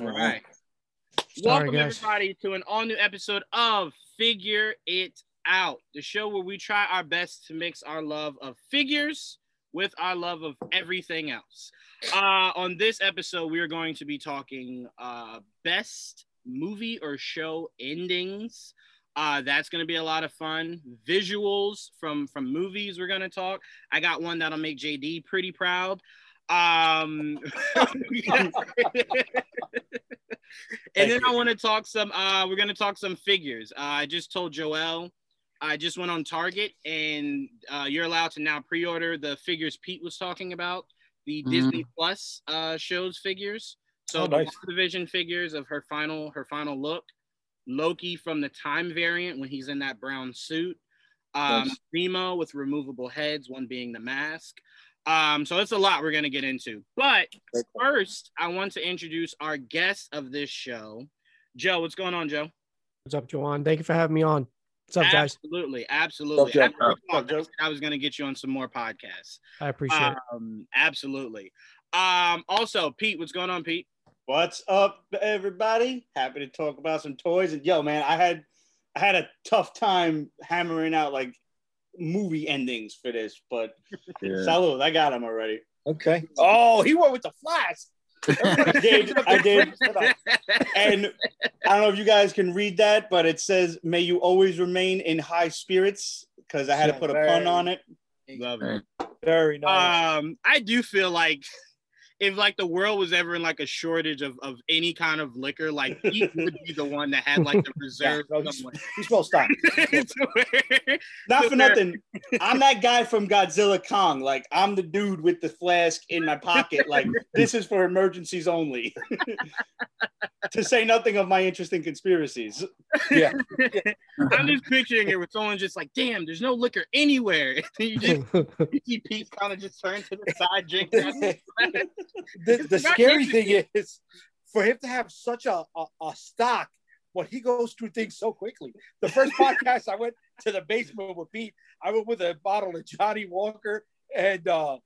All right. Sorry, Welcome guys. everybody to an all new episode of Figure It Out, the show where we try our best to mix our love of figures with our love of everything else. Uh, on this episode, we are going to be talking uh, best movie or show endings. Uh, that's going to be a lot of fun. Visuals from from movies. We're going to talk. I got one that'll make JD pretty proud. Um, and then I want to talk some. Uh, we're gonna talk some figures. Uh, I just told Joel. I just went on Target, and uh, you're allowed to now pre-order the figures Pete was talking about, the Mhm. Disney Plus uh, shows figures. So Oh, nice. WandaVision figures of her final her final look. Loki from the time variant when he's in that brown suit. Um, Nice. Zemo with removable heads, one being the mask. Um, so it's a lot we're gonna get into. But first, I want to introduce our guest of this show, Joe. What's going on, Joe? What's up, Joanne? Thank you for having me on. What's up, guys? Absolutely, absolutely. Joe? After we What's up, I Joe? I was gonna get you on some more podcasts. I appreciate it. Um, absolutely. Um, also, Pete, what's going on, Pete? What's up, everybody? Happy to talk about some toys. And yo, man, I had I had a tough time hammering out like movie endings for this, but Yeah. salute, I got him already. Okay. Oh, he went with the flash. I did, I did. And I don't know if you guys can read that, but it says, "May you always remain in high spirits," because I had to put a pun on it. Love it. Very nice. Um, I do feel like if like the world was ever in like a shortage of, of any kind of liquor, like Pete would be the one that had like the reserve no, he's- somewhere. He's supposed to stop. To Not for nothing. I'm that guy from Godzilla Kong. Like I'm the dude with the flask in my pocket. Like this is for emergencies only. to say nothing of my interesting conspiracies. Yeah. I'm just picturing it with someone just like, damn, there's no liquor anywhere. you just you see Pete kind of just turn to the side, drink. That. the, the scary thing is for him to have such a, a, a stock when he goes through things so quickly. The first podcast I went to the basement with Pete, I went with a bottle of Johnnie Walker and uh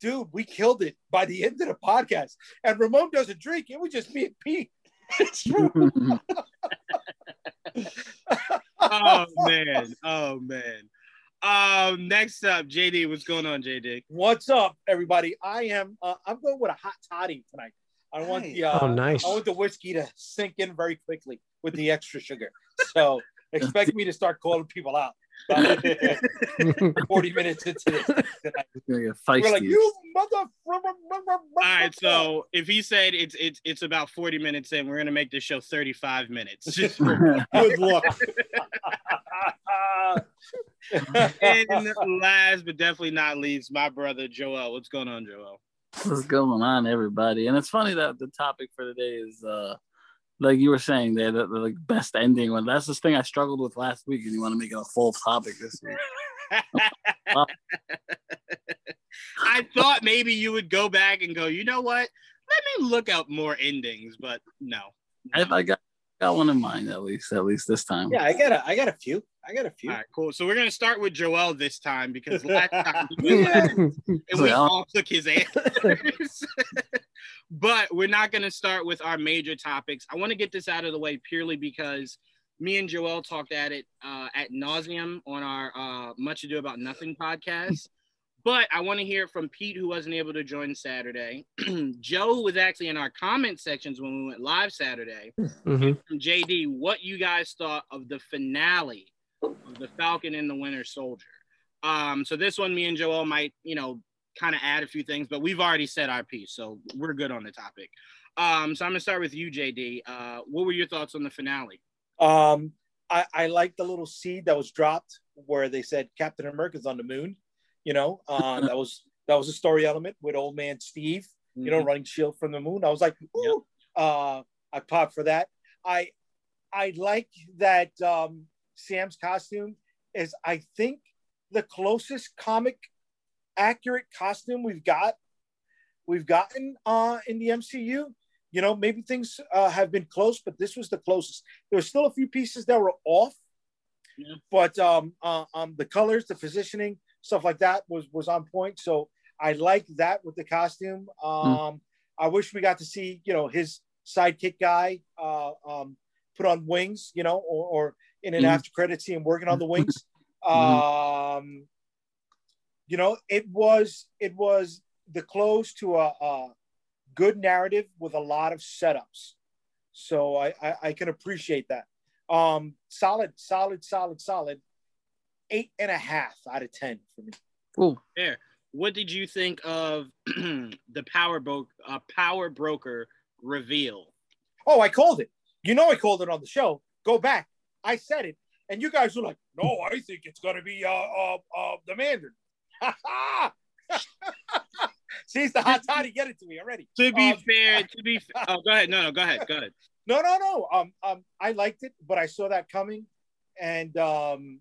dude, we killed it by the end of the podcast. And Ramon doesn't drink, it was just me and Pete. It's true. oh man, oh man. Um, next up, JD, what's going on, JD? What's up, everybody? I am uh, I'm going with a hot toddy tonight. I want the uh, oh, nice. I want the whiskey to sink in very quickly with the extra sugar. So expect me to start calling people out. About 40 minutes into this. tonight. Gonna get We're like, you mother. All right, so if he said it's it's it's about 40 minutes in, we're gonna make this show 35 minutes. Just Good luck. and last but definitely not least, my brother Joel. What's going on, Joel? What's going on, everybody? And it's funny that the topic for today is uh like you were saying there, the, the like best ending one. That's this thing I struggled with last week, and you want to make it a full topic this week. I thought maybe you would go back and go, you know what? Let me look up more endings, but no. I, I got got one in mind at least, at least this time. yeah, I got a, I got a few. I got a few. All right, cool. So we're gonna start with Joel this time because last time we went and we all took his answers. but we're not gonna start with our major topics. I want to get this out of the way purely because me and Joel talked at it uh, at nauseum on our uh, Much Ado About Nothing podcast. But I want to hear from Pete, who wasn't able to join Saturday. Joe was actually in our comment sections when we went live Saturday. Mhm. From JD, what you guys thought of the finale of the Falcon and the Winter Soldier? Um, so this one, me and Joel might, you know, kind of add a few things, but we've already said our piece, so we're good on the topic. Um, so I'm gonna start with you, JD. Uh, what were your thoughts on the finale? Um, I, I like the little seed that was dropped where they said Captain America's on the moon. You know, uh, that was that was a story element with old man Steve. You know, running Shield from the moon. I was like, ooh, uh, I popped for that. I I like that um, Sam's costume is I think the closest comic accurate costume we've got we've gotten uh, in the MCU. You know, maybe things uh, have been close, but this was the closest. There were still a few pieces that were off, Yeah. but um, uh, um, the colors, the positioning, stuff like that was was on point. So I like that with the costume. Um, I wish we got to see, you know, his sidekick guy uh, um, put on wings, you know, or, or in an Mhm. after credit scene working on the wings. Mhm. um, you know, it was it was the close to a, a good narrative with a lot of setups. So I, I, I can appreciate that. Um, solid, solid, solid, solid. Eight and a half out of ten for me. Ooh, There. What did you think of the power bro- uh, power broker reveal? Oh, I called it. You know, I called it on the show. Go back. I said it, and you guys were like, "No, I think it's gonna be uh uh, uh the Mandarin." See, it's the hot toddy. Get it to me already. To be Um, fair, to be f- oh, go ahead. No, no, go ahead. Go ahead. No, no, no. Um, um, I liked it, but I saw that coming, and um,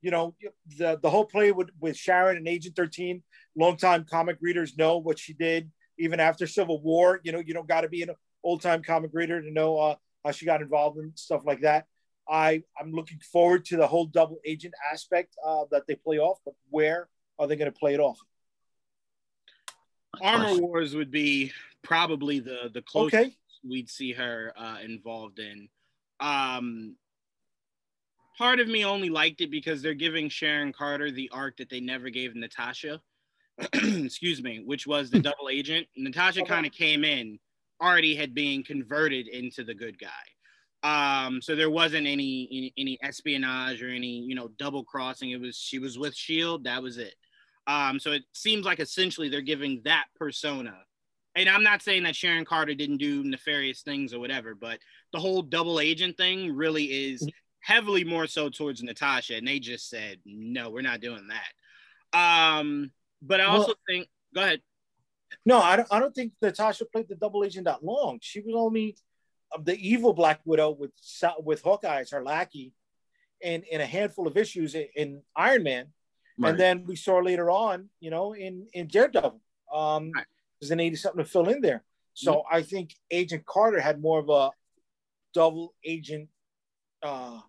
you know, the the whole play with with Sharon and Agent Thirteen. Longtime comic readers know what she did, even after Civil War. You know, you don't got to be an old time comic reader to know uh, how she got involved in stuff like that. I I'm looking forward to the whole double agent aspect uh, that they play off, but where are they going to play it off? Armor Wars would be probably the the closest Okay, we'd see her uh, involved in. Um, part of me only liked it because they're giving Sharon Carter the arc that they never gave Natasha. Excuse me, which was the double agent. Natasha kind of came in already had been converted into the good guy. Um, so there wasn't any, any any espionage or any you know double crossing. It was she was with Shield. That was it. Um, so it seems like essentially they're giving that persona and I'm not saying that Sharon Carter didn't do nefarious things or whatever, but the whole double agent thing really is heavily more so towards Natasha, and they just said no, we're not doing that. Um, but I also Well- think, go ahead. No, I don't. I don't think Natasha played the double agent that long. She was only uh, the evil Black Widow with with Hawkeye as her lackey, in in a handful of issues in, in Iron Man, Right. and then we saw later on, you know, in in Daredevil, um, Right. because they needed something to fill in there. So I think Agent Carter had more of a double agent uh,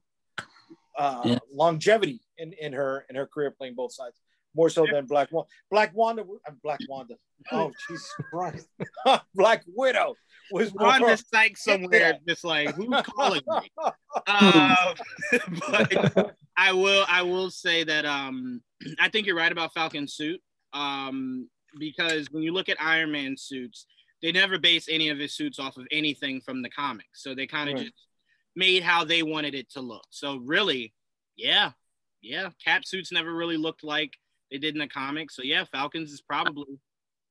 uh, Yeah. longevity in in her in her career playing both sides. More so Yeah. than Black Wanda. Black Wanda, uh, Black Wanda. Oh, Jesus Christ. Black Widow was more. On the site somewhere, just like who's calling me? Um, but I will I will say that um I think you're right about Falcon suit. Um because when you look at Iron Man suits, they never base any of his suits off of anything from the comics. So they kind of Right. just made how they wanted it to look. So really, yeah. Yeah, cap suits never really looked like they did in the comics. So yeah, Falcons is probably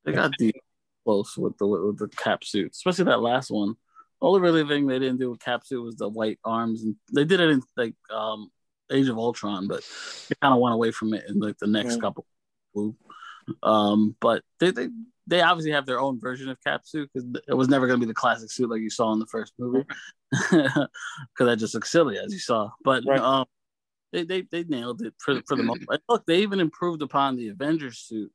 They got deep close with the with the cap suit, especially that last one. Only really thing they didn't do with cap suit was the white arms, and they did it in like um Age of Ultron, but they kind of went away from it in like the next Right. couple. Um, but they they they obviously have their own version of cap suit because it was never going to be the classic suit like you saw in the first movie, because that just looks silly as you saw. But Right. um, they, they they nailed it for for the most. part. Look, they even improved upon the Avengers suit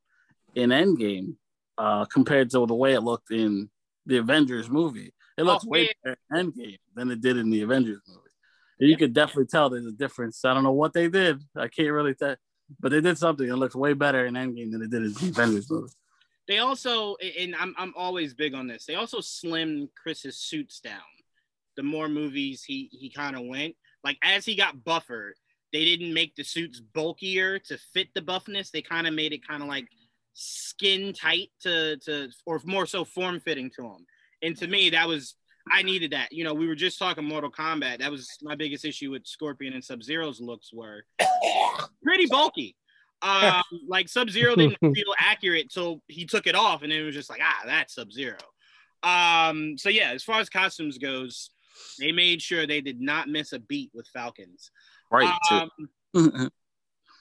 in Endgame uh, compared to the way it looked in the Avengers movie. It looks Oh, way better in Endgame than it did in the Avengers movie. And you could definitely tell there's a difference. I don't know what they did. I can't really tell, but they did something. It looks way better in Endgame than it did in the Avengers movie. They also, and I'm I'm always big on this. They also slimmed Chris's suits down. The more movies he he kind of went, like as he got buffer, they didn't make the suits bulkier to fit the buffness. They kind of made it kind of like skin tight to to, or more so form fitting to him. And to me, that was I needed that. You know, we were just talking Mortal Kombat. That was my biggest issue with Scorpion and Sub Zero's looks were pretty bulky. Um, like Sub Zero didn't feel accurate till he took it off, and it was just like, ah, that's Sub Zero. Um, so yeah, as far as costumes goes, they made sure they did not miss a beat with Falcons. Right. Um,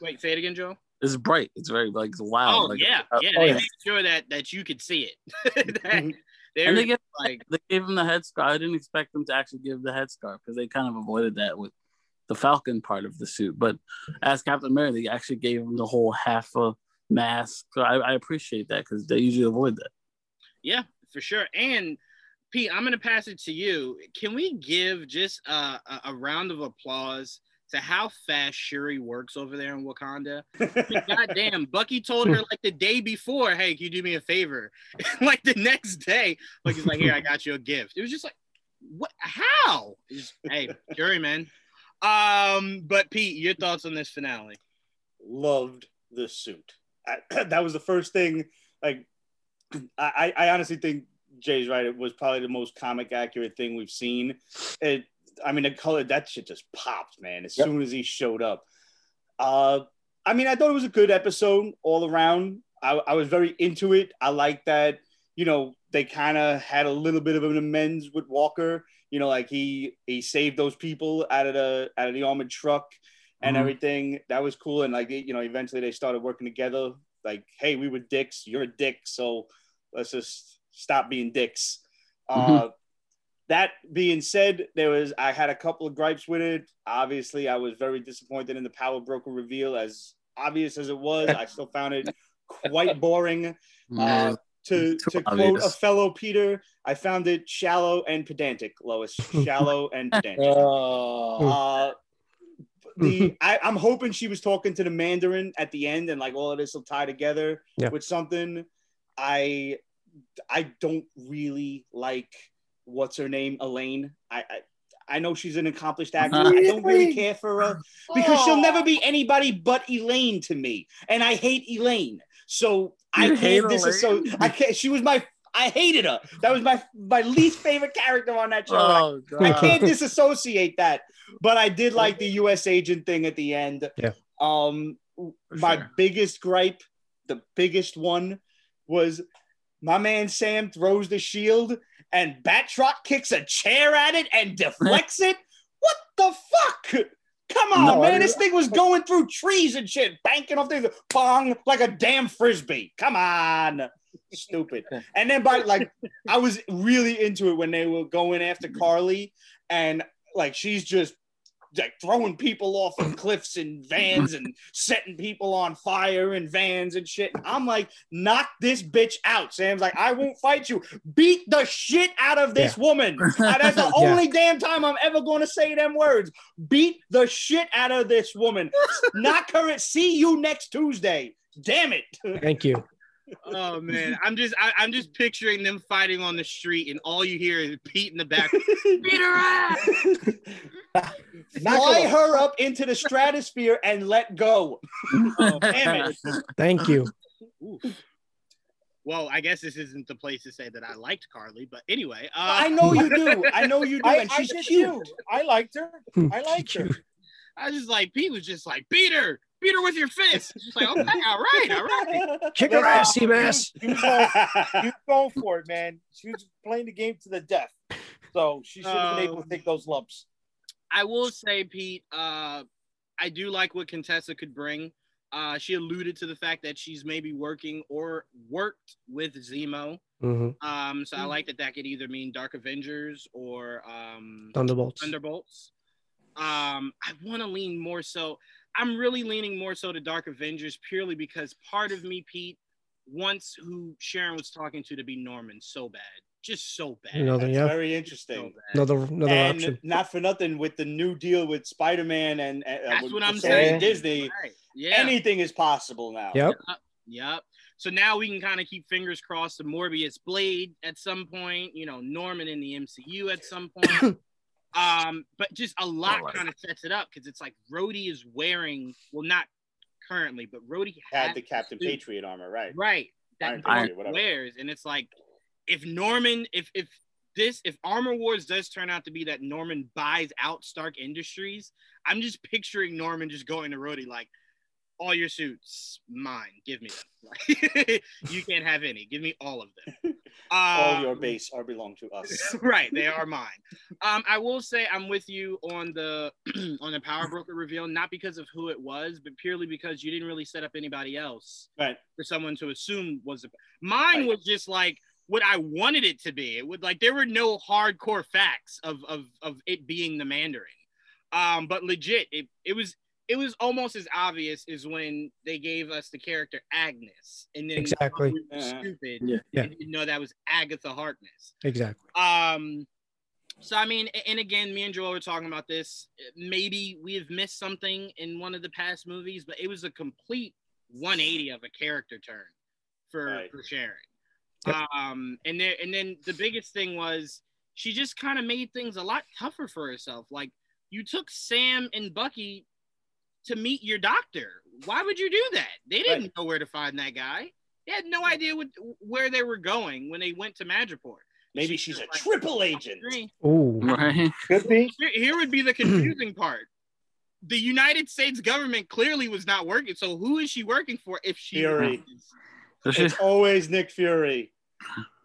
wait, say it again, Joe. it's bright. It's very like it's loud. Oh like, yeah, uh, yeah. oh, They yeah. made sure that that you could see it. That- and they're they get like, they gave him the headscarf. I didn't expect them to actually give the headscarf because they kind of avoided that with the Falcon part of the suit. But as Captain America, they actually gave him the whole half a mask. So I, I appreciate that because they usually avoid that. Yeah, for sure. And Pete, I'm gonna pass it to you. Can we give just a, a, a round of applause to how fast Shuri works over there in Wakanda. I mean, goddamn, Bucky told her like the day before, "Hey, can you do me a favor?" like the next day, like he's like, "Here, I got you a gift." It was just like, what? How? It's- hey, Shuri, man. Um, but Pete, your thoughts on this finale? loved the suit. I, that was the first thing. Like, I, I honestly think Jay's right. It was probably the most comic accurate thing we've seen. It, I mean, the color that shit just popped, man. As Yep. soon as he showed up. Uh, I mean, I thought it was a good episode all around. I, I was very into it. I like that. You know, they kind of had a little bit of an amends with Walker. You know, like he he saved those people out of the out of the armored truck and Mhm. everything. That was cool. And like you know, eventually they started working together. Like, hey, we were dicks. You're a dick, so let's just stop being dicks. Uh, that being said, there was I had a couple of gripes with it. Obviously, I was very disappointed in the power broker reveal. As obvious as it was, I still found it quite boring. Uh, to Too to quote a fellow Peter, I found it shallow and pedantic. Lois, shallow and pedantic. Uh, Uh, the I, I'm hoping she was talking to the Mandarin at the end, and like all of this will tie together Yeah. with something. I I don't really like what's her name, Elaine. I I, I know she's an accomplished actor. I don't really Really? care for her because she'll Oh. never be anybody but Elaine to me, and I hate Elaine. So I hate can't disassociate. Elaine? I can't. She was my. I hated her. That was my my least favorite character on that show. I Oh god. I can't disassociate that, but I did like the U.S. agent thing at the end. Yeah. Um, my sure. biggest gripe, the biggest one, was my man Sam throws the shield and Batroc kicks a chair at it and deflects it. What the fuck? Come on, No, man! This thing was going through trees and shit, banking off things, bong like a damn frisbee. Come on, stupid. And then by like, I was really into it when they were going after Carly, and like she's just like throwing people off of cliffs and vans and setting people on fire and vans and shit. I'm like, knock this bitch out. Sam's like, I won't fight you. Beat the shit out of this woman. Uh, That's the Yeah. only damn time I'm ever going to say them words. Beat the shit out of this woman. knock her at see you next Tuesday. Damn it. Thank you. Oh man, I'm just I, I'm just picturing them fighting on the street, and all you hear is Pete in the back. Beat her ass. Fly her her up into the stratosphere and let go. Oh, Damn it. Thank you. Oof. Well, I guess this isn't the place to say that I liked Carly, but anyway, uh, I know you do. I know you do. I, and she's did cute. too. I liked her. I liked her. I was just like Pete was just like beat her, beat her with your fist. Just like okay, all right, all right. Kick her ass, Seabass. She was, going, she for it, man. She was playing the game to the death. So she should have been able Um, to take those lumps. I will say, Pete, uh, I do like what Contessa could bring. Uh, she alluded to the fact that she's maybe working or worked with Zemo. hmm Um, so I like that that could either mean Dark Avengers or um, Thunderbolts. Thunderbolts. Um, I want to lean more so. I'm really leaning more so to Dark Avengers purely because part of me, Pete, wants who Sharon was talking to to be Norman so bad, just so bad. You know, That's yeah. very interesting. bad. Another another and option. not for nothing with the new deal with Spider-Man and, and uh, That's with what I'm Sony saying. Disney. Right. Yeah. Anything is possible now. Yep. Yep. So now we can kind of keep fingers crossed the Morbius Blade at some point, you know, Norman in the MCU at some point. um, but just a lot Alright. kind of sets it up because it's like Rhodey is wearing, well, not currently, but Rhodey Had the Captain suit. Patriot armor, right? right that Iron Patriot, whatever. wears, and it's like if Norman, if if this, if Armor Wars does turn out to be that Norman buys out Stark Industries, I'm just picturing Norman just going to Rhodey like, all your suits, mine, give me them. You can't have any, give me all of them. All Um, your base are belong to us. right they are mine um i will say i'm with you on the on the power broker reveal not because of who it was but purely because you didn't really set up anybody else right. for someone to assume was a, mine Right. was just like what i wanted it to be it would like there were no hardcore facts of of of it being the mandarin um but legit it, it was it was almost as obvious as when they gave us the character Agnes, and then Exactly. we stupid, Yeah. Yeah. and didn't know that was Agatha Harkness. Exactly. Um, So I mean, and again, me and Joel were talking about this. Maybe we have missed something in one of the past movies, but it was a complete 180 of a character turn for Right. for Sharon. Yep. Um, and then and then the biggest thing was she just kind of made things a lot tougher for herself. Like you took Sam and Bucky to meet your doctor. Why would you do that? They didn't Right. know where to find that guy. They had no idea what, where they were going when they went to Madripoor. Maybe she's a triple agent. Ooh. Right? Could be. Here, here would be the confusing part. The United States government clearly was not working. So who is she working for if she Fury. is? It's always Nick Fury.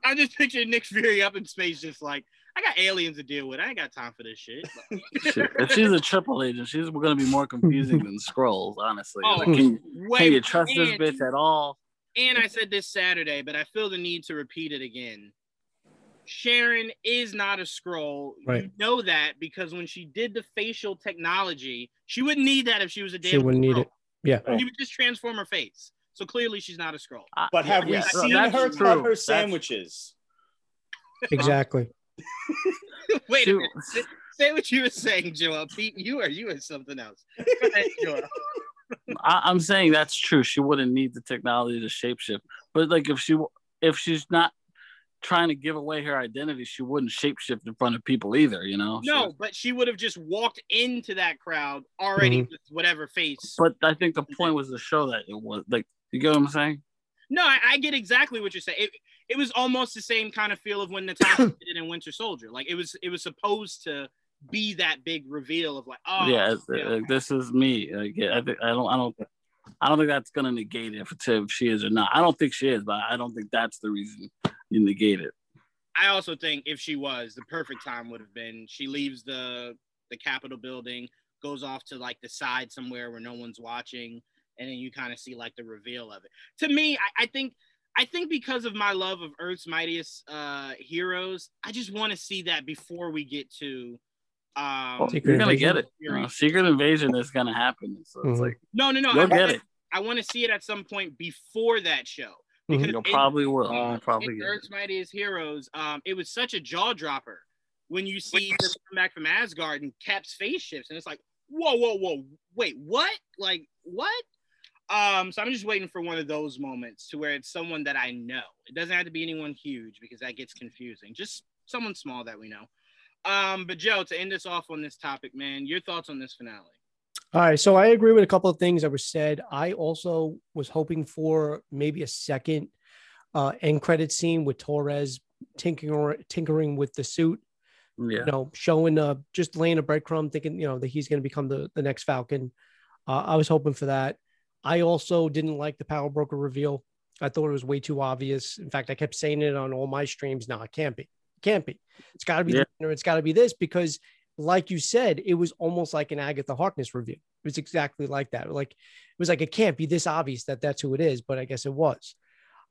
I just picture Nick Fury up in space, just like I got aliens to deal with. I ain't got time for this shit. if she's a triple agent, she's going to be more confusing than Skrulls, honestly. Oh, Like, can, you- Way- can you trust this bitch at all? And I said this Saturday, but I feel the need to repeat it again. Sharon is not a Skrull. Right. You know that because when she did the facial technology, she wouldn't need that if she was a damn She wouldn't need it. Yeah. She would just transform her face. So clearly she's not a Skrull. But have yeah, we so seen that's her true. cut her That's- sandwiches? Exactly. Wait a minute. Say- Say what you were saying, Joel. Pete, you are you are something else. Ahead, I, I'm saying that's true. She wouldn't need the technology to shapeshift. But like if she if she's not trying to give away her identity, she wouldn't shapeshift in front of people either. You know. No, So- but she would have just walked into that crowd already Mhm. with whatever face. but I think the point was to show that it was like you get what I'm saying. No, I, I get exactly what you're saying. It, it was almost the same kind of feel of when Natasha did it in Winter Soldier. Like it was it was supposed to be that big reveal of like, oh yeah, it's, yeah. uh, this is me. Like, yeah, I think I don't I don't. I don't think that's gonna negate it if, if she is or not. I don't think she is, but I don't think that's the reason you negate it. I also think if she was, the perfect time would have been she leaves the the Capitol building, goes off to like the side somewhere where no one's watching, and then you kind of see like the reveal of it. To me, I, I think I think because of my love of Earth's mightiest uh heroes, I just want to see that before we get to um Well, Secret you're gonna get it. Fury. You know, Secret Invasion is gonna happen. So it's Mhm. like no no no you'll I, get wanna- it. I want to see it at some point before that show. Mhm. Because You'll in- probably will. uh, probably in get it. Earth's Mightiest Heroes, um, it was such a jaw dropper when you see them come back from Asgard and Cap's face shifts, and it's like, whoa, whoa, whoa, wait, what? Like what? Um, so I'm just waiting for one of those moments to where it's someone that I know. It doesn't have to be anyone huge because that gets confusing. Just someone small that we know. Um, but Joe, to end us off on this topic, man, your thoughts on this finale? All right. So I agree with a couple of things that were said. I also was hoping for maybe a second uh, end credit scene with Torres tinkering or tinkering with the suit. Yeah. you know, showing uh just laying a breadcrumb, thinking, you know, that he's going to become the, the next Falcon. Uh, I was hoping for that. I also didn't like the power broker reveal. I thought it was way too obvious. In fact, I kept saying it on all my streams. No, it can't be. It can't be. It's got to be Yeah. or it's got to be this because, like you said, it was almost like an Agatha Harkness reveal. It was exactly like that. Like it was like it can't be this obvious that that's who it is, but I guess it was.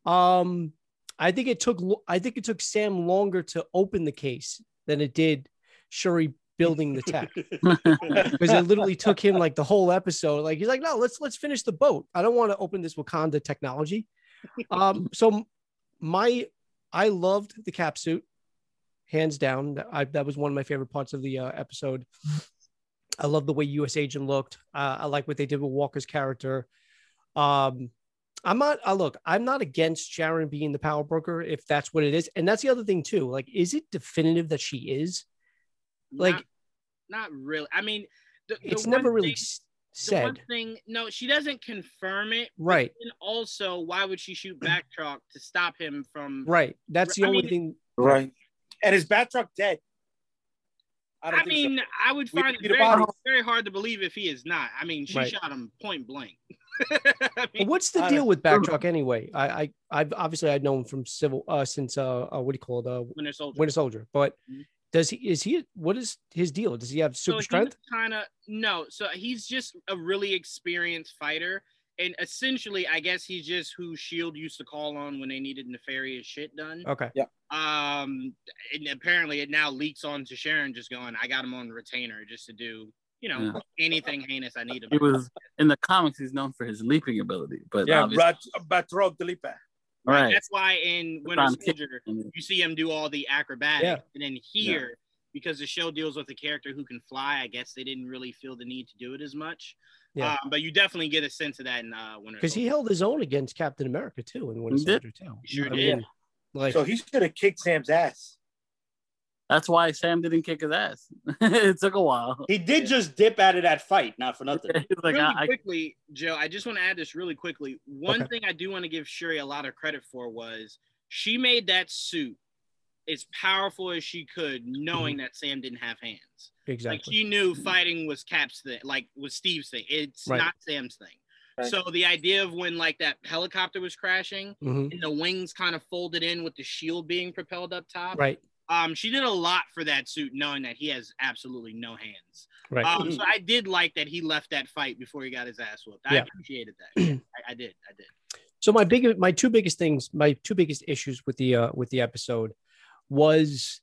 Um, I think it took I think it took Sam longer to open the case than it did Shuri building the tech because it literally took him like the whole episode. Like he's like, no, let's let's finish the boat. I don't want to open this Wakanda technology. Um, so my I loved the cap suit, hands down. I that was one of my favorite parts of the uh, episode. I love the way U.S. Agent looked. Uh, I like what they did with Walker's character. Um, I'm not. I look. I'm not against Sharon being the power broker if that's what it is, and that's the other thing too. Like, is it definitive that she is? Like, not, not really. I mean, the, the it's never really thing- s- the one said, thing, no, she doesn't confirm it. right? And also, why would she shoot Batroc to stop him from? Right. That's the I only mean- thing. Right. And is Batroc dead? I, don't think so. mean, I would find need it very, very hard to believe if he is not. I mean, she Right. shot him point blank. I mean, what's the deal don't- with Batroc anyway? I, I, I've obviously I'd known from civil uh since uh, uh what do you call it uh Winter Soldier. Winter Soldier, but Mhm. Does he is he what is his deal? Does he have super strength? Kind of no. So he's just a really experienced fighter, and essentially, I guess he's just who Shield used to call on when they needed nefarious shit done. Okay. Yeah. Um, and apparently, it now leaks on to Sharon, just going, "I got him on retainer just to do, you know, anything heinous I need him." He was in the comics. He's known for his leaping ability, but Yeah, obviously, Bat- Batroc the Leaper. Right. That's why in Winter on Soldier, And you see him do all the acrobatics, Yeah. and then here because the show deals with a character who can fly. I guess they didn't really feel the need to do it as much. Yeah. Um, but you definitely get a sense of that in uh, Winter. because he held his own against Captain America too in Winter Soldier too. He sure I did. mean, like So he should have kicked Sam's ass. That's why Sam didn't kick his ass. it took a while. He did just dip out of that fight, not for nothing. Like, really I, I, quickly, Joe, I just want to add this really quickly. One Okay. thing I do want to give Shuri a lot of credit for was she made that suit as powerful as she could, knowing that Sam didn't have hands. Like exactly. she knew fighting was Cap's thing, like was Steve's thing. It's Right. not Sam's thing. Right. So the idea of when like that helicopter was crashing Mhm. and the wings kind of folded in with the shield being propelled up top. Right. Um, she did a lot for that suit, knowing that he has absolutely no hands. Right. Um, so I did like that he left that fight before he got his ass whooped. I Yeah. appreciated that. Yeah, I, I did. I did. So my big, my two biggest things, my two biggest issues with the uh, with the episode was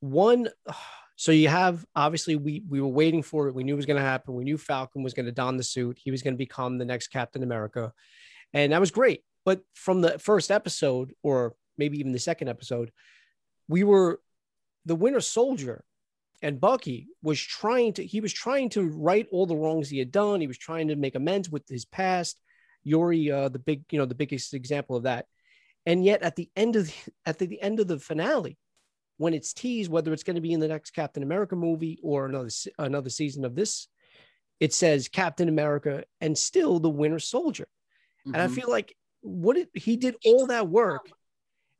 one. So you have obviously we we were waiting for it. We knew it was going to happen. We knew Falcon was going to don the suit. He was going to become the next Captain America, and that was great. But from the first episode, or maybe even the second episode, we were the Winter Soldier and Bucky was trying to he was trying to right all the wrongs he had done. He was trying to make amends with his past. Yori, uh, the big, you know, the biggest example of that. And yet, at the end of the, at the end of the finale, when it's teased whether it's going to be in the next Captain America movie or another another season of this, it says Captain America and still the Winter Soldier. And I Mhm. feel like what it, he did all that work.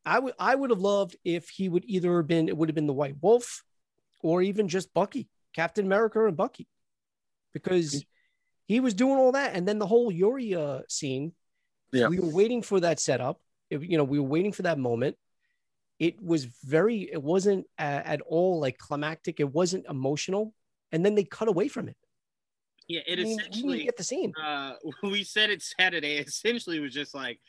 I would I would have loved if he would either have been it would have been the White Wolf, or even just Bucky, Captain America and Bucky, because he was doing all that, and then the whole Yori uh, scene. Yeah. we were waiting for that setup. It- you know, we were waiting for that moment. It was very. It wasn't uh, at all like climactic. It wasn't emotional, and then they cut away from it. Yeah, I it mean, we essentially. get the scene. Uh, we said it Saturday. Essentially, was just like,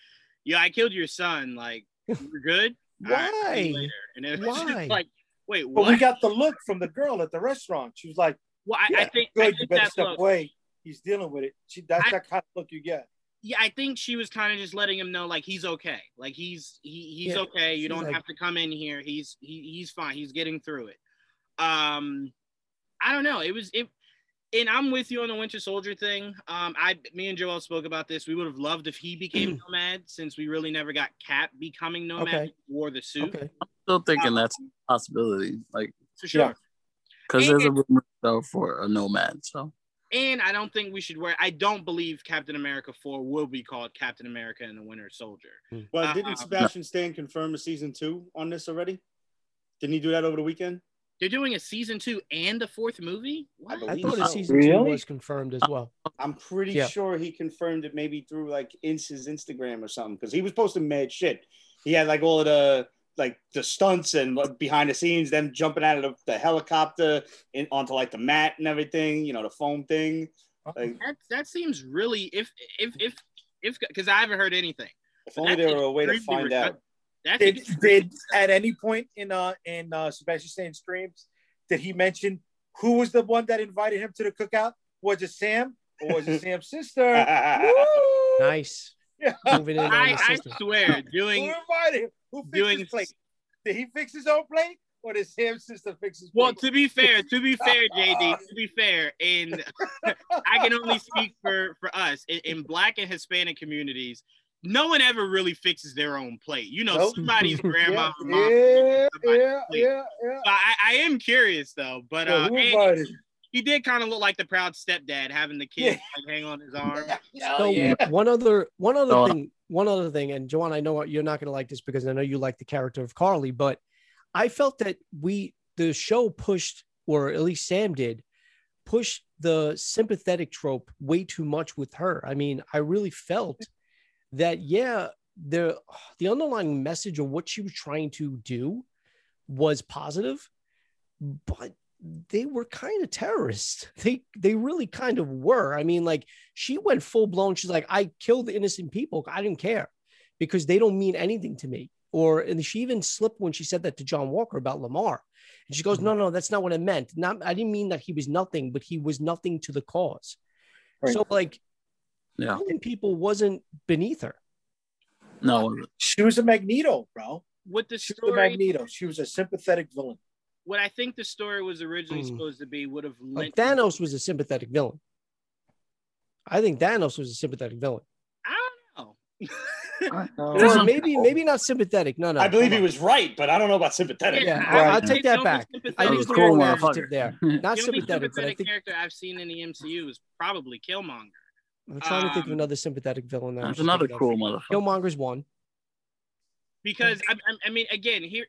"Yeah, I killed your son. Like, we're good. Right, Why? later." And it was Why? like, "Wait, But we got the look from the girl at the restaurant. She was like, well, I, I Yeah, think I "Good, you think better that's step look. away. He's dealing with it." She that's I- that kind of look you get. Yeah, I think she was kind of just letting him know like he's okay. Like he's he he's Yeah, okay. You don't like- have to come in here. He's he he's fine. He's getting through it. Um, I don't know. It was it. And I'm with you on the Winter Soldier thing. Um, I, me and Joel spoke about this. We would have loved if he became Nomad, since we really never got Cap becoming Nomad. Okay. He Wore the suit Okay, I'm still thinking Um, that's a possibility. Like, for sure. Yeah. because there's a rumor though for a nomad. So And I don't think we should wear. I don't believe Captain America Four will be called Captain America and the Winter Soldier. Well, Uh, didn't Sebastian Stan confirm a season two on this already? Didn't he do that over the weekend? They're doing a season two and a fourth movie. I What? I believe thought so. a season two was confirmed as well. I'm pretty Yeah. sure he confirmed it maybe through like ins- his Instagram or something because he was posting mad shit. He had like all of the like the stunts and like, behind the scenes, them jumping out of the, the helicopter in, onto like the mat and everything, you know, the foam thing. Like That that seems really if if if if because I haven't heard anything. if only there were a way to extremely find out. Redu- That's Did did at any point in uh in uh Sebastian Stan's streams did he mention who was the one that invited him to the cookout? Was it Sam or was it Sam's sister? Nice. Yeah. Moving in on I, the I system. swear, Who doing invited him? Who fixed doing- his plate? Did he fix his own plate or did Sam's sister fix his well. plate? To be fair, to be fair, JD. To be fair, and I can only speak for for us in, in Black and Hispanic communities. No one ever really fixes their own plate. You know, Nope. somebody's grandma, yeah, mom. yeah, somebody's yeah, yeah, yeah. So I, I am curious though, but So uh, who and he did kind of look like the proud stepdad having the kid like hang on his arm. Yeah, So yeah. one other one other So- thing, one other thing, and Joanne, I know you're not going to like this because I know you like the character of Carly, but I felt that we the show pushed, or at least Sam did, push the sympathetic trope way too much with her. I mean, I really felt that yeah, the the underlying message of what she was trying to do was positive, but they were kind of terrorists. They they really kind of were. I mean, like she went full blown. She's like, I killed innocent people. I didn't care because they don't mean anything to me. Or and she even slipped when she said that to John Walker about Lamar. And she goes, mm-hmm. No, no, that's not what I meant. Not I didn't mean that he was nothing, but he was nothing to the cause. Right. So like yeah, killing people wasn't beneath her. no, She was a Magneto, bro. What the She was a Magneto. She was a sympathetic villain. what I think the story was originally Mm. supposed to be would have Like. Thanos was a sympathetic villain. I think Thanos was a sympathetic villain. I don't know. No. There's Or some- maybe, maybe not sympathetic. No, no. I believe he was right, but I don't know about sympathetic. Yeah, I- I'll take that back. I sympathetic- used the Cool wrong adjective there. Not The only sympathetic, but I think character I've seen in the MCU is probably Killmonger. I'm trying to think of um, another sympathetic villain. that That's another thinking of. cool motherfucker. Killmonger's one. because I, I- I mean, again, here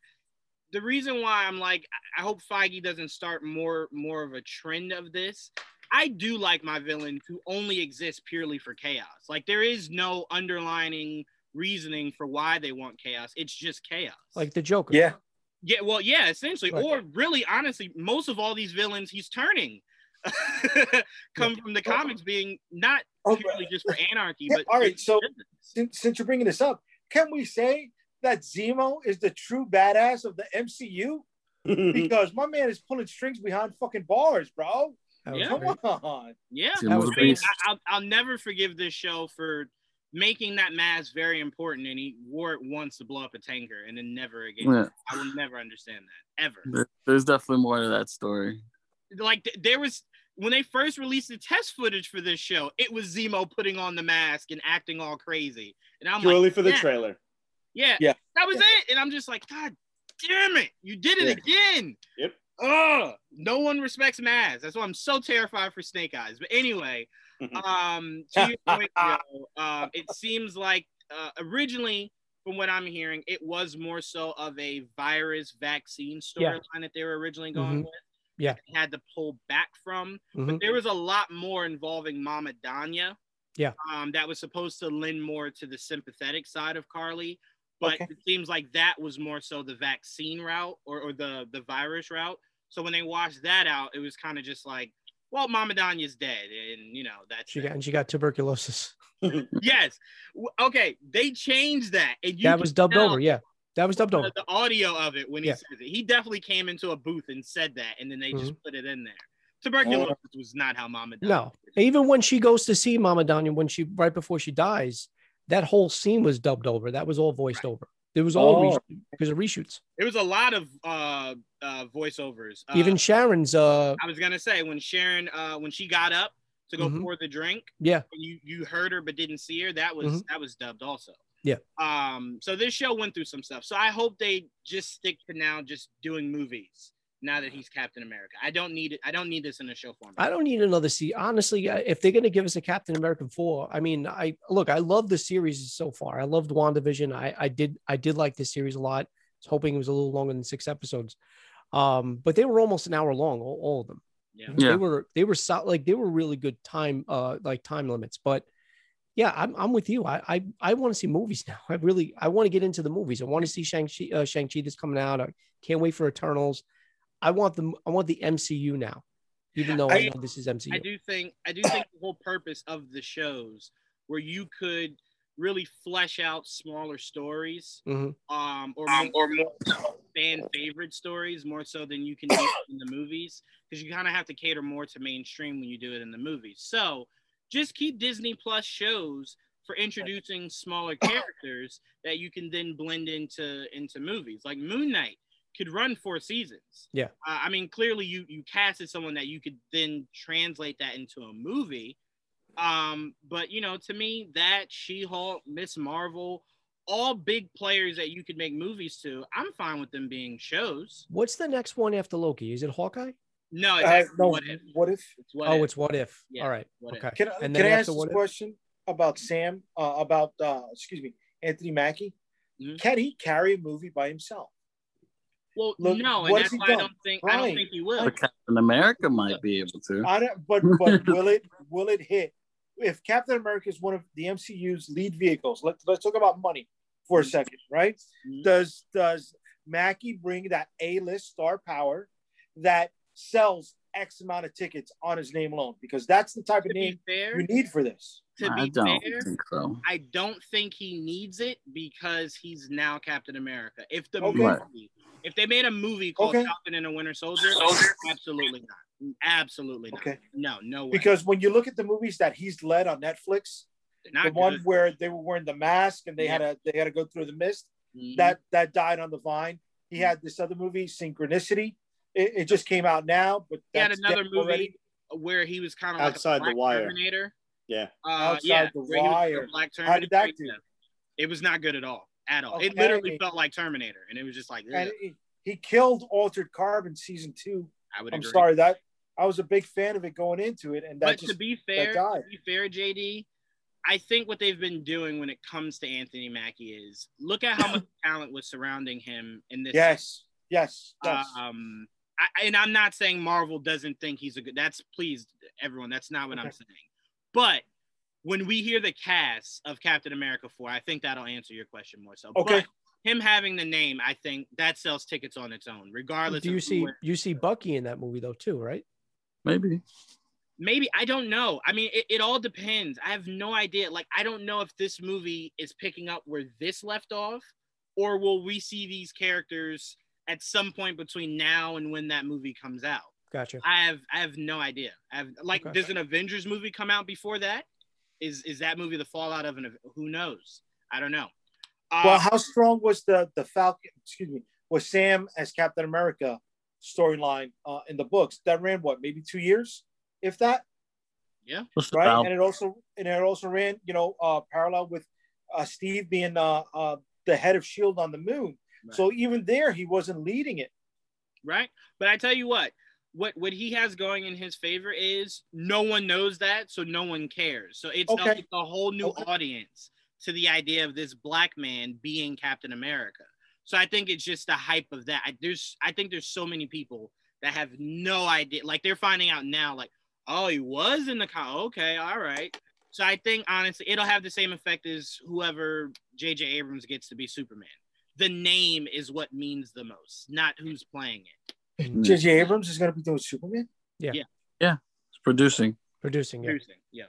the reason why I'm like, I- I hope Feige doesn't start more more of a trend of this. I do like my villain to only exist purely for chaos. Like there is no underlining reasoning for why they want chaos. It's just chaos. Like the Joker. Yeah. yeah, well, yeah, essentially, Right. or really, honestly, most of all these villains he's turning come from the comics being not Purely just for anarchy, Yeah, but all right, so- business. since, since you're bringing this up, can we say that Zemo is the true badass of the MCU? Because my man is pulling strings behind fucking bars, bro. Yeah. Come on. Yeah, Tim That was was a I mean. I, I'll, I'll never forgive this show for making that mask very important, and he wore it once to blow up a tanker, and then never again. Yeah. I will never understand that ever. There's definitely more to that story. Like there was when they first released the test footage for this show, it was Zemo putting on the mask and acting all crazy, and I'm Purely like, for the yeah, trailer. yeah, Yeah. that was it. And I'm just like, God damn it, you did it again. Yep. Ugh, no one respects Maz. That's why I'm so terrified for Snake Eyes. But anyway, um, to your point, Joe, um, it seems like uh, originally, from what I'm hearing, it was more so of a virus vaccine Yeah. storyline that they were originally going Mhm. with. Yeah. had to pull back from. Mhm. But there was a lot more involving Mama Donya. Yeah. Um, that was supposed to lend more to the sympathetic side of Carly. But Okay. it seems like that was more so the vaccine route or, or the, the virus route. So when they washed that out, it was kind of just like, well, Mama Donya's dead, and you know that's She got and she got tuberculosis. yes. Okay, they changed that, and you that was dubbed tell over. Yeah, that was dubbed the, over. the audio of it when he Yeah. says it. He definitely came into a booth and said that, and then they just Mm-hmm. put it in there. Tuberculosis was not how Mama Donya. No, even when she goes to see Mama Donya, when she right before she dies, that whole scene was dubbed over. That was all voiced over. It was all Oh. reshoot- because of reshoots. There was a lot of uh, uh, voiceovers. Uh, Even Sharon's, uh, I was gonna say when Sharon, uh, when she got up to go Mhm. pour the drink, yeah, you you heard her but didn't see her. That was that was dubbed also. Yeah. Um. So this show went through some stuff. So I hope they just stick to now just doing movies. Now that he's Captain America, I don't need it. I don't need this in a show format. I don't need another season. Honestly, if they're going to give us a Captain America four, I mean, I look, I love the series so far. I loved WandaVision. I, I did, I did like this series a lot. I was hoping it was a little longer than six episodes, um, but they were almost an hour long, all, all of them. Yeah. Yeah. They were, they were so, like they were really good time, uh, like time limits. But yeah, I'm, I'm with you. I, I, I want to see movies now. I really, I want to get into the movies. I want to see Shang Chi, uh, Shang Chi that's coming out. I can't wait for Eternals. I want the, I want the MCU now, even though I, I- know this is MCU. I do think I do think the whole purpose of the shows where you could really flesh out smaller stories, Mhm. um, or more, fan favorite stories more so than you can do in the movies because you kind of have to cater more to mainstream when you do it in the movies. So just keep Disney Plus shows for introducing smaller characters that you can then blend into into movies. Like Moon Knight could run four seasons. Yeah. Uh, I mean, clearly you you casted someone that you could then translate that into a movie. Um, but you know, to me, that She-Hulk, Miss Marvel, all big players that you could make movies to, I'm fine with them being shows. What's the next one after Loki? Is it Hawkeye? No, it's Uh, no, what if. what if? It's what oh, if. it's what if. Yeah, All right. what if. okay. Can, I And can I ask this what if? question about Sam? Uh, about uh, excuse me, Anthony Mackie. Mhm. Can he carry a movie by himself? Well, Look, no, and what that's has he I don't think I don't think he will. But Captain America might be able to. I don't, but but will it will it hit? If Captain America is one of the MCU's lead vehicles, let's let's talk about money for a second, right? Mhm. Does does Mackie bring that A list star power that sells X amount of tickets on his name alone? Because that's the type To of name fair, you need for this. to I be don't fair, think so. I don't think he needs it because he's now Captain America. If the Okay. movie, if they made a movie called Okay. Falcon and the Winter Soldier, absolutely not. Absolutely not. Okay. No, no way. Because when you look at the movies that he's led on Netflix, They're not the one where they were wearing the mask and they had to they had to go through the mist, Mhm. that that died on the vine. He had this other movie, Synchronicity, It, it just came out now, but He had another movie already. where he was kind of like Outside a the Wire. Terminator. Yeah. Uh, Outside yeah, the where he was Wire. Black How did that Terminator. do? It was not good at all. At all. It literally felt like Terminator, and it was just like, he, he killed Altered Carbon season two. I would I'm agree. sorry that I was a big fan of it going into it, and that But just to be fair, to be fair, JD, I think what they've been doing when it comes to Anthony Mackie is look at how much talent was surrounding him in this. yes, yes, yes. Um, I, and I'm not saying Marvel doesn't think he's a good. That's please everyone. That's not what I'm saying. But when we hear the cast of Captain America 4, I think that'll answer your question more so. Okay. But him having the name, I think that sells tickets on its own, regardless. Do you who see it- you see Bucky in that movie though too, right? Maybe. maybe I don't know. I mean, it, it all depends. I have no idea. Like, I don't know if this movie is picking up where this left off, or will we see these characters at some point between now and when that movie comes out? Gotcha. I have I have no idea. I have like, Okay. does an Avengers movie come out before that? Is is that movie the fallout of an? Who knows? I don't know. Uh, well, how strong was the the Falcon? Excuse me, was Sam as Captain America storyline uh, in the books? That ran what, maybe two years, if that, Yeah, right? about. And it also and it also ran, you know, uh, parallel with uh, Steve being uh, uh, the head of Shield on the moon. Right. So even there, he wasn't leading it. right? But I tell you what, what what he has going in his favor is no one knows that, so no one cares. So it's, a, Okay. it's a whole new Okay. audience to the idea of this black man being Captain America. So I think it's just the hype of that. I, there's I think there's so many people that have no idea, like they're finding out now, like oh he was in the con. Okay, all right. So I think honestly, it'll have the same effect as whoever J.J. Abrams gets to be Superman. The name is what means the most, not who's playing it. J.J. Abrams is going to be doing Superman, Yeah. Yeah. Yeah. It's producing. Producing. Yeah. Producing, yeah.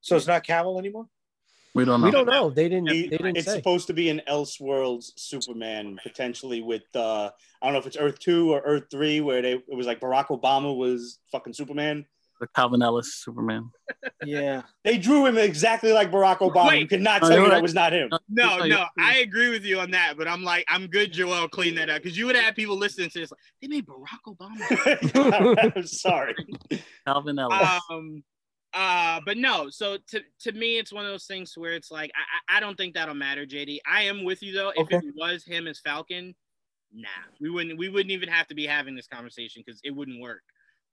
so it's not Cavill anymore. We don't know. We don't know. They didn't. He- They didn't it's say. supposed to be an Elseworlds Superman, potentially with uh I don't know if it's Earth Two or Earth Three, where they it was like Barack Obama was fucking Superman. The Calvin Ellis Superman. Yeah, They drew him exactly like Barack Obama. Wait. you cannot Oh, tell you're that was not him. No, Like- no, I agree with you on that, but I'm like, I'm good, Joel, clean that up because you would have people listening to this like they made Barack Obama. I'm sorry. Calvin Ellis. um, uh, but no. So to to me, it's one of those things where it's like I I I don't think that'll matter, JD. I am with you though. If Okay. it was him as Falcon, nah, we wouldn't we wouldn't even have to be having this conversation because it wouldn't work.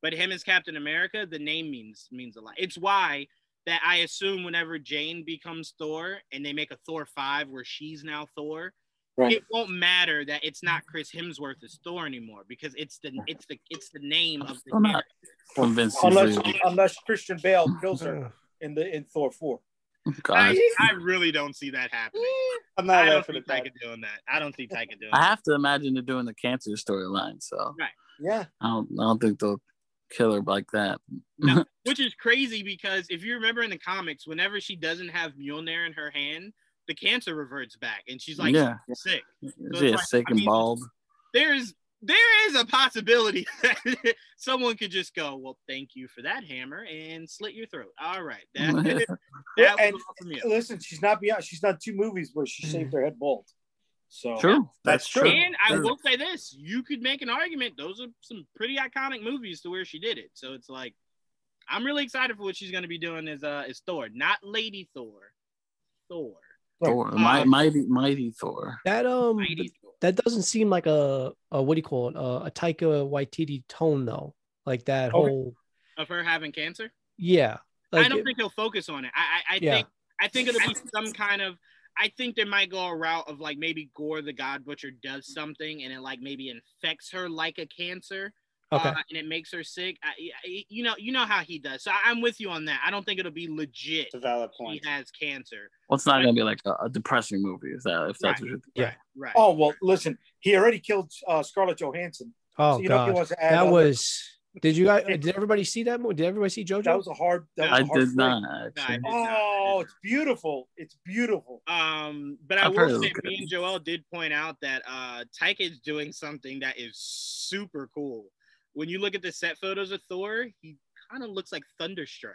But him as Captain America, the name means means a lot. It's why that I assume whenever Jane becomes Thor and they make a Thor five where she's now Thor, right. it won't matter that it's not Chris Hemsworth as Thor anymore because it's the it's the it's the name of the Still not character. convinced. Unless leaving. unless Christian Bale kills her in the in Thor four. I, I really don't see that happening. I'm I not don't laughing see at that. Taika doing that. I don't see Taika doing it. I that. have to imagine they're doing the cancer storyline, so right. Yeah, I don't. I don't think they'll kill her like that. No, which is crazy because if you remember in the comics, whenever she doesn't have Mjolnir in her hand, the cancer reverts back and she's like Yeah. sick. Is he like- sick I and mean- bald? There's there is a possibility that someone could just go, Well, thank you for that hammer and slit your throat. All right. That, that Yeah, and- from you. listen, she's not beyond. She's done two movies where she shaved mm. her head bald. So True. That's true. And I True. will say this: you could make an argument; those are some pretty iconic movies to where she did it. So it's like, I'm really excited for what she's going to be doing as uh as Thor, not Lady Thor, Thor, Thor, Uh, Mi- mighty, mighty Thor. That um, Mighty Thor. that doesn't seem like a, a what do you call it? A, a Taika Waititi tone though. Like that Okay. whole of her having cancer. yeah. Like I don't it- think he'll focus on it. I I, I Yeah. think I think it'll be some kind of. I think they might go a route of like maybe Gorr the God Butcher does something and it like maybe infects her like a cancer. okay. uh, and it makes her sick. I, I- you know, you know how he does. So I, I'm with you on that. I don't think it'll be legit. It's a valid He has cancer. Well, it's not gonna be like a, a depressing movie. Is that if that's what you're Yeah. Right. Oh well, listen, he already killed uh, Scarlett Johansson. oh so you know he god, wants to add. that other- was. Did you guys? Did everybody see that movie? Did everybody see JoJo? that was a hard. That was I a hard did not No, I actually. did not. Oh, it's beautiful. It's beautiful. Um, but I I've will say, me and Joel did point out that uh, Taika is doing something that is super cool. When you look at the set photos of Thor, he kind of looks like Thunderstrike.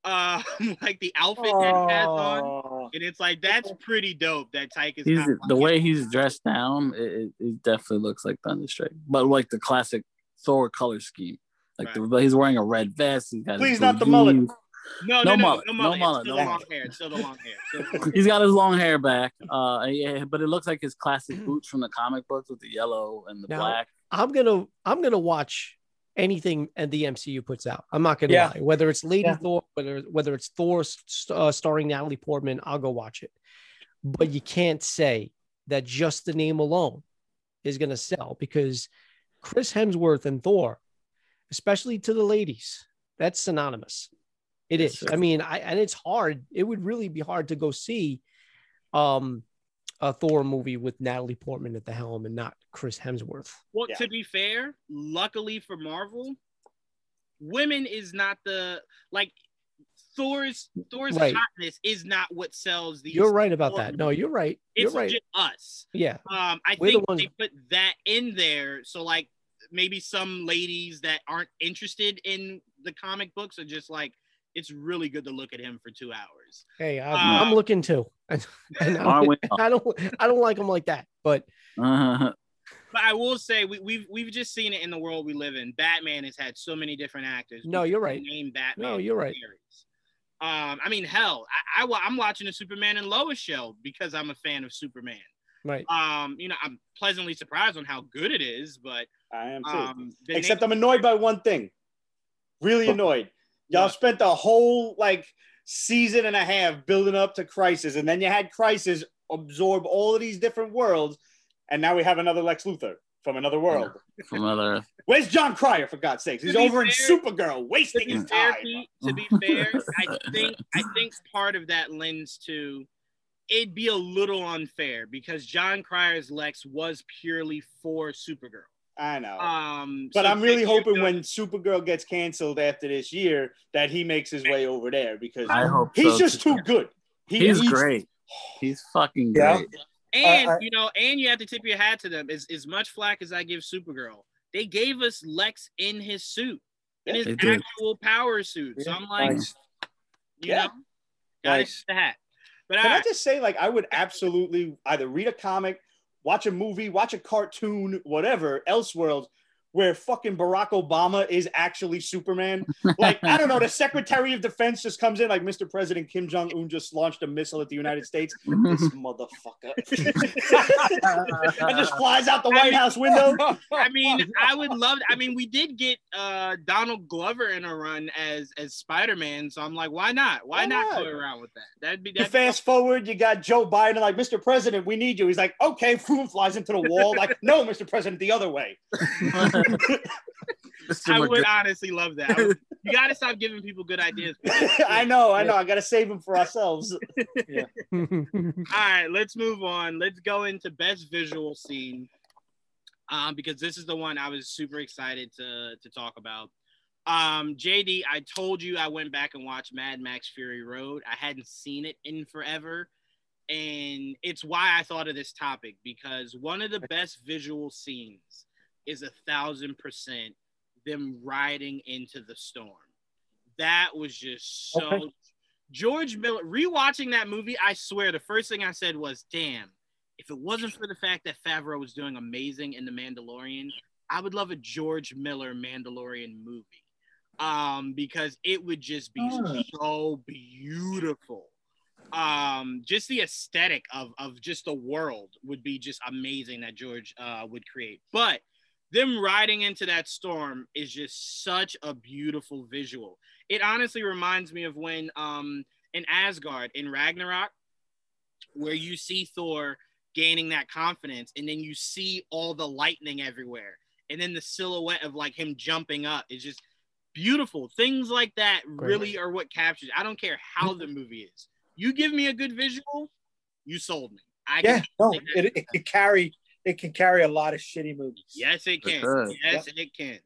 um, like the outfit that he has on, Oh. and it's like that's pretty dope. That Taika is He's not the way he's dressed down. It, it, it definitely looks like Thunderstrike, but like the classic Thor color scheme. Like the, he's wearing a red vest. He's got his Please, blue not the mullet. jeans. No, No no, no, mullet, no, no mullet. mullet, still no long mullet. hair. Still the long hair. Still the long hair. He's got his long hair back. Uh, yeah, but it looks like his classic boots from the comic books with the yellow and the Now- black. I'm gonna I'm gonna watch anything and the MCU puts out. I'm not gonna Yeah. lie. Whether it's Lady Yeah. Thor, whether whether it's Thor st- uh, starring Natalie Portman, I'll go watch it. But you can't say that just the name alone is gonna sell because Chris Hemsworth and Thor, especially to the ladies, that's synonymous. It is. Yes, I mean, I and it's hard. It would really be hard to go see um a Thor movie with Natalie Portman at the helm and not Chris Hemsworth. Well, Yeah. to be fair, luckily for Marvel, women is not the like Thor's Thor's Right. hotness is not what sells these. You're right about Thor that. No, you're right. You're It's right. just us. Yeah. Um, I We're the think ones- they put that in there so like maybe some ladies that aren't interested in the comic books are just like it's really good to look at him for two hours. Hey, I'm, Uh, I'm looking too. And, and I, don't, I don't I don't like them like that. But Uh, But I will say we, we've we've just seen it in the world we live in. Batman has had so many different actors. No, you're right. Name Batman. No, you're right. series. Um, I mean, hell, I, I I'm watching the Superman and Lois show because I'm a fan of Superman. right. Um, you know, I'm pleasantly surprised on how good it is, but I am too. um, Except I'm annoyed by one thing. Really annoyed. Y'all What? spent the whole like season and a half building up to Crisis, and then you had Crisis absorb all of these different worlds, and now we have another Lex Luthor from another world. from other. Where's John Cryer for God's sakes? He's To be over in Supergirl, wasting his fair, time. To be fair, I think I think part of that lends to it'd be a little unfair because John Cryer's Lex was purely for Supergirl. I know. Um, but so I'm really hoping go- when Supergirl gets canceled after this year that he makes his way over there because I hope he's so, just too. too good. He He's is- great. He's fucking Yeah. Great. And I- I- you know, and you have to tip your hat to them. As as much flack as I give Supergirl, they gave us Lex in his suit, in his They did. actual power suit. So I'm like, Nice. you Yeah. know, got Nice. the hat. But Can all I just say, like, I would absolutely either read a comic, watch a movie, watch a cartoon, whatever, Elseworlds, where fucking Barack Obama is actually Superman. Like, I don't know, the Secretary of Defense just comes in, like, Mr. President Kim Jong Un just launched a missile at the United States. This motherfucker. and just flies out the White House window. I mean, I would love. I mean, we did get uh Donald Glover in a run as as Spider Man, so I'm like, why not? Why, Why not not? play around with that? That'd be You that. fast forward, you got Joe Biden, like, Mr. President, we need you. He's like, okay, boom, flies into the wall. Like, no, Mr. President, the other way. Mr. I would McGregor. honestly love that. Would- you got to stop giving people good ideas. I know, I know. I got to save them for ourselves. All right, let's move on. Let's go into best visual scene. Um, because this is the one I was super excited to to talk about. Um, JD, I told you I went back and watched Mad Max Fury Road. I hadn't seen it in forever. And it's why I thought of this topic because one of the best visual scenes is a thousand percent them riding into the storm. That was just so Okay. George Miller rewatching that movie, I swear the first thing I said was, damn, if it wasn't for the fact that Favreau was doing amazing in The Mandalorian, I would love a George Miller Mandalorian movie. Um, because it would just be Ah. so beautiful. Um, just the aesthetic of of just the world would be just amazing that George uh would create. But them riding into that storm is just such a beautiful visual. It honestly reminds me of when um in Asgard in Ragnarok, where you see Thor gaining that confidence, and then you see all the lightning everywhere, and then the silhouette of like him jumping up is just beautiful. Things like that really are what captures. I don't care how the movie is. You give me a good visual, you sold me. I Yeah, no, it, it can carry it can carry a lot of shitty movies. Yes, it It can. does. Yes, it can.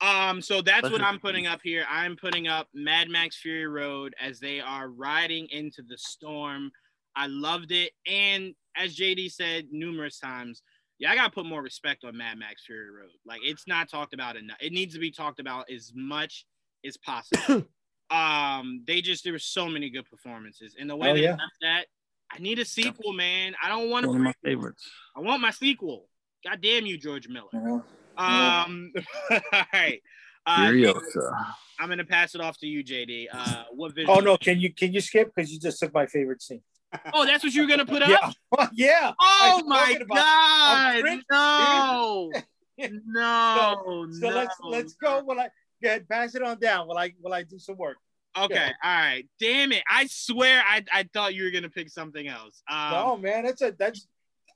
Um, so that's what I'm putting up here. I'm putting up Mad Max Fury Road as they are riding into the storm. I loved it, and as JD said numerous times, yeah, I gotta put more respect on Mad Max Fury Road. Like it's not talked about enough. It needs to be talked about as much as possible. Um, they just there were so many good performances, and the way Oh, they yeah. left that, I need a sequel, man. I don't want One of my to. favorites. I want my sequel. God damn you, George Miller. You know? Um, all right. Uh, Furiosa. I'm gonna pass it off to you, JD. Uh, what visual? Oh no, can you can you skip because you just took my favorite scene? Oh, that's what you were gonna put up. Yeah, yeah. Oh I'm my god! I'm No, no, So no. let's let's go. Will I go ahead, pass it on down? Will I will I do some work? Okay, Yeah. all right. Damn it! I swear, I I thought you were gonna pick something else. Um, no, man, that's a that's.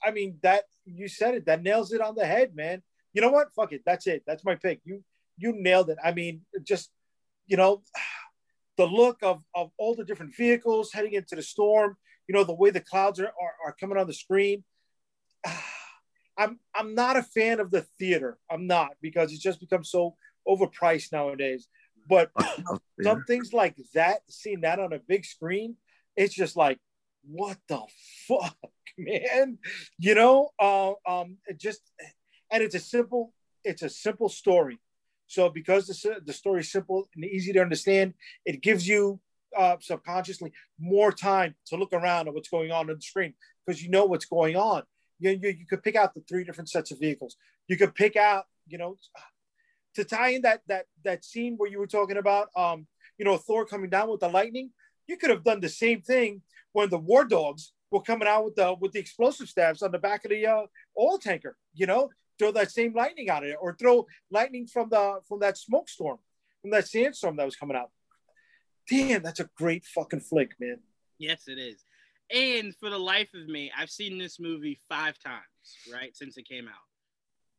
I mean that you said it. That nails it on the head, man. You know what? Fuck it. That's it. That's my pick. You you nailed it. I mean, just you know, the look of of all the different vehicles heading into the storm. You know, the way the clouds are are, are coming on the screen. I'm I'm not a fan of the theater. I'm not because it's just become so overpriced nowadays. But some things like that, seeing that on a big screen, it's just like, what the fuck, man? You know, uh, um, it just, and it's a simple, it's a simple story. So because the the story is simple and easy to understand, it gives you uh, subconsciously more time to look around at what's going on on the screen because you know what's going on. You, you you could pick out the three different sets of vehicles. You could pick out, you know, to tie in that that that scene where you were talking about, um, you know, Thor coming down with the lightning. You could have done the same thing when the war dogs were coming out with the with the explosive stabs on the back of the uh, oil tanker. You know, throw that same lightning out of it, or throw lightning from the from that smoke storm, from that sandstorm that was coming out. Damn, that's a great fucking flick, man. Yes, it is. And for the life of me, I've seen this movie five times, right, since it came out.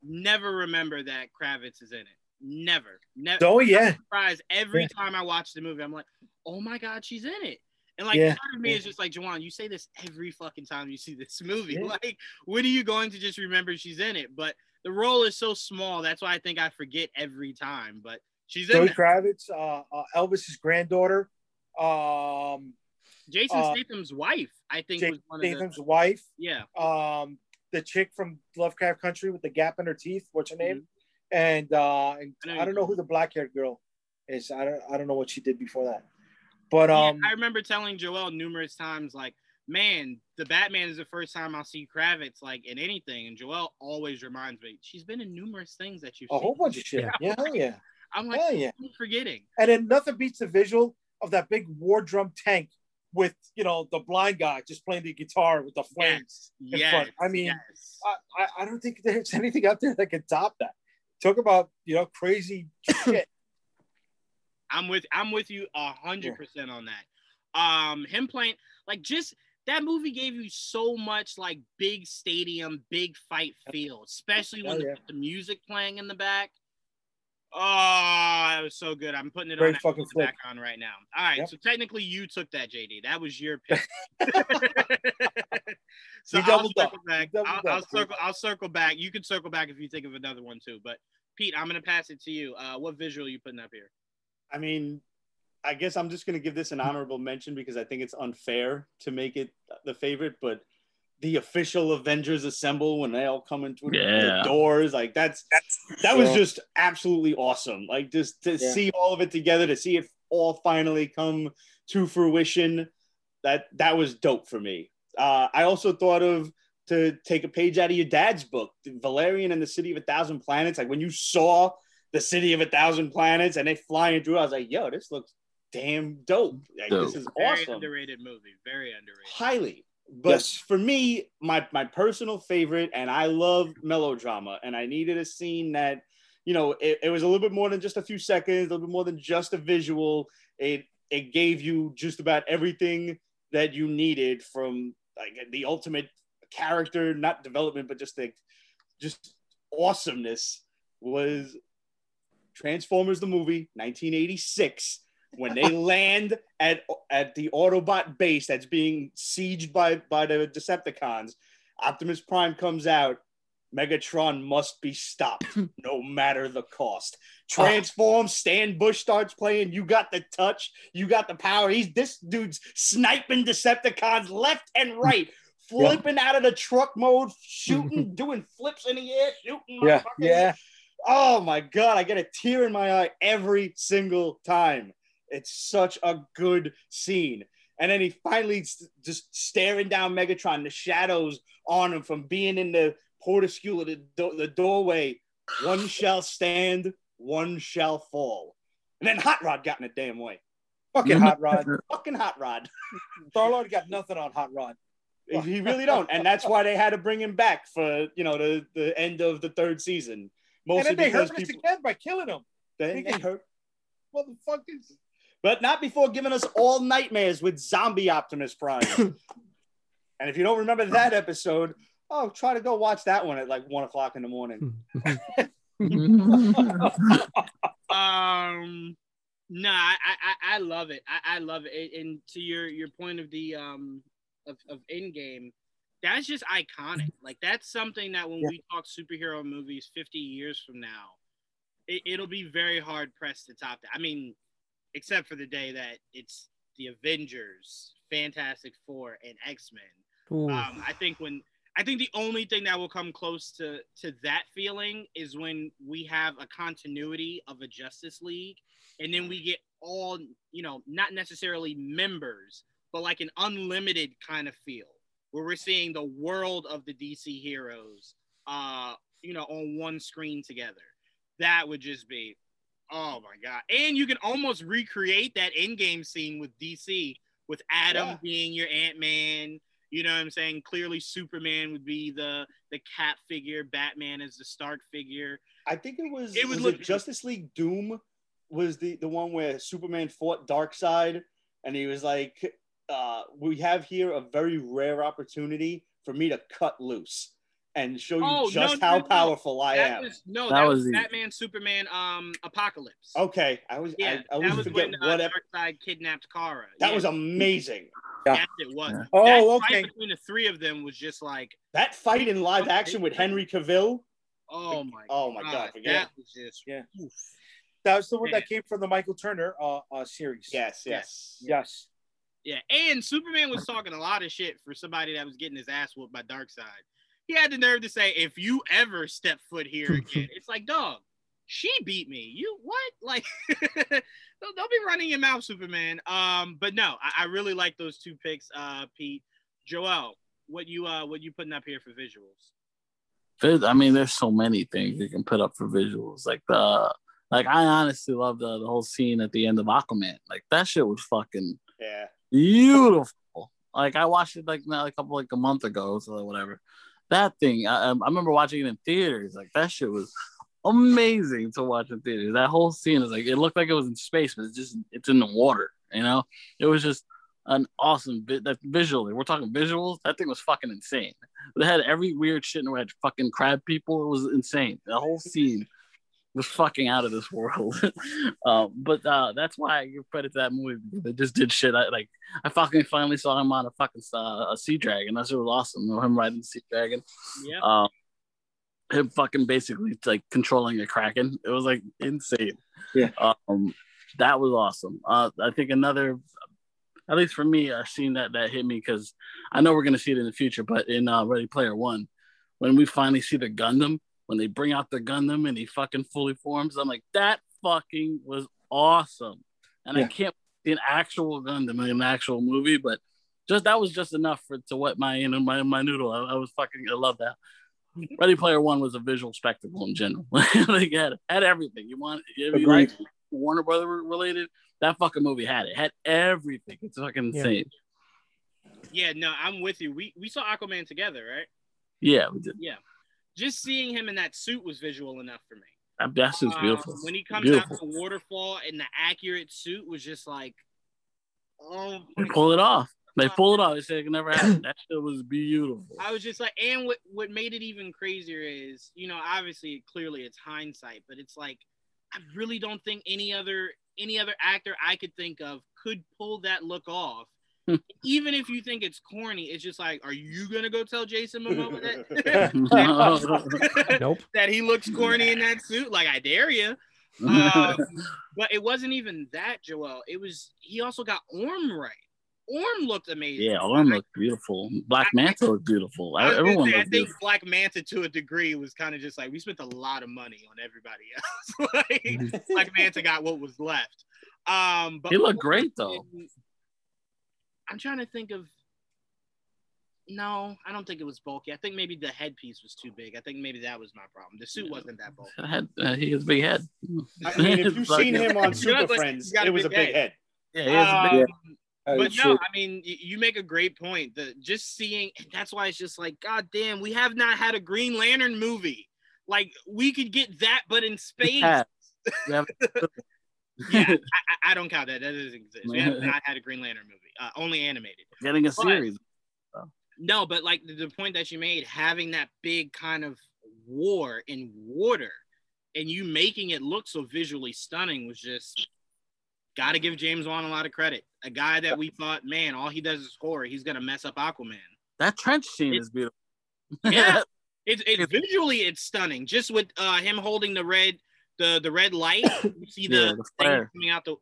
Never remember that Kravitz is in it. Never. Never. Oh yeah, surprised every Yeah. time I watch the movie. I'm like, oh my god, she's in it. And like Yeah. part of me Yeah. is just like, Jawan, you say this every fucking time you see this movie. Yeah. Like, when are you going to just remember she's in it? But the role is so small, that's why I think I forget every time. But she's in Zoe it. Kravitz, uh, uh, Elvis's granddaughter, um, Jason uh, Statham's wife, I think, Jake was one of the Statham's wife, yeah. um, the chick from Lovecraft Country with the gap in her teeth. What's her name? Mm-hmm. And uh, and I I, don't know who the black haired girl is. I don't I don't know what she did before that. But Yeah, um, I remember telling Joel numerous times, like, man, the Batman is the first time I'll see Kravitz like in anything, and Joel always reminds me she's been in numerous things that you've a seen. whole bunch of shit. Yeah, hell yeah, I'm like, hell yeah. I'm forgetting. And then nothing beats the visual of that big war drum tank with you know the blind guy just playing the guitar with the flames. Yes, in yes. front. I mean, yes. I, I, I don't think there's anything out there that can top that. Talk about you know crazy shit. I'm with I'm with you a hundred percent on that. Um, him playing like just that movie gave you so much like big stadium, big fight feel, especially when they yeah. the music playing in the back. Oh, that was so good. I'm putting it Great on fucking the flick. background right now. All right, Yep. so technically you took that, JD. That was your pick. so You I'll circle up. back. You I'll, I'll circle. I'll circle back. You can circle back if you think of another one too. But Pete, I'm gonna pass it to you. Uh, what visual are you putting up here? I mean, I guess I'm just gonna give this an honorable mention because I think it's unfair to make it the favorite, but the official Avengers assemble when they all come into the- Yeah. the doors, like that's that was Yeah. just absolutely awesome. Like just to Yeah. see all of it together, to see it all finally come to fruition, that that was dope for me. Uh, I also thought of to take a page out of your dad's book, Valerian and the City of a Thousand Planets. Like when you saw the City of a Thousand Planets and they flying through, I was like, yo, this looks damn dope. Like this Dope. is Very awesome underrated movie. Very underrated. highly. But Yes. for me, my my personal favorite, and I love melodrama, and I needed a scene that, you know, it, it was a little bit more than just a few seconds, a little bit more than just a visual. It it gave you just about everything that you needed from like the ultimate character, not development, but just the just awesomeness was Transformers the movie, 1986, when they land at at the Autobot base that's being sieged by by the Decepticons. Optimus Prime comes out. Megatron must be stopped, no matter the cost. Ah. Transform. Stan Bush starts playing. You got the touch. You got the power. He's this dude's sniping Decepticons left and right, flipping out of the truck mode, shooting, doing flips in the air, shooting. Yeah, yeah. Oh my god, I get a tear in my eye every single time. It's such a good scene. And then he finally s- just staring down Megatron, the shadows on him from being in the portiscule, the, do- the doorway. One shall stand, one shall fall. And then Hot Rod got in the damn way. Fucking Hot Rod. Fucking Hot Rod. Star Lord got nothing on Hot Rod. He really don't, and that's why they had to bring him back for you know the the end of the third season. And then they because hurt us people, again by killing him. they, they hurt, Motherfuckers. But not before giving us all nightmares with zombie Optimus Prime. and if you don't remember that episode, oh, try to go watch that one at like one o'clock in the morning. Um, nah, I, I, I love it. I, I love it. And to your your point of the um of of in game, that's just iconic. Like that's something that when we talk superhero movies 50 years from now, it'll be very hard pressed to top that. I mean, except for the day that it's the Avengers, Fantastic Four, and X Men. Um, I think when I think the only thing that will come close to to that feeling is when we have a continuity of a Justice League, and then we get all you know, not necessarily members, but like an unlimited kind of feel, where we're seeing the world of the DC heroes, uh, you know, on one screen together. That would just be, oh my god! And you can almost recreate that in-game scene with DC with Adam Yeah. being your Ant Man. You know what I'm saying? Clearly, Superman would be the the Cap figure, Batman is the Stark figure. I think it was It would was look- it Justice League Doom was the the one where Superman fought Darkseid, and he was like, uh, "We have here a very rare opportunity for me to cut loose and show you Oh, just no, how no. powerful I that am." was no, That that, was was Batman, Superman, um, Apocalypse. okay, I was yeah, I, I that always was forget when uh, what ep- Darkseid kidnapped Kara. that Yeah, was amazing. yes, it was. Yeah. Oh, that okay. fight between the three of them was just like, That fight in live action with Henry Cavill. oh my, Oh my God, forget that it. was just Yeah. oof. That was the one Yeah. that came from the Michael Turner uh, uh series. Yes, yes. Yes. Yeah, and Superman was talking a lot of shit for somebody that was getting his ass whooped by Darkseid. He had the nerve to say, "If you ever step foot here again," it's like, dog, she beat me. You what? Like, don't, don't be running your mouth, Superman. Um, but no, I, I really like those two picks, uh, Pete, Joel. What you uh, what you putting up here for visuals? Vis- I mean, there's so many things you can put up for visuals. Like the, like I honestly love the, the whole scene at the end of Aquaman. Like that shit was fucking Yeah. beautiful. Like I watched it like now a couple like a month ago, so whatever. That thing, I, um, I remember watching it in theaters. Like that shit was amazing to watch in theaters. That whole scene is like it looked like it was in space, but it's just it's in the water. You know, it was just an awesome bit. That visually, we're talking visuals. That thing was fucking insane. They had every weird shit, and we had fucking crab people. It was insane. The whole scene was fucking out of this world. um, but uh, that's why I give credit to that movie because they just did shit. I, like I fucking finally saw him on a fucking uh, a sea dragon. That shit was awesome. Him riding the sea dragon. Yeah, Um, him fucking basically like controlling a kraken. It was like insane. Yeah. Um, that was awesome. Uh, I think another, at least for me, a scene that that hit me because I know we're gonna see it in the future, but in uh, Ready Player One, when we finally see the Gundam, when they bring out the Gundam and he fucking fully forms, I'm like, that fucking was awesome. And I can't see an actual Gundam in an actual movie, but just that was just enough for to wet my you know my my noodle. I, I was fucking I love that. Ready Player One was a visual spectacle in general. like had had everything you want. If you like Warner Brother related, that fucking movie had it. Had everything. It's fucking Yeah. insane. yeah. No, I'm with you. We we saw Aquaman together, right? Yeah, we did. Just seeing him in that suit was visual enough for me. That's just Um, beautiful. when he comes beautiful. out of the waterfall in the accurate suit was just like, oh, They pull it off. They pull it off. They say it can never happen. That shit was beautiful. I was just like, and what what made it even crazier is, you know, obviously, clearly it's hindsight, but it's like, I really don't think any other any other actor I could think of could pull that look off. Even if you think it's corny, it's just like, are you gonna go tell Jason Momoa that Nope. that he looks corny in that suit? Like, I dare you. Um, but it wasn't even that, Joel. It was he also got Orm right. Orm looked amazing. yeah, Orm looked beautiful. Black Manta looked beautiful. I, was gonna Everyone say, I looked think beautiful. Black Manta to a degree was kind of just like we spent a lot of money on everybody else. like Black Manta got what was left. Um, but He looked great, though. I'm trying to think of. No, I don't think it was bulky. I think maybe the headpiece was too big. I think maybe that was my problem. The suit wasn't that bulky. I had, uh, he has a big head. I mean, if you've seen him on Super does, like, Friends, he's a it was a big big head. head. Yeah, he has a big Um, Uh, but shit. no, I mean, you make a great point. The just seeing that's why it's just like, God damn, we have not had a Green Lantern movie. Like we could get that, but in space. head. Yeah, I, I- don't count that. That doesn't exist. We have not had a Green Lantern movie, uh, only animated. Getting a But- series. No, but like the, the point that you made, having that big kind of war in water, and you making it look so visually stunning was just got to give James Wan a lot of credit. A guy that we thought, man, all he does is horror. He's gonna mess up Aquaman. That trench scene It- is beautiful. Yeah. It's it's It's- visually it's stunning. Just with uh him holding the red the the red light, you see the, Yeah, the thing flare. coming out the.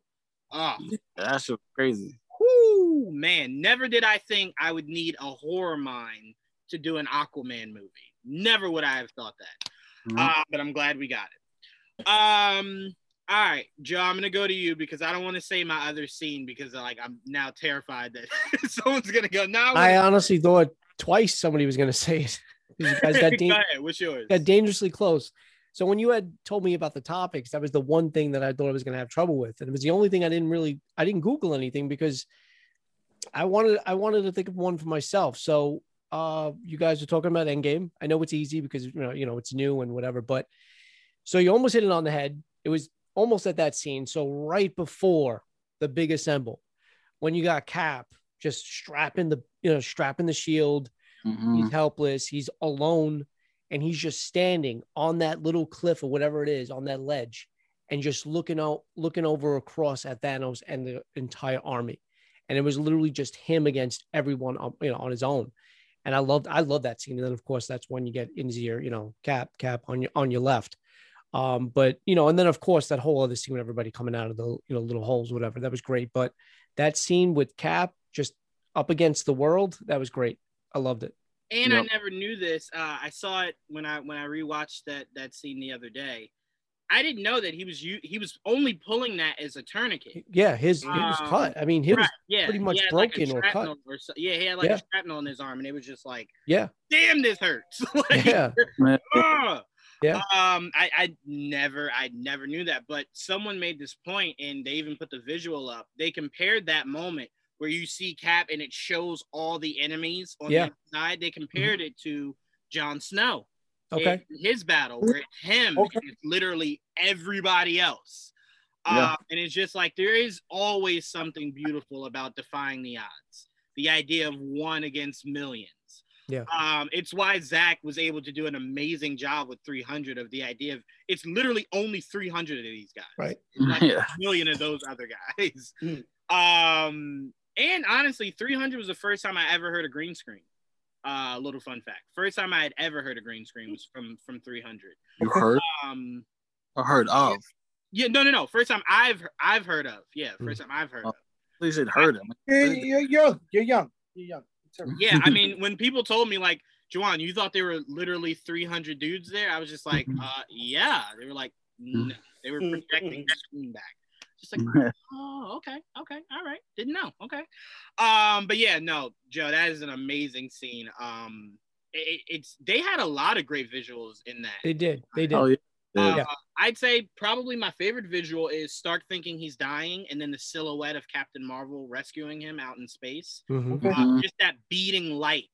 Oh, that shit crazy. whoo, man! Never did I think I would need a horror mind to do an Aquaman movie. Never would I have thought that. Mhm. Uh, but I'm glad we got it. Um. All right, Joe. I'm gonna go to you because I don't want to say my other scene because like I'm now terrified that someone's gonna go. No, I honestly thought twice somebody was going to say it. You guys got, go ahead. What's yours? got dangerously close. So when you had told me about the topics, that was the one thing that I thought I was going to have trouble with, and it was the only thing I didn't really I didn't Google anything because I wanted I wanted to think of one for myself. So uh, you guys are talking about Endgame. I know it's easy because you know you know it's new and whatever, but so you almost hit it on the head. It was almost at that scene. So right before the big assemble, when you got Cap just strapping the you know strapping the shield, Mhm. he's helpless, he's alone, and he's just standing on that little cliff or whatever it is on that ledge, and just looking out looking over across at Thanos and the entire army, and it was literally just him against everyone on you know on his own. And I loved I love that scene. And then of course that's when you get into your, you know, cap, cap on your on your left. Um, but you know, and then of course that whole other scene with everybody coming out of the you know little holes, whatever, that was great. But that scene with Cap just up against the world, that was great. I loved it. And Yep. I never knew this. Uh, I saw it when I when I rewatched that that scene the other day. I didn't know that he was he was only pulling that as a tourniquet. Yeah, his he was Um, cut. I mean, he was yeah, pretty much had like broken or cut. or so, yeah, he had like Yeah. a shrapnel in his arm, and it was just like, yeah, damn, this hurts. like, yeah, Man, ah. Yeah. Um, I, I never, I never knew that, but someone made this point, and they even put the visual up. They compared that moment where you see Cap and it shows all the enemies on Yeah. the side. They compared it to Jon Snow. okay, in his battle where it's him Okay. and it's literally everybody else. Yeah. Uh, and it's just like there is always something beautiful about defying the odds. The idea of one against millions. Yeah. Um, it's why Zack was able to do an amazing job with 300 of the idea of it's literally only 300 of these guys. Right. Like yeah. a million of those other guys. Mm. Um, and honestly, 300 was the first time I ever heard a green screen. Uh, little fun fact. First time I had ever heard a green screen was from from 300. You heard Um, or heard of? yeah, no, no, no. First time I've I've heard of. Yeah, first time I've heard Oh. of. Please it heard him. You're, you're young. You're young. You're young. It's all right. Yeah, I mean, when people told me like, Juwan, you thought there were literally 300 dudes there, I was just like, Mhm. uh, yeah. They were like, no. They were Mhm. projecting the screen back. Just like, oh, okay, okay, all right. Didn't know. Okay. Um, but yeah, no, Joe, that is an amazing scene. Um, it, it's they had a lot of great visuals in that. they did, they did. oh yeah. Uh, Yeah. I'd say probably my favorite visual is Stark thinking he's dying, and then the silhouette of Captain Marvel rescuing him out in space. Mhm. Uh, just that beating light.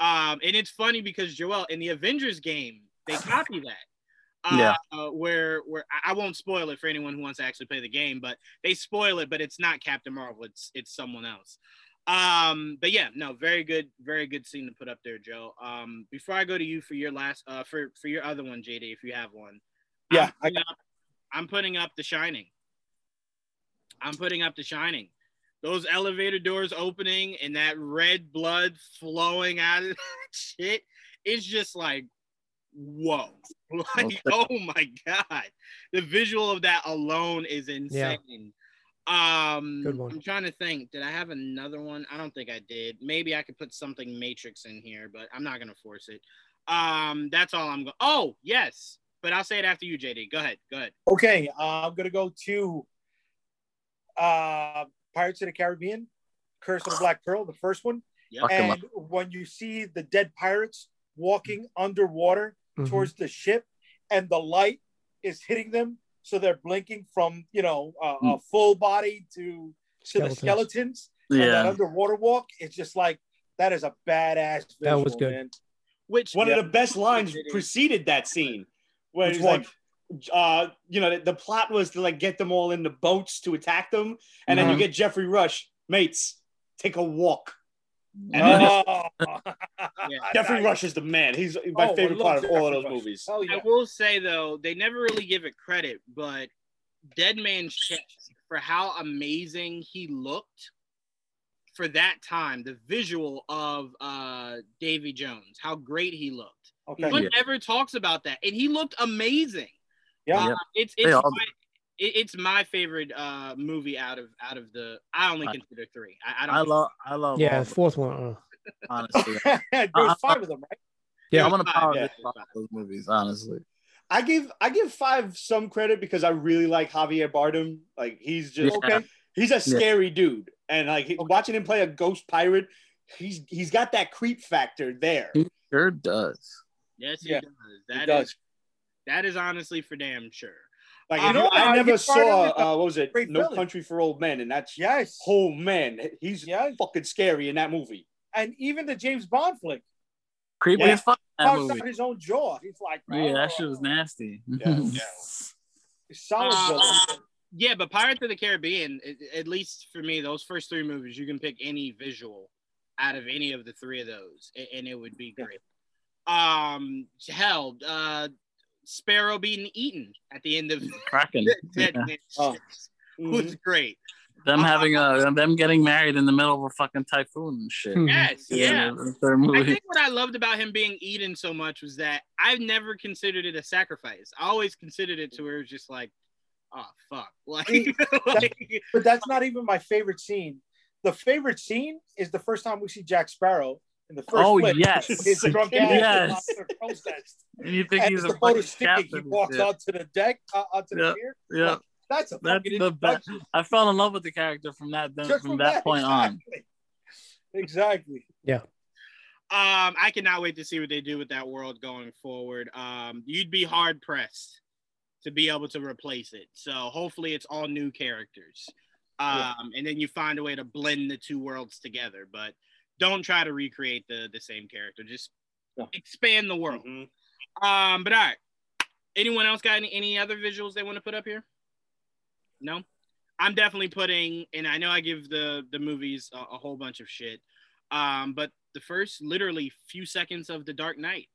Um, and it's funny because Joel in the Avengers game they copy that. Uh, Yeah. uh, where where I- I won't spoil it for anyone who wants to actually play the game, but they spoil it, but it's not Captain Marvel, it's it's someone else. Um, but yeah, no, very good, very good scene to put up there, Joe. Um, before I go to you for your last uh for for your other one, JD, if you have one. Yeah, I'm putting, up, I'm putting up The Shining. I'm putting up The Shining. Those elevator doors opening and that red blood flowing out of that shit is just like, whoa. Like, Okay. oh my God. The visual of that alone is insane. Um, Good one. I'm trying to think. Did I have another one? I don't think I did. Maybe I could put something Matrix in here, but I'm not gonna force it. Um, that's all I'm going. Oh, yes, but I'll say it after you, JD. Go ahead. Go ahead. Okay, uh, I'm gonna go to uh, Pirates of the Caribbean, Curse of the Black Pearl, the first one. Yep. Fuck 'em up. And when you see the dead pirates walking underwater Mhm. towards the ship, and the light is hitting them, so they're blinking from you know uh, a full body to to the Skeletons. skeletons. And that Yeah. underwater walk, it's just like that is a badass. That was good. Man. Which One Yeah. of the best lines preceded that scene. Where Which he's one? like, uh, you know, the, the plot was to like get them all in the boats to attack them, and then you Mhm. get Geoffrey Rush, mates, take a walk. And then Oh. Yeah. Geoffrey Rush is the man. He's my Oh, favorite part love of all of those Rush. movies. Hell I will say though, they never really give it credit, but Dead Man's Chest for how amazing he looked for that time, the visual of uh Davy Jones, how great he looked. Okay. No one Yeah. ever talks about that, and he looked amazing. Yeah. Uh, it's it's all my, it- it's my favorite uh movie out of out of the. I only I- consider three. I, I don't. I love I love Yeah, all fourth one. uh, honestly. There's five of them, right? Yeah. I'm gonna power yeah, this off five. those movies, honestly. I give I give five some credit because I really like Javier Bardem. Like he's just Yeah. Okay. he's a scary dude, and like he- watching him play a ghost pirate, he's he's got that creep factor there. He sure does. Yes, he Yeah, does. He does. is that is honestly for damn sure. Like You know, you- I never saw Bardem is a uh, what was it? great No villain. Country for Old Men, and that's Yes. oh man, he's Yeah. fucking scary in that movie. And even the James Bond flick, Creepy Yeah. as fuck. That pops movie. out his own jaw. He's like, Yeah, that oh, shit was nasty. Yeah, yeah. Solid Uh. Yeah, but Pirates of the Caribbean, at least for me, those first three movies, you can pick any visual out of any of the three of those, and it would be great. Um, hell, uh, Sparrow being eaten at the end of Kraken. Dead Yeah. Oh. Chest was great. Them having a them getting married in the middle of a fucking typhoon and shit. Hmm. Yes, yeah. the third I think what I loved about him being eaten so much was that I've never considered it a sacrifice. I always considered it to where it was just like, oh fuck, like, like But that's not even my favorite scene. The favorite scene is the first time we see Jack Sparrow in the first Oh, flip. yes. He's drunk ass Yes. on the crow's nest. And you think And he's a the boat fucking is sinking, he captain? walks yeah. onto the deck, uh, onto the Yeah. pier. yeah. That's a That's fucking the best. I fell in love with the character from that Just from that point on. Exactly. Yeah. Um, I cannot wait to see what they do with that world going forward. Um, you'd be hard pressed to be able to replace it. So hopefully it's all new characters. Um, Yeah. and then you find a way to blend the two worlds together, but don't try to recreate the the same character. Just No. expand the world. Mhm. Um, but all right. Anyone else got any, any other visuals they want to put up here? No? I'm definitely putting, and I know I give the the movies a, a whole bunch of shit. Um, but the first literally few seconds of The Dark Knight,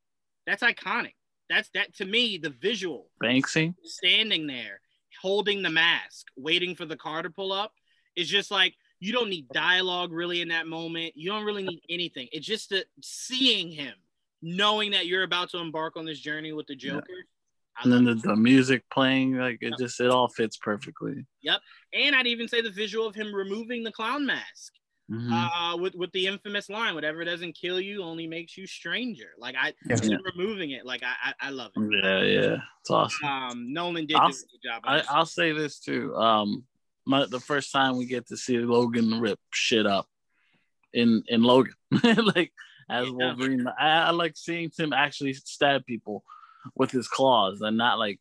that's iconic. That's that to me, the visual Banksy. standing there, holding the mask, waiting for the car to pull up, is just like you don't need dialogue really in that moment. You don't really need anything. It's just the seeing him, knowing that you're about to embark on this journey with the Joker. I And then the, the music playing, like it just it all fits perfectly. Yep. and I'd even say the visual of him removing the clown mask. Mhm. uh, with with the infamous line, "Whatever doesn't kill you only makes you stranger." Like I, Yeah. just removing it, like I, I, I love it. yeah, yeah, it's awesome. Um, Nolan did I'll- a good job. I, I'll say this too. Um, my the first time we get to see Logan rip shit up in in Logan, like as Yeah. Wolverine, I, I like seeing him actually stab people with his claws and not like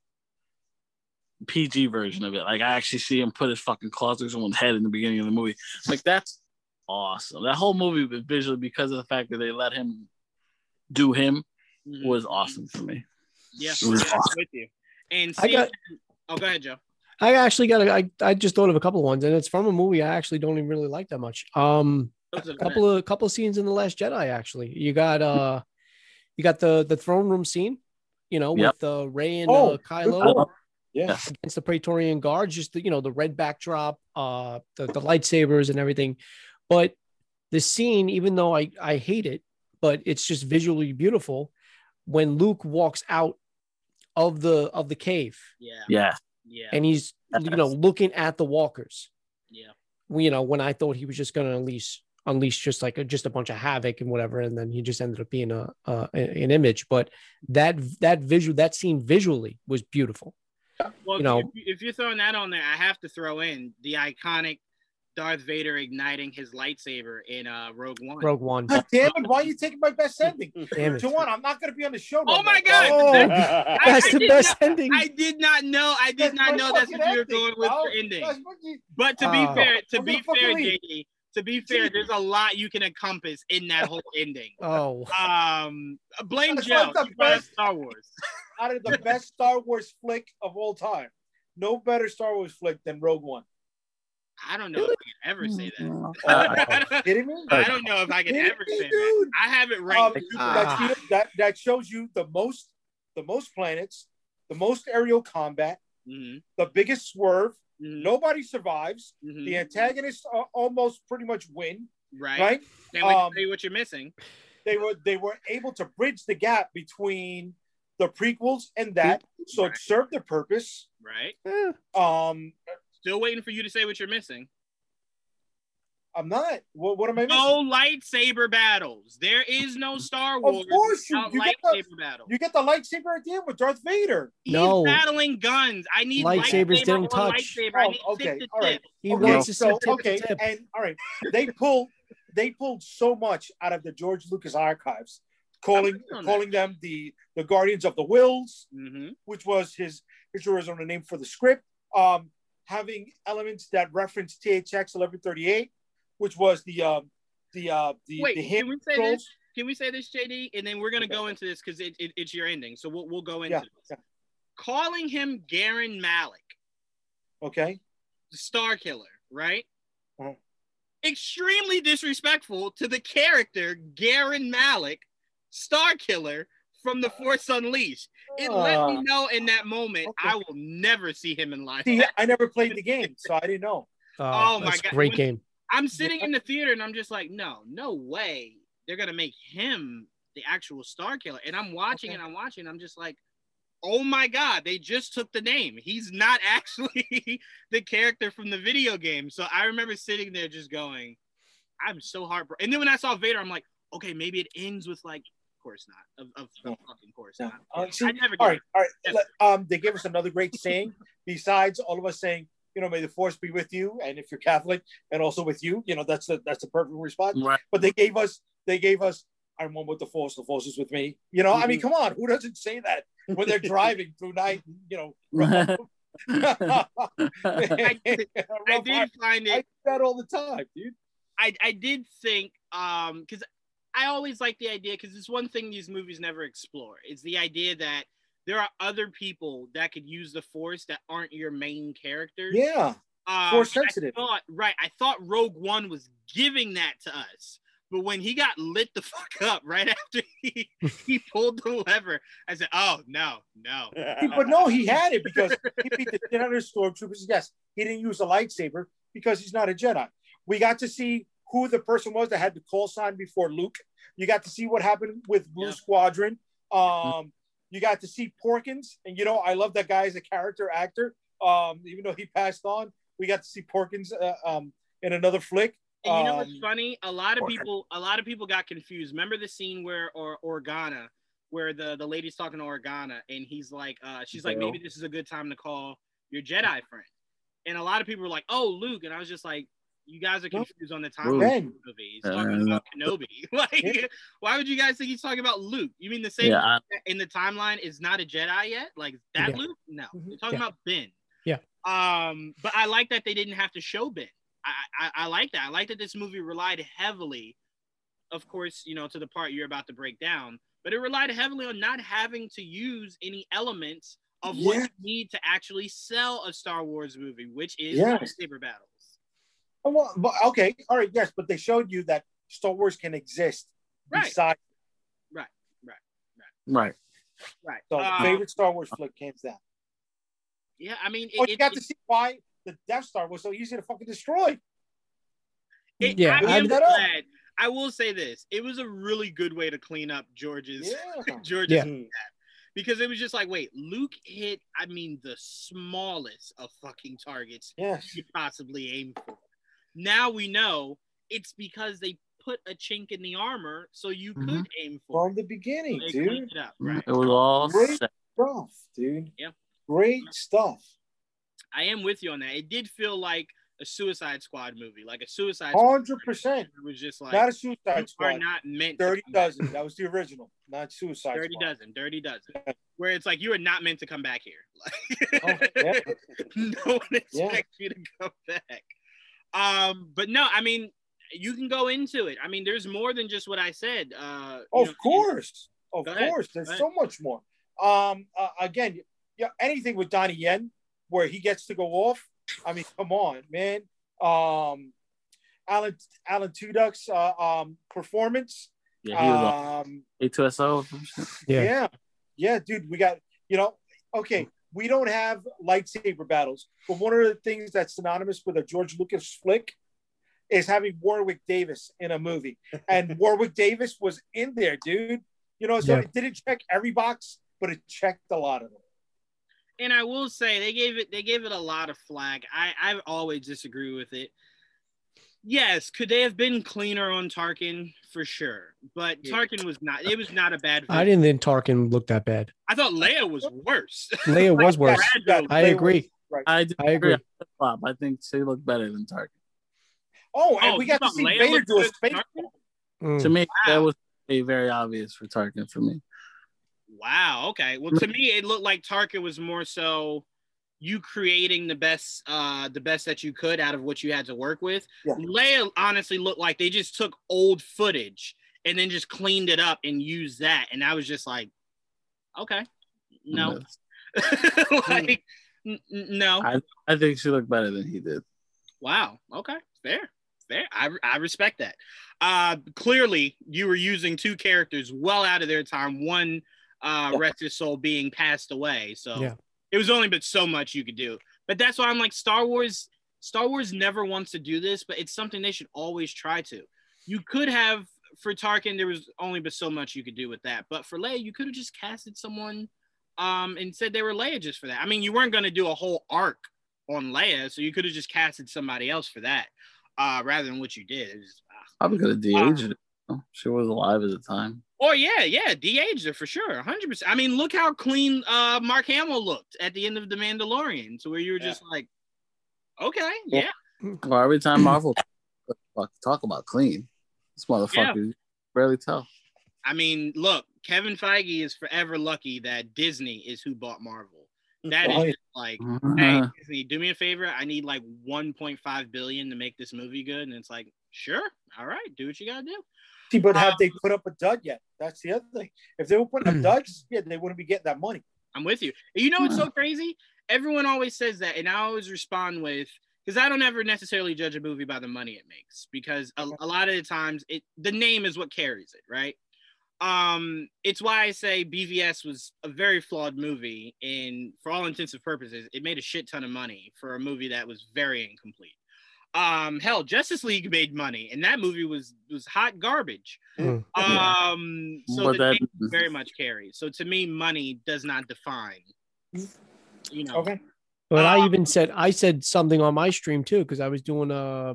PG version of it. Like I actually see him put his fucking claws through someone's head in the beginning of the movie. Like that's awesome. That whole movie was visually because of the fact that they let him do him Mhm. was awesome for me. yeah, it was yeah, awesome. with you. And I got- oh, go ahead, Joe. I actually got. A, I I just thought of a couple of ones, and it's from a movie I actually don't even really like that much. Um, a couple of a couple of scenes in the Last Jedi. Actually, you got uh, you got the the throne room scene. You know, Yep. with uh, Rey and Oh, uh, Kylo good. Yeah. Yeah. against the Praetorian guards. Just the you know the red backdrop, uh, the the lightsabers and everything. But the scene, even though I I hate it, but it's just visually beautiful. When Luke walks out of the of the cave yeah, Yeah. Yeah, and he's you know looking at the walkers. Yeah. you know when i thought he was just going to unleash unleash just like a, just a bunch of havoc and whatever and then he just ended up being a uh, an image. But that that visual that scene visually was beautiful. Well, You know- if, if you're throwing that on there, I have to throw in the iconic Darth Vader igniting his lightsaber in uh, Rogue One. Rogue One. God damn it! Why are you taking my best ending? Damn it. Jawan, I'm not going to be on the show. no Oh my. God! Oh, I- that's I the did best not- ending. I did not know. I did That's not know that's fucking what you were ending, going with bro. for ending. That's But to be Oh. fair, to be fair, leave. JD, to be fair, there's a lot you can encompass in that whole ending. Oh, Um, blame That's Joe. like the He brought up best- Star Wars. out of the best Star Wars flick of all time. No better Star Wars flick than Rogue One. I don't know if I can ever say Uh, that. Kidding me? I don't know if I can ever me, say that. I have it Um. Ah. that, that that shows you the most the most planets, the most aerial combat, Mhm, the biggest swerve. mhm, Nobody survives. mhm. The antagonists are almost pretty much win. right. Right? Can't Um, tell you what you're missing. They were they were able to bridge the gap between the prequels and that, so Right. it served the purpose. Right. Um, Still waiting for you to say what you're missing. I'm not. What, what am I missing? No lightsaber battles. There is no Star Wars Of course you- without you get lightsaber the- battles. You get the lightsaber at the end with Darth Vader. He's No. battling guns. I need Lightsabers lightsaber didn't touch. Lightsaber. I Oh, need okay, tip to all right. tip. he Okay, wants to so tip okay, to tip. and all right, they pulled they pulled so much out of the George Lucas archives, calling I'm on calling them the the Guardians of the Whills, hmm which was his his original name for the script. Um, having elements that reference THX eleven thirty eight, which was the um the uh the Wait, the can we say controls. this? Can we say this, JD? And then we're gonna go into this because it, it, it's your ending. So we'll we'll go into Yeah, this. yeah. Calling him Galen Marek, Okay, the Star Killer, right? Mhm. Extremely disrespectful to the character Galen Marek, Star Killer from The Force Unleashed. It let Uh, me know in that moment okay. I will never see him in live. see, I never played the game, so I didn't know. Oh, Oh my God. great game. I'm sitting in the theater and I'm just like, no, no way. They're gonna make him the actual Star Killer. And I'm watching Okay. and I'm watching. I'm just like, oh my god, they just took the name. He's not actually the character from the video game. So I remember sitting there just going, I'm so heartbroken. And then when I saw Vader, I'm like, okay, maybe it ends with like, of course not. Of, of, of fucking course No. not. Uh, see, I never all get right, all right. Let- Um, they gave us another great saying. Besides all of us saying, you know, may the force be with you, and if you're Catholic, and also with you, you know, that's the that's a perfect response. Right. But they gave us, they gave us, I'm one with the force. The force is with me. You know, I mean, come on, who doesn't say that when they're driving through night? You know, I did- I did find I it do that all the time, dude. I, I did think um because I always like the idea because it's one thing these movies never explore. It's the idea that there are other people that could use the force that aren't your main characters. Yeah, Um, Force and I sensitive. thought right. I thought Rogue One was giving that to us. But when he got lit the fuck up right after he, he pulled the lever, I said, "Oh no, no, but no, he had it because he beat the shit out of stormtroopers. Yes, he didn't use a lightsaber because he's not a Jedi. We got to see who the person was that had the call sign before Luke. You got to see what happened with Blue Yeah. Squadron. Um, you got to see Porkins, and you know I love that guy as a character actor. Um, even though he passed on, we got to see Porkins uh, um, in another flick. And you know what's Um, funny? A lot of people, a lot of people got confused. Remember the scene where or Organa, where the the lady's talking to Organa, and he's like, uh, she's like, maybe this is a good time to call your Jedi friend. And a lot of people were like, oh, Luke, and I was just like, you guys are confused on the time Luke. Ben. movie. He's Uh, talking about Kenobi. like, why would you guys think he's talking about Luke? You mean the same Yeah, I, in the timeline is not a Jedi yet? Like that Yeah. Luke? No, they're talking Yeah. about Ben. Yeah. Um, but I like that they didn't have to show Ben. I, I I like that. I like that this movie relied heavily, of course, you know, to the part you're about to break down, but it relied heavily on not having to use any elements of what you need to actually sell a Star Wars movie, which is Yes. lightsaber battles. Oh, well, but, okay, all right, yes, but they showed you that Star Wars can exist Right. beside. right. Right. Right. So Uh, favorite Star Wars flick, hands down. yeah, I mean, it, Oh, you it- got it- to see why the Death Star was so easy to fucking destroy. It, Yeah, I I- am that glad. I will say this: it was a really good way to clean up George's Yeah. George's Yeah. because it was just like, wait, Luke hit. I mean, the smallest of fucking targets Yes. you could possibly aim for. Now we know it's because they put a chink in the armor so you could Mhm. aim for. From the beginning, They dude. it up, right? It was all Great. set. Rough, dude. great stuff. I am with you on that. It did feel like a Suicide Squad movie, like a Suicide. Squad. Hundred percent. It was just like Not a you Suicide are Squad. not meant. to Dirty come back. Dozen. That was the original, not Suicide Dirty Squad. dozen, dirty dozen. Where it's like you are not meant to come back here. Oh, Like, yeah. no one expects Yeah. you to come back. Um, but no, I mean, you can go into it. I mean, there's more than just what I said. Uh, Of know, course, of Go ahead. course. There's so much more. Um, uh, again, yeah, anything with Donnie Yen where he gets to go off. I mean, come on, man. Um, Alan Alan Tudyk's uh, um performance. Yeah, he was on Um, K-2SO. Yeah. yeah, yeah, dude. We got you know. Okay, we don't have lightsaber battles, but one of the things that's synonymous with a George Lucas flick is having Warwick Davis in a movie, and Warwick Davis was in there, dude. You know, so Yeah. it didn't check every box, but it checked a lot of them. and I will say they gave it they gave it a lot of flack. I I've always disagree with it. Yes, could they have been cleaner on Tarkin for sure, but Yeah. Tarkin was not. It was not a bad. I didn't think Tarkin looked that bad. I thought Leia was worse. Leia was worse. Brad I They agree. were- right. I, did I agree. Flop. I think she looked better than Tarkin. Oh, and Oh, we got to see Leia Vader do a space. Mm. To me, that was a very obvious for Tarkin for me. Wow. Okay. Well, to me, it looked like Tarkin was more so you creating the best, uh, the best that you could out of what you had to work with. Yeah. Leia honestly looked like they just took old footage and then just cleaned it up and used that, and I was just like, okay, no, like, n- n- no. I, I think she looked better than he did. Wow. Okay. Fair. Fair. I, I respect that. Uh, clearly, you were using two characters well out of their time. One, uh, Yeah. rest his soul, being passed away. So Yeah. It was only but so much you could do. But that's why I'm like Star Wars. Star Wars never wants to do this, but it's something they should always try to. You could have for Tarkin, there was only but so much you could do with that. But for Leia, you could have just casted someone um, and said they were Leia just for that. I mean, you weren't going to do a whole arc on Leia, so you could have just casted somebody else for that, uh, rather than what you did. Was, uh, I could have de-aged it. She was alive at the time. oh yeah, yeah, de-aged her for sure, hundred percent. I mean, look how clean uh, Mark Hamill looked at the end of the Mandalorian, to where you were just like, okay, yeah, Well, every time Marvel talk, about clean, this motherfucker you barely tell. I mean, look, Kevin Feige is forever lucky that Disney is who bought Marvel. That is Oh, yeah. like, hey, Uh, Disney, do me a favor. I need like 1.5 billion to make this movie good, and it's like, sure, all right, do what you gotta do. See, but have Um, they put up a dud yet? That's the other thing. If they were putting up duds, yeah, they wouldn't be getting that money. I'm with you. You know what's so crazy? Everyone always says that, and I always respond with because I don't ever necessarily judge a movie by the money it makes because a, a lot of the times it the name is what carries it, right? Um, it's why I say BVS was a very flawed movie, and for all intents and purposes, it made a shit ton of money for a movie that was very incomplete. Um, hell, Justice League made money, and that movie was was hot garbage. Mm. Um, so But the that- very much carries. So to me, money does not define. You know, Okay. But I Um, even said I said something on my stream too because I was doing a,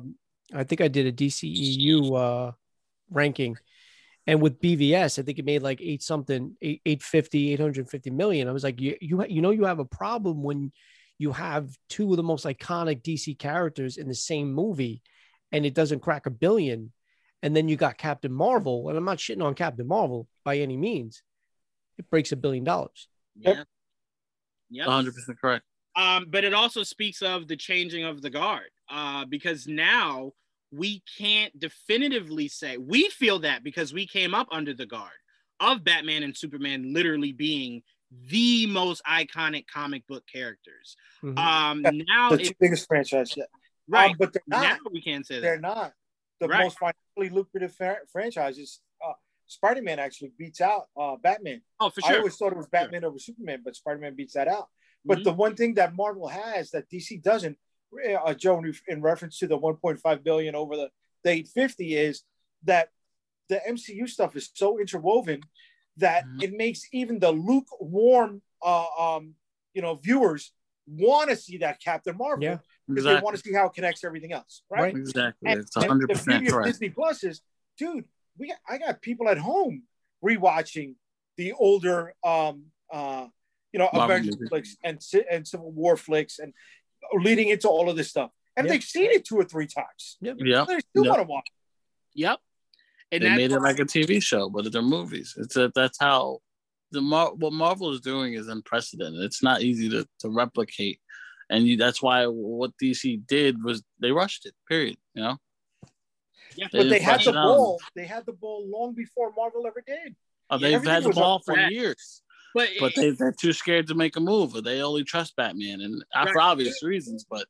I think I did a DCEU uh, ranking, and with BVS I think it made like eight something, eight eight fifty, eight hundred fifty million. I was like, you you you know you have a problem when you have two of the most iconic DC characters in the same movie, and it doesn't crack a billion, and then you got Captain Marvel, and I'm not shitting on Captain Marvel by any means, it breaks a billion dollars. yeah, yeah. 100% correct. Um, but it also speaks of the changing of the guard, uh, because now we can't definitively say we feel that because we came up under the guard of Batman and Superman literally being the most iconic comic book characters. Mhm. Um, now, The it, two biggest franchise yet. right Um, but they're now not. we can't say. They're not. The Right. most financially lucrative fa- franchises. Uh, Spider Man actually beats out uh, Batman. Oh, for sure. I always thought it was Batman over Superman, but Spider Man beats that out. But Mhm. the one thing that Marvel has that DC doesn't, uh, Joe, in- in reference to the 1.5 billion over the, the 850, is that the MCU stuff is so interwoven that Mhm. it makes even the lukewarm, uh, um, you know, viewers want to see that Captain Marvel Yeah. because they want to see how it connects to everything else, right? Right. Exactly. And, It's the 100% beauty of correct. Disney Plus is, dude, we got, I got people at home rewatching the older um uh you know, Marvel Avengers movies. flicks and and Civil War flicks and leading into all of this stuff. And Yeah. they've seen it two or three times. Yeah, They still Yeah. want to watch. Yep. And they made it like a TV show, but they're movies. It's a, that's how the Mar- what Marvel is doing is unprecedented. It's not easy to, to replicate, and you, that's why what DC did was they rushed it. Period. You know, Yeah. But they had the ball. They had the ball long before Marvel ever did. Oh, they've everything had the ball for years, but, but they, they're too scared to make a move, or they only trust Batman, and uh, for obvious reasons. But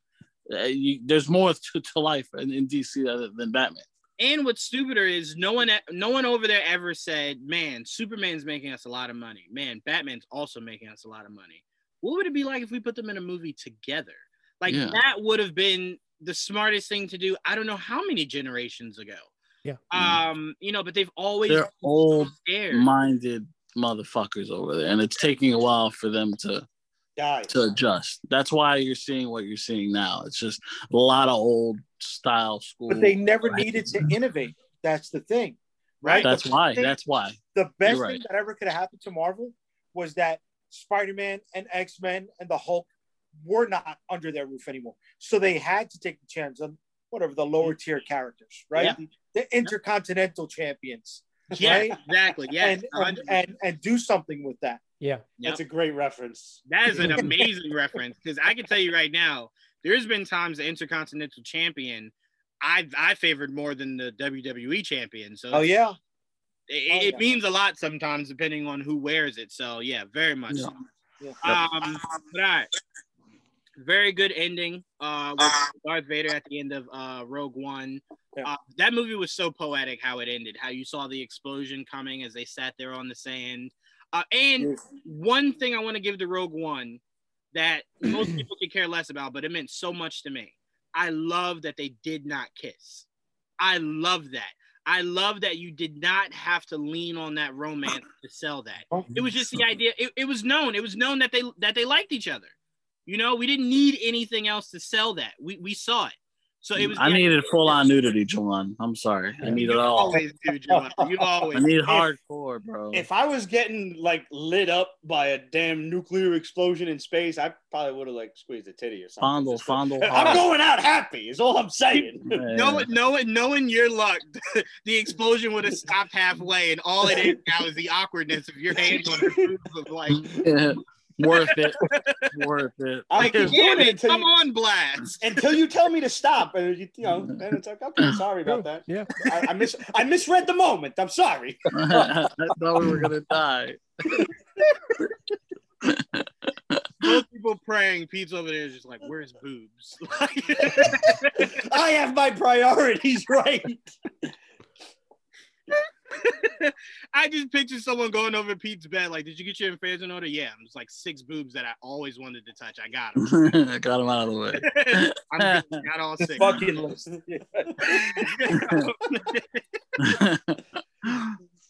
uh, you, there's more to, to life in, in DC other than Batman. And what's stupider is no one no one over there ever said, "Man, Superman's making us a lot of money. Man, Batman's also making us a lot of money." What would it be like if we put them in a movie together? Like Yeah. that would have been the smartest thing to do. I don't know how many generations ago. Yeah. Um, you know, but they've always They're been old scared. minded motherfuckers over there, and it's taking a while for them to Die. to adjust. That's why you're seeing what you're seeing now. It's just a lot of old style school. But they never needed to innovate. That's the thing, right? That's The why. thing- That's why. the best You're thing that ever could have happened to Marvel was that Spider-Man and X-Men and the Hulk were not under their roof anymore. So they had to take the chance on whatever the lower tier characters, right? Yeah. The, the intercontinental champions. yeah, right? exactly. Yeah, and, and, and and do something with that. Yeah. Yep. That's a great reference. That is an amazing reference because I can tell you right now, there's been times the Intercontinental Champion I I favored more than the WWE Champion. So Oh yeah. it, Oh, it yeah. means a lot sometimes depending on who wears it. So yeah, very much. Yeah. so. Yeah. Um, but all right. Very good ending uh, with Darth Vader at the end of uh, Rogue One. Yeah. Uh, that movie was so poetic how it ended, how you saw the explosion coming as they sat there on the sand. Uh, and one thing I want to give to Rogue One that most people could care less about, but it meant so much to me. I love that they did not kiss. I love that. I love that you did not have to lean on that romance to sell that. Oh, it was just the idea. It, it was known. It was known that they that they liked each other. You know, we didn't need anything else to sell that. We we saw it. So it mm, was. I the needed full on nudity, Jawan. I'm sorry. I need it You all. always do, Joe. You I always. need hardcore, bro. If I was getting like lit up by a damn nuclear explosion in space, I probably would have like squeezed a titty or something. Fondle, Just- fondle. I'm hard. going out happy. Is all I'm saying. Yeah. Knowing, knowing, knowing your luck, the explosion would have stopped halfway, and all it is now is the awkwardness of your hands on the boobs of like, Yeah. Worth it. Worth it. I like keep doing damn it it, come you, on, blast. until you tell me to stop, and you, you know, then it's like, okay, sorry about that. Yeah. I, I mis I misread the moment. I'm sorry. I thought we were gonna die. Most people praying, Pete's over there is just like, where's boobs? I have my priorities right. I just pictured someone going over Pete's bed, like, did you get your affairs in order? Yeah, I'm just like six boobs that I always wanted to touch. I got them. I got him out of the way. I'm good. Got all six. Fucking list.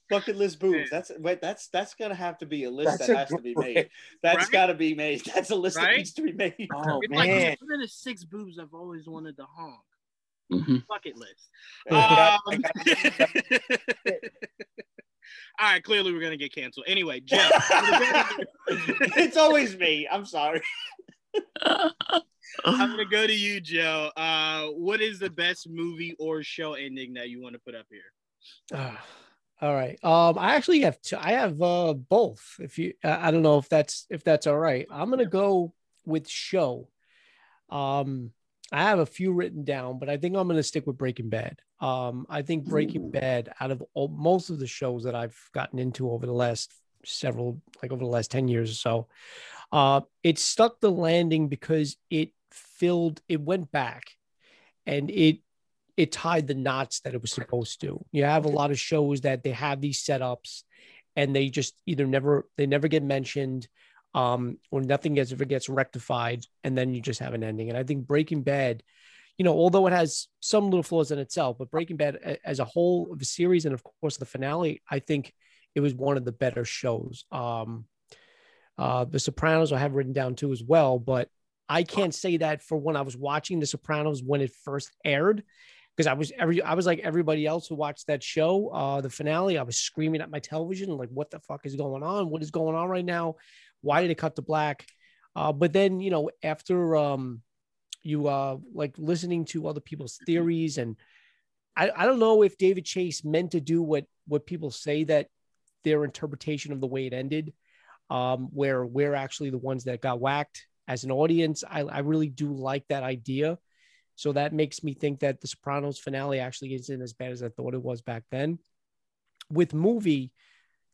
Bucket list boobs. That's wait. That's that's gonna have to be a list That's that a has to be great- made. That's Right? got to be made. That's a list that Right? needs to be made. Oh It's like, man. what are the six boobs I've always wanted to honk? Mhm. Bucket list. I Um, all right, clearly we're gonna get canceled. Anyway, Jeff, it's always me. I'm sorry. I'm gonna go to you, Joe. Uh, what is the best movie or show ending that you want to put up here? Ah, all right. Um, I actually have two. I have uh both. If you, I I don't know if that's if that's all right. I'm gonna go with show. Um, I have a few written down, but I think I'm gonna stick with Breaking Bad. Um, I think Breaking Bad, out of all, most of the shows that I've gotten into over the last several, like over the last ten years or so, uh, it stuck the landing because it filled, it went back, and it it tied the knots that it was supposed to. You have a lot of shows that they have these setups and they just either never they never get mentioned um or nothing gets ever gets rectified and then you just have an ending. And I think Breaking Bad, you know, although it has some little flaws in itself, but Breaking Bad as a whole of the series and of course the finale, I think it was one of the better shows. Um uh The Sopranos I have written down too as well, but I can't say that for when I was watching The Sopranos when it first aired because I was every I was like everybody else who watched that show, uh, the finale. I was screaming at my television, like, "What the fuck is going on? What is going on right now?" Why did it cut to black? Uh, but then you know after um, you uh like listening to other people's theories and I, I don't know if David Chase meant to do what what people say that their interpretation of the way it ended, um, where we're actually the ones that got whacked as an audience. I, I really do like that idea. So that makes me think that the Sopranos finale actually isn't as bad as I thought it was back then. With movie,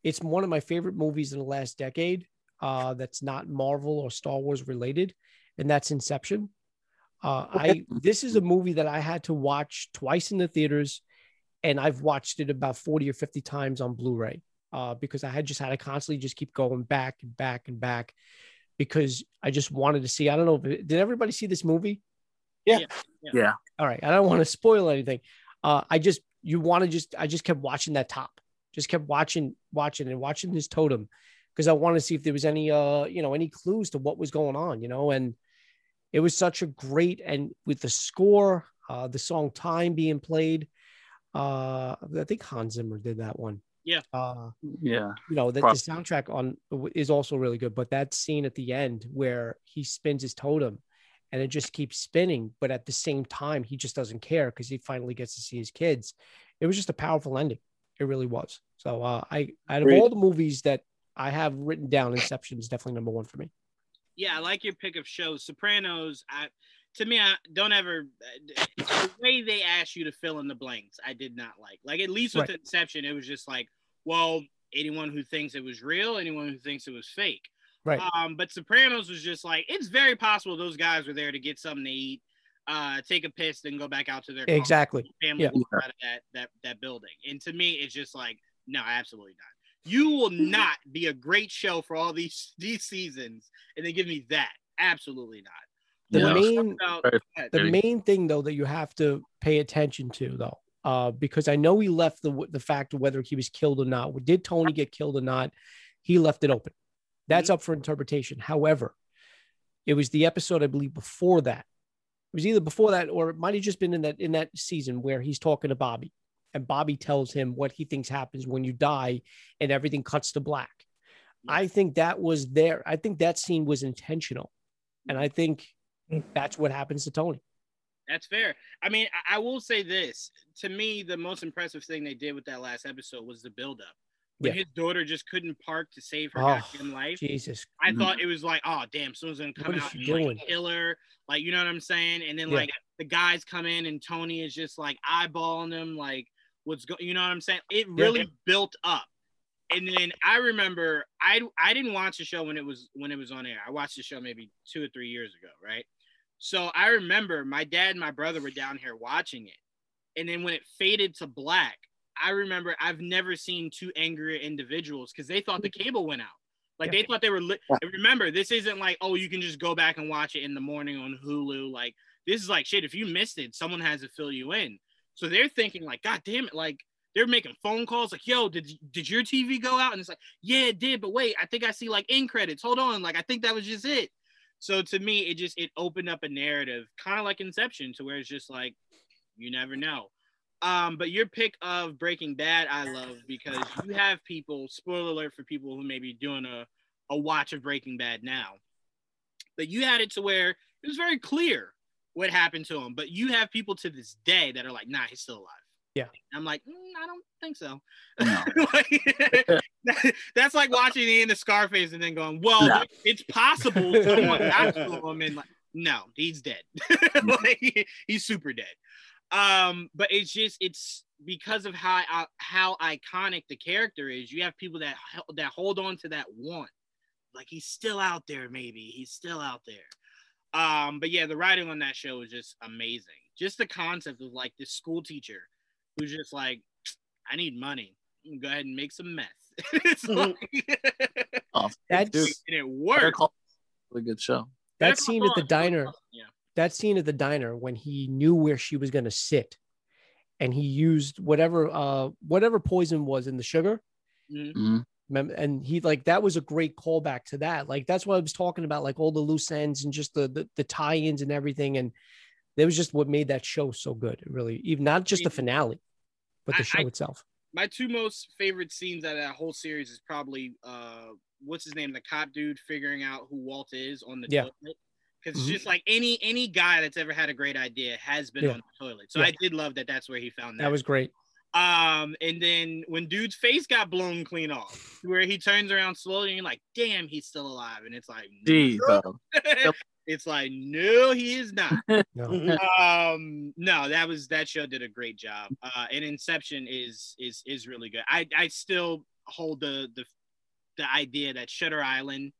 it's one of my favorite movies in the last decade. Uh, that's not Marvel or Star Wars related, and that's Inception. Uh, I this is a movie that I had to watch twice in the theaters, and I've watched it about forty or fifty times on Blu-ray uh, because I had just had to constantly just keep going back and back and back because I just wanted to see. I don't know. Did everybody see this movie? Yeah. Yeah. Yeah. All right. I don't want to spoil anything. Uh, I just you want to just I just kept watching that top, just kept watching, watching and watching this totem because I wanted to see if there was any uh you know any clues to what was going on, you know, and it was such a great and with the score, uh, the song "Time" being played. Uh, I think Hans Zimmer did that one. Yeah. Uh, Yeah. you know, the, the soundtrack on is also really good. But that scene at the end where he spins his totem and it just keeps spinning, but at the same time, he just doesn't care because he finally gets to see his kids. It was just a powerful ending. It really was. So uh, I out of Agreed. all the movies that I have written down, Inception is definitely number one for me. Yeah, I like your pick of shows. Sopranos, I to me, I don't ever the way they asked you to fill in the blanks. I did not like. Like at least with Right. Inception, it was just like, well, anyone who thinks it was real, anyone who thinks it was fake. Right. Um, but Sopranos was just like it's very possible those guys were there to get something to eat, uh, take a piss, then go back out to their. Exactly. family Yeah. out of that that that building. And to me, it's just like, no, absolutely not. You will not be a great show for all these these seasons, and then give me that. Absolutely not. The Yeah. main About- the main thing though that you have to pay attention to though uh, because i know he left the the fact of whether he was killed or not. Did tony get killed or not? He left it open. That's up for interpretation. However it was the episode i believe before that. It was either before that or it might have just been in that in that season where he's talking to bobby and bobby tells him what he thinks happens when you die and everything cuts to black i think that was there i think that scene was intentional and i think that's what happens to tony That's fair. I mean, I, I will say this. To me, the most impressive thing they did with that last episode was the buildup. When Yeah. his daughter just couldn't park to save her Oh, goddamn life. Jesus. I Mhm. thought it was like, oh damn, someone's gonna come What out and doing? like, kill her. Like, you know what I'm saying? And then Yeah. like the guys come in and Tony is just like eyeballing them, like what's going you know what I'm saying? It really built up. And then I remember I I didn't watch the show when it was when it was on air. I watched the show maybe two or three years ago, right? So I remember my dad and my brother were down here watching it. And then when it faded to black, I remember I've never seen two angrier individuals because they thought the cable went out. Like they thought they were lit. Yeah. Remember, this isn't like, oh, you can just go back and watch it in the morning on Hulu. Like this is like shit. If you missed it, someone has to fill you in. So they're thinking like, God damn it, like they're making phone calls like, yo, did did your TV go out? And it's like, yeah, it did, but wait, I think I see like end credits. Hold on, like I think that was just it. So to me, it just it opened up a narrative, kind of like Inception, to where it's just like you never know. Um, but your pick of Breaking Bad, I love because you have people. Spoiler alert for people who may be doing a a watch of Breaking Bad now, but you had it to where it was very clear what happened to him. But you have people to this day that are like, nah, he's still alive. Yeah. I'm like, "Mm, I don't think so. No. Like, that's like watching the end of Scarface and then going, well, No. it's possible someone got to him and like, no, he's dead. like, he's super dead. Um, but it's just it's because of how uh, how iconic the character is. You have people that that hold on to that want, like he's still out there. Maybe he's still out there. Um, but yeah, the writing on that show was just amazing. Just the concept of like this school teacher who's just like, I need money. Go ahead and make some meth. it's Mhm. like, Oh, That's dude, and it Better worked. Call- really good show. Better that Call scene at the diner. Yeah. That scene at the diner when he knew where she was going to sit, and he used whatever uh whatever poison was in the sugar. Mhm. And he like that was a great callback to that. Like that's what I was talking about, like all the loose ends and just the the, the tie-ins and everything. And that was just what made that show so good. Really, even not just the finale, but the I- show I- itself. my two most favorite scenes out of that whole series is probably uh what's his name, the cop dude figuring out who Walt is on the Yeah. toilet. Because Mhm. it's just like any any guy that's ever had a great idea has been Yeah. on the toilet. So Yeah. I did love that. That's where he found that. That was great. Um, and then when dude's face got blown clean off, where he turns around slowly, and you're like, "Damn, he's still alive," and it's like, Jeez, bro. it's like, no, he is not. No. um, no, that was that show did a great job. Uh, and Inception is is is really good. I I still hold the the the idea that Shutter Island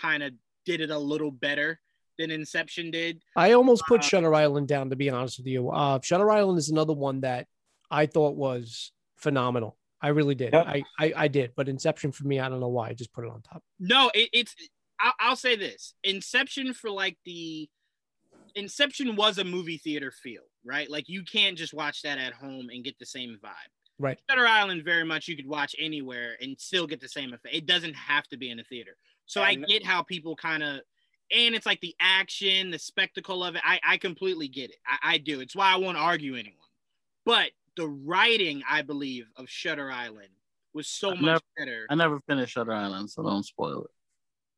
kind of did it a little better than Inception did. I almost put Uh, Shutter Island down to be honest with you. Uh, Shutter Island is another one that I thought was phenomenal. I really did. Yep. I, I I did, but Inception for me, I don't know why. I just put it on top. No, it, it's. I'll, I'll say this: Inception for like the Inception was a movie theater feel, right? Like you can't just watch that at home and get the same vibe. Right. Shutter Island, very much you could watch anywhere and still get the same effect. It doesn't have to be in a theater. So I And- get how people kind of, and it's like the action, the spectacle of it. I, I completely get it. I, I do. It's why I won't argue anyone. But the writing, I believe, of Shutter Island was so I've much never- better. I never finished Shutter Island, so don't spoil it.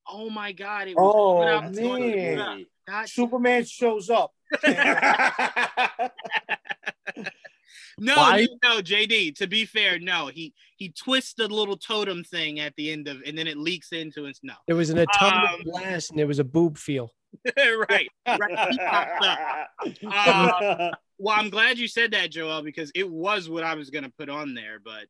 Oh my god! It was Oh put out to- man, God, Superman shows up. no, Why? no, no, JD. To be fair, no. He he twists the little totem thing at the end of, and then it leaks into his no. There was an atomic Um, blast and there was a boob feel. right, right. He popped up. Uh, well, I'm glad you said that, Joel, because it was what I was gonna put on there, but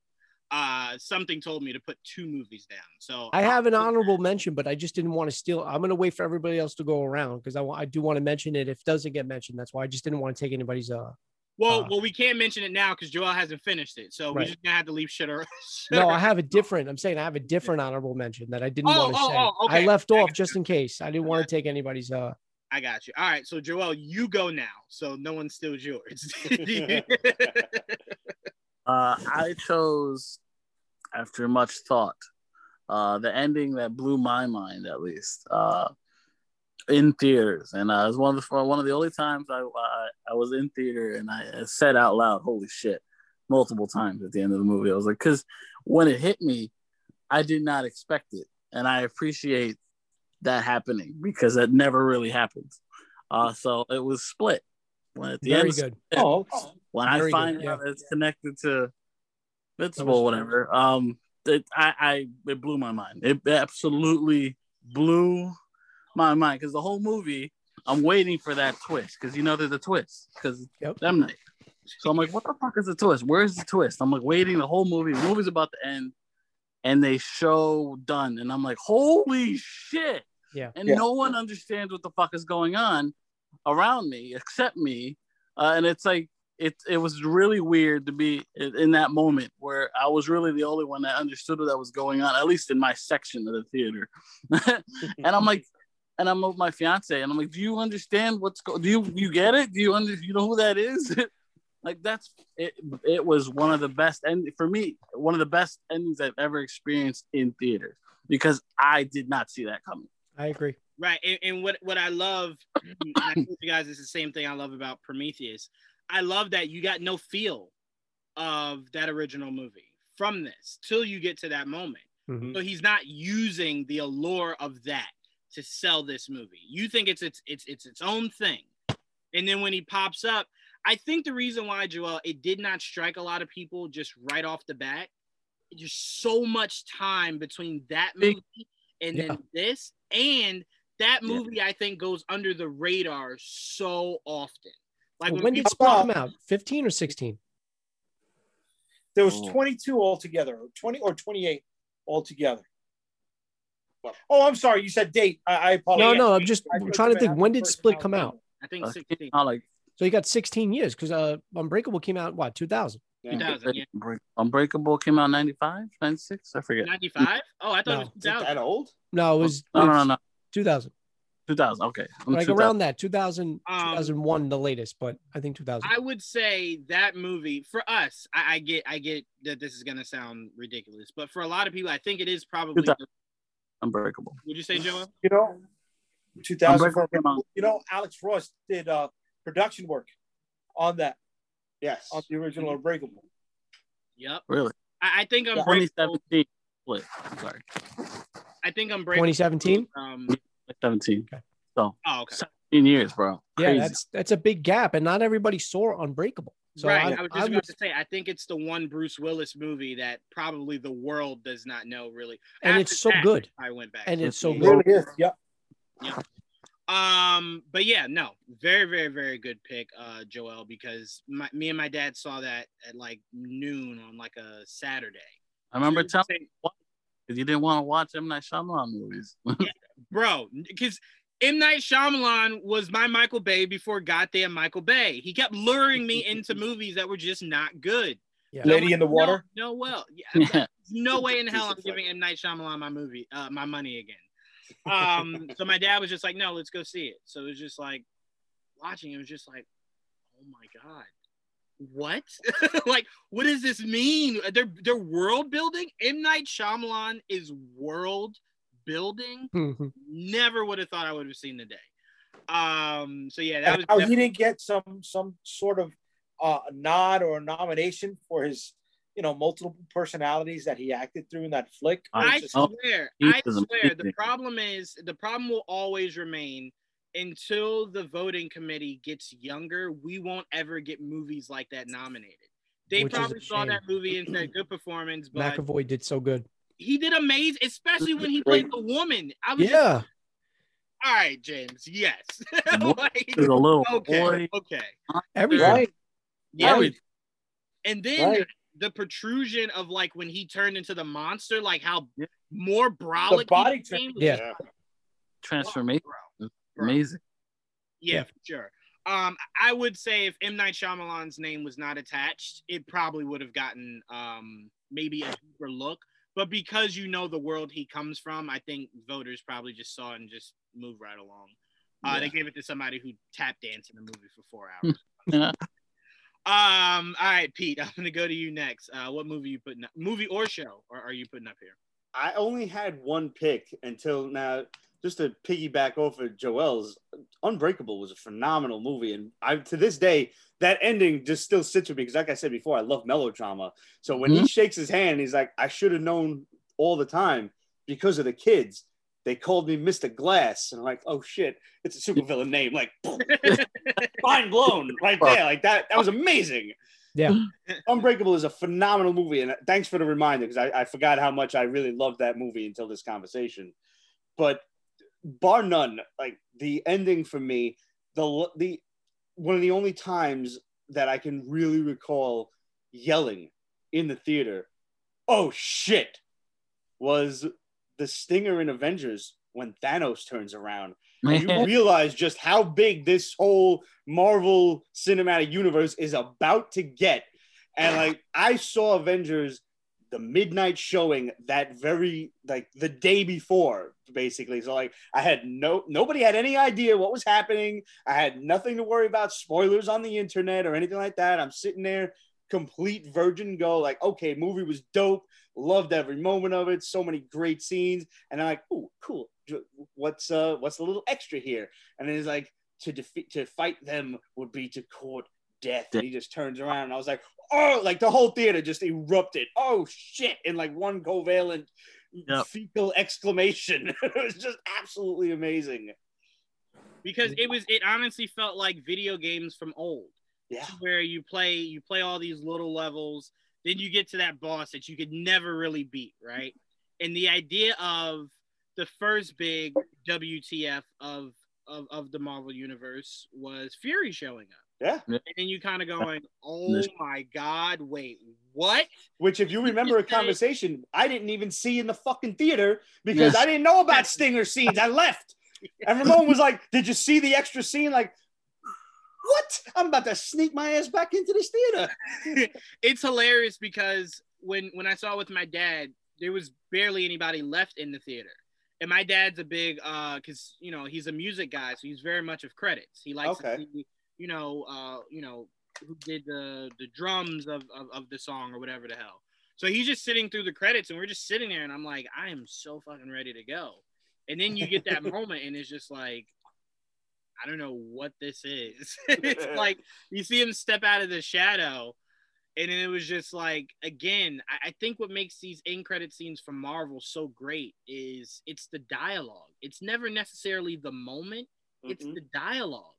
uh, something told me to put two movies down. So I have an honorable mention, but I just didn't want to steal. I'm going to wait for everybody else to go around because I, I do want to mention it. If it doesn't get mentioned, that's why I just didn't want to take anybody's. Uh, well, uh, well, we can't mention it now because Joel hasn't finished it, so we're just gonna have to leave Shutter. no, I have a different. I'm saying I have a different honorable mention that I didn't Oh, want to oh, say. oh, I left off got just in case. I didn't want to take anybody's. Uh, I got you. All right, so Joel, you go now, so no one steals yours. Uh, I chose, after much thought, uh, the ending that blew my mind, at least, uh, in theaters, and uh, it was one of the one of the only times I, I I was in theater and I said out loud, "Holy shit!" multiple times at the end of the movie. I was like, because when it hit me, I did not expect it, and I appreciate that happening because that never really happens. Uh, so it was split. When at the very end, good. oh, when I Very good, find yeah. out it's connected to That Invincible, whatever, um, it, I, I, it blew my mind. It absolutely blew my mind because the whole movie, I'm waiting for that twist because you know there's a twist because Yep. them night. So I'm like, what the fuck is the twist? Where's the twist? I'm like waiting the whole movie. The movie's about to end, and they show Dunn, and I'm like, holy shit! Yeah. And Yeah. no one understands what the fuck is going on around me except me, uh, and it's like it it was really weird to be in, in that moment where I was really the only one that understood what that was going on, at least in my section of the theater. and I'm like, and I'm with my fiance, and I'm like, do you understand what's going? Do you you get it? Do you under you know who that is? like that's it. It was one of the best and for me one of the best endings I've ever experienced in theaters because I did not see that coming. I agree. Right. And, and what, what I love, and I think you guys, it's the same thing I love about Prometheus. I love that you got no feel of that original movie from this till you get to that moment. Mhm. So he's not using the allure of that to sell this movie. You think it's it's it's it's its own thing. And then when he pops up, I think the reason why Joel it did not strike a lot of people just right off the bat, just so much time between that movie and Yeah. then this and that Yeah. movie I think goes under the radar so often. Like when, when, did people Split talk- come out? 15 or 16? there was Oh. 22 altogether, or 20 or 28 altogether. Oh, I'm sorry. You said date. I, I No, apologize. no, I'm just I thought trying to think. When did Split come out? I think Uh, 16. Not like So you got 16 years because uh, Unbreakable came out what 2000. 2000, yeah. Unbreakable came out 95, 96, I forget. 95? Oh, I thought No. it was 2000. that old? No, it was, No, it no, no, no. 2000. 2000. Okay. I'm Like 2000. around that 2000, Um, 2001, the latest, but I think 2000. I would say that movie for us. I, I get, I get that this is gonna sound ridiculous, but for a lot of people, I think it is probably. 2000. Unbreakable. Would you say, Joel? You know, 2000. Came out. You know, Alex Ross did uh, production work on that, Yes. on the original Unbreakable. Yep. Really? I, I think I'm 2017 split. I'm sorry. I think Unbreakable. 2017. Um, 17. Okay. So oh, okay. 17 years, bro. Yeah, that's that's a big gap, and not everybody saw Unbreakable. So right. I, I, was I just would- about to say, I think it's the one Bruce Willis movie that probably the world does not know really. and After it's so that, good, I went back. and it's so see It it. good. really is. Yep. Um, but yeah, no, very, very, very good pick, uh, Joel, because my, me and my dad saw that at like noon on like a Saturday. I remember So telling because you didn't want to watch M Night Shyamalan movies. bro, because M Night Shyamalan was my Michael Bay before goddamn Michael Bay. He kept luring me into movies that were just not good. Yeah. Lady I'm like, in the Water. No, no well, yeah, yeah. No way in hell I'm giving M Night Shyamalan my movie, uh, my money again. Um, so my dad was just like, "No, let's go see it." So it was just like watching. It was just like, "Oh my god, what? like, what does this mean? They're they're world building. M Night Shyamalan is world building. Mhm. Never would have thought I would have seen the day. Um, so yeah, that was how he didn't get some some sort of uh, nod or nomination for his you know multiple personalities that he acted through in that flick. I I just- swear, he I swear. The problem is the problem will always remain until the voting committee gets younger. We won't ever get movies like that nominated. They Which probably saw that movie and said good performance, but McAvoy did so good. He did amazing, especially when he played the woman. I was just, Yeah, all right, James. Yes. wo- Like, There's a little okay. boy. Okay. everything. right. Yeah. Right. And then Right. the protrusion of like when he turned into the monster, like how Yeah. more brolic he body became. Yeah. Yeah. Transformation. Bro. Amazing. Yeah, Yeah. for sure. Um, I would say if M Night Shyamalan's name was not attached, it probably would have gotten um maybe a deeper look. But because you know the world he comes from, I think voters probably just saw it and just moved right along. Uh, They gave it to somebody who tap danced in the movie for four hours. Um, all right, Pete, I'm gonna go to you next. Uh, what movie you putting up? Movie or show? Or are you putting up here? I only had one pick until now. Just to piggyback off of Joel's, Unbreakable was a phenomenal movie, and I to this day that ending just still sits with me because, like I said before, I love melodrama. So when he mm-hmm. shakes his hand, he's like, "I should have known all the time because of the kids." They called me Mr. Glass, and I'm like, "Oh shit, it's a supervillain name!" Like, mind blown right there. Like that, that was amazing. Yeah. Unbreakable is a phenomenal movie, and thanks for the reminder because I, I forgot how much I really loved that movie until this conversation. But bar none, like the ending for me, the the one of the only times that I can really recall yelling in the theater, "Oh shit!" was the stinger in Avengers when Thanos turns around and you realize just how big this whole Marvel cinematic universe is about to get. And like I saw Avengers the midnight showing that very like the day before basically. So like i had no nobody had any idea what was happening. I had nothing to worry about spoilers on the internet or anything like that. I'm sitting there complete virgin go like okay movie was dope. Loved every moment of it. So many great scenes. And i'm like oh cool. What's uh what's a little extra here? And then it's like to defeat to fight them would be to court death. And he just turns around. And i was like oh like the whole theater just erupted. Oh shit in like one covalent Yep. fecal exclamation. It was just absolutely amazing. Because it was it honestly felt like video games from old. Yeah. Where you play you play all these little levels then you get to that boss that you could never really beat right? And the idea of the first big wtf of of, of the marvel universe was fury showing up yeah. And then you kind of going oh my god wait what? Which if you remember a Did you say- conversation i didn't even see in the fucking theater because i didn't know about stinger scenes. I left. And ramon was like did you see the extra scene? Like what? I'm about to sneak my ass back into this theater. It's hilarious because when when I saw it with my dad, there was barely anybody left in the theater. And my dad's a big uh cuz you know, he's a music guy, so he's very much of credits. He likes Okay. to see, you know, uh, you know, who did the the drums of, of of the song or whatever the hell. So he's just sitting through the credits and we're just sitting there and I'm like, I am so fucking ready to go. And then you get that moment and it's just like I don't know what this is. it's like you see him step out of the shadow And then it was just like, again, I, I think what makes these end credit scenes from Marvel so great is it's the dialogue. It's never necessarily the moment, it's Mhm. the dialogue.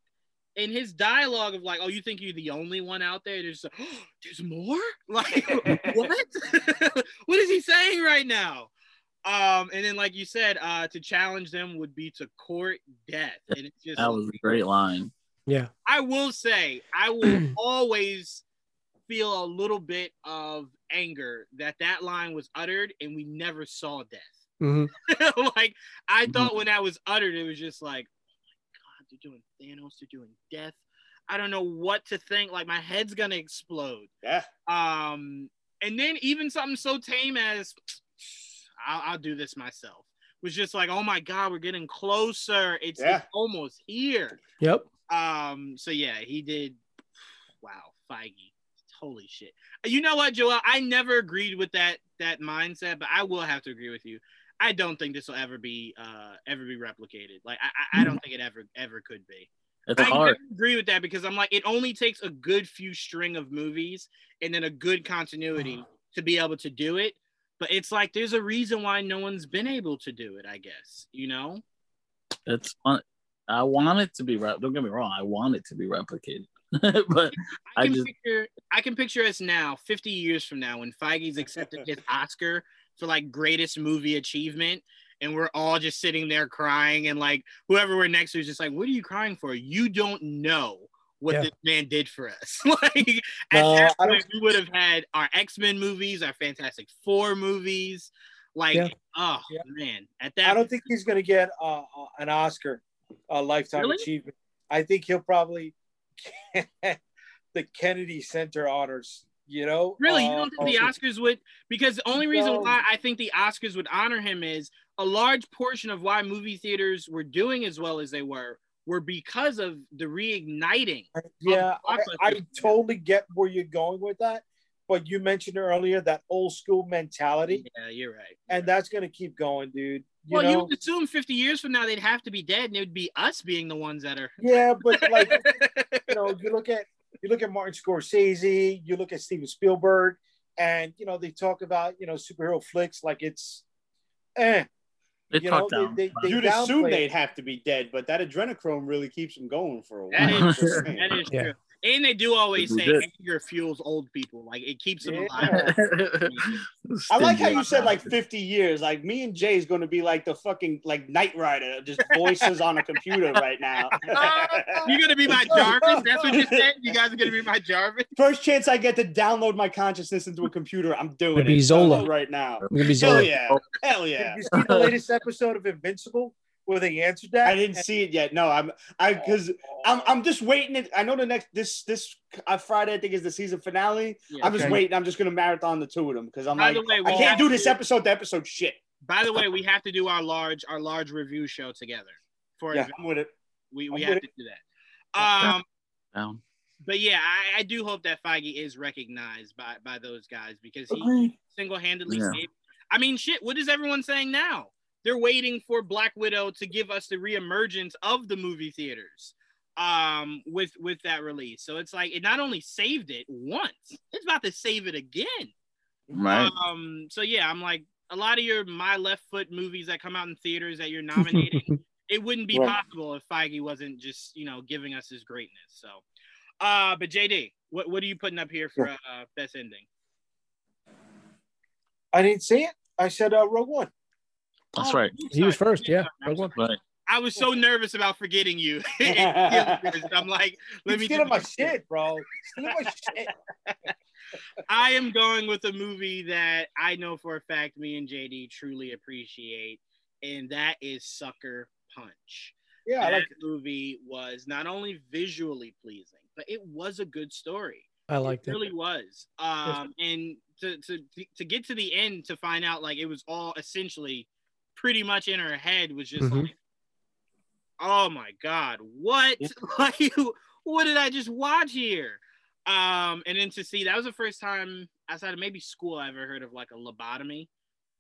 And his dialogue of like, oh, you think you're the only one out there? There's, oh, there's more. Like, what? what is he saying right now? Um, and then like you said, uh, to challenge them would be to court death, and it's just That was a great line. Yeah. I will say, I will always feel a little bit of anger that that line was uttered and we never saw death. Mhm. like I Mhm. thought when that was uttered, it was just like, they're doing Thanos, they're doing death. I don't know what to think. Like my head's gonna explode. Yeah. Um, and then even something so tame as I'll, I'll do this myself was just like, oh my god, we're getting closer. It's, Yeah. it's almost here. Yep. Um, so yeah, he did. Wow, Feige, holy shit. You know what, Joel? I never agreed with that that mindset, but I will have to agree with you. I don't think this will ever be uh ever be replicated. Like I, I- I don't think it ever ever could be. It's I hard. agree with that because I'm like, it only takes a good few string of movies and then a good continuity to be able to do it. But it's like there's a reason why no one's been able to do it. I guess you know. It's fun. I want it to be. Re- don't get me wrong. I want it to be replicated, but I I just- picture I can picture us now, 50 years from now, when Feige's accepted his Oscar for like greatest movie achievement, and we're all just sitting there crying, and like whoever we're next to is just like, "What are you crying for? You don't know what Yeah. this man did for us." like at No, that point, we would have had our X Men movies, our Fantastic Four movies. Like, Yeah. oh Yeah. man, at that I don't think he's going to get uh, uh, an Oscar, a lifetime Really? achievement. I think he'll probably get the Kennedy Center honors. You know, Really, you Uh, don't think the Oscars would? Because the only reason No. why I think the Oscars would honor him is a large portion of why movie theaters were doing as well as they were were because of the reigniting. Yeah, I, I totally get where you're going with that. But you mentioned earlier that old school mentality, Yeah, you're right. and that's going to keep going, dude. You well, you would assume 50 years from now they'd have to be dead, and it would be us being the ones that are. yeah, but like you know, you look at you look at Martin Scorsese, you look at Steven Spielberg, and you know they talk about you know superhero flicks like it's, eh, they you know, down. they- they- You'd downplay assume they'd have to be dead, but that adrenochrome really keeps them going for a while. That is- Just saying. That is Yeah. true. And they do always say did. anger fuels old people. Like it keeps them Yeah. alive. I like how you said like 50 years. Like me and Jay is going to be like the fucking like Knight Rider, just voices on a computer right now. You're gonna be my Jarvis. That's what you said. You guys are gonna be my Jarvis. First chance I get to download my consciousness into a computer, I'm doing It'd be it Zola. right now. I'm gonna be Hell yeah, hell yeah. Did you see the latest episode of Invincible where they answered that? I didn't see it yet. No, I'm I because I'm I'm just waiting. It. I know the next this this uh, Friday I think is the season finale. Yeah. I'm just Okay. waiting. I'm just gonna marathon the two of them because I'm By like the way, we I can't do this to- episode to episode shit. By the way, we have to do our large our large review show together. For Yeah, I'm with it. we we I'm have with to do that. Um, down. but yeah, I, I do hope that Feige is recognized by by those guys because he Agreed. single handedly Yeah. saved. I mean, shit. What is everyone saying now? They're waiting for Black Widow to give us the reemergence of the movie theaters um with with that release so it's like it not only saved it once it's about to save it again Right. Um, so yeah, I'm like a lot of your my left foot movies that come out in theaters that you're nominating, it wouldn't be Right. possible if Feige wasn't just you know giving us his greatness. So, uh, but JD, what what are you putting up here for uh, best ending? I didn't see it. I said uh, Rogue One. That's Oh, right. He was first, yeah. I'm Rogue One. sorry. Right. I was so nervous about forgetting you. I'm like, let Let me me stealing my this. shit, bro. Stealing my shit. I am going with a movie that I know for a fact me and JD truly appreciate, and that is Sucker Punch. Yeah, I that like movie was not only visually pleasing, but it was a good story. I liked it it. really was. Um, and to, to to get to the end to find out like it was all essentially pretty much in her head was just Mhm. like, oh my god, what? Yeah. like, what did I just watch here? Um, and then to see that was the first time outside of maybe school I ever heard of like a lobotomy.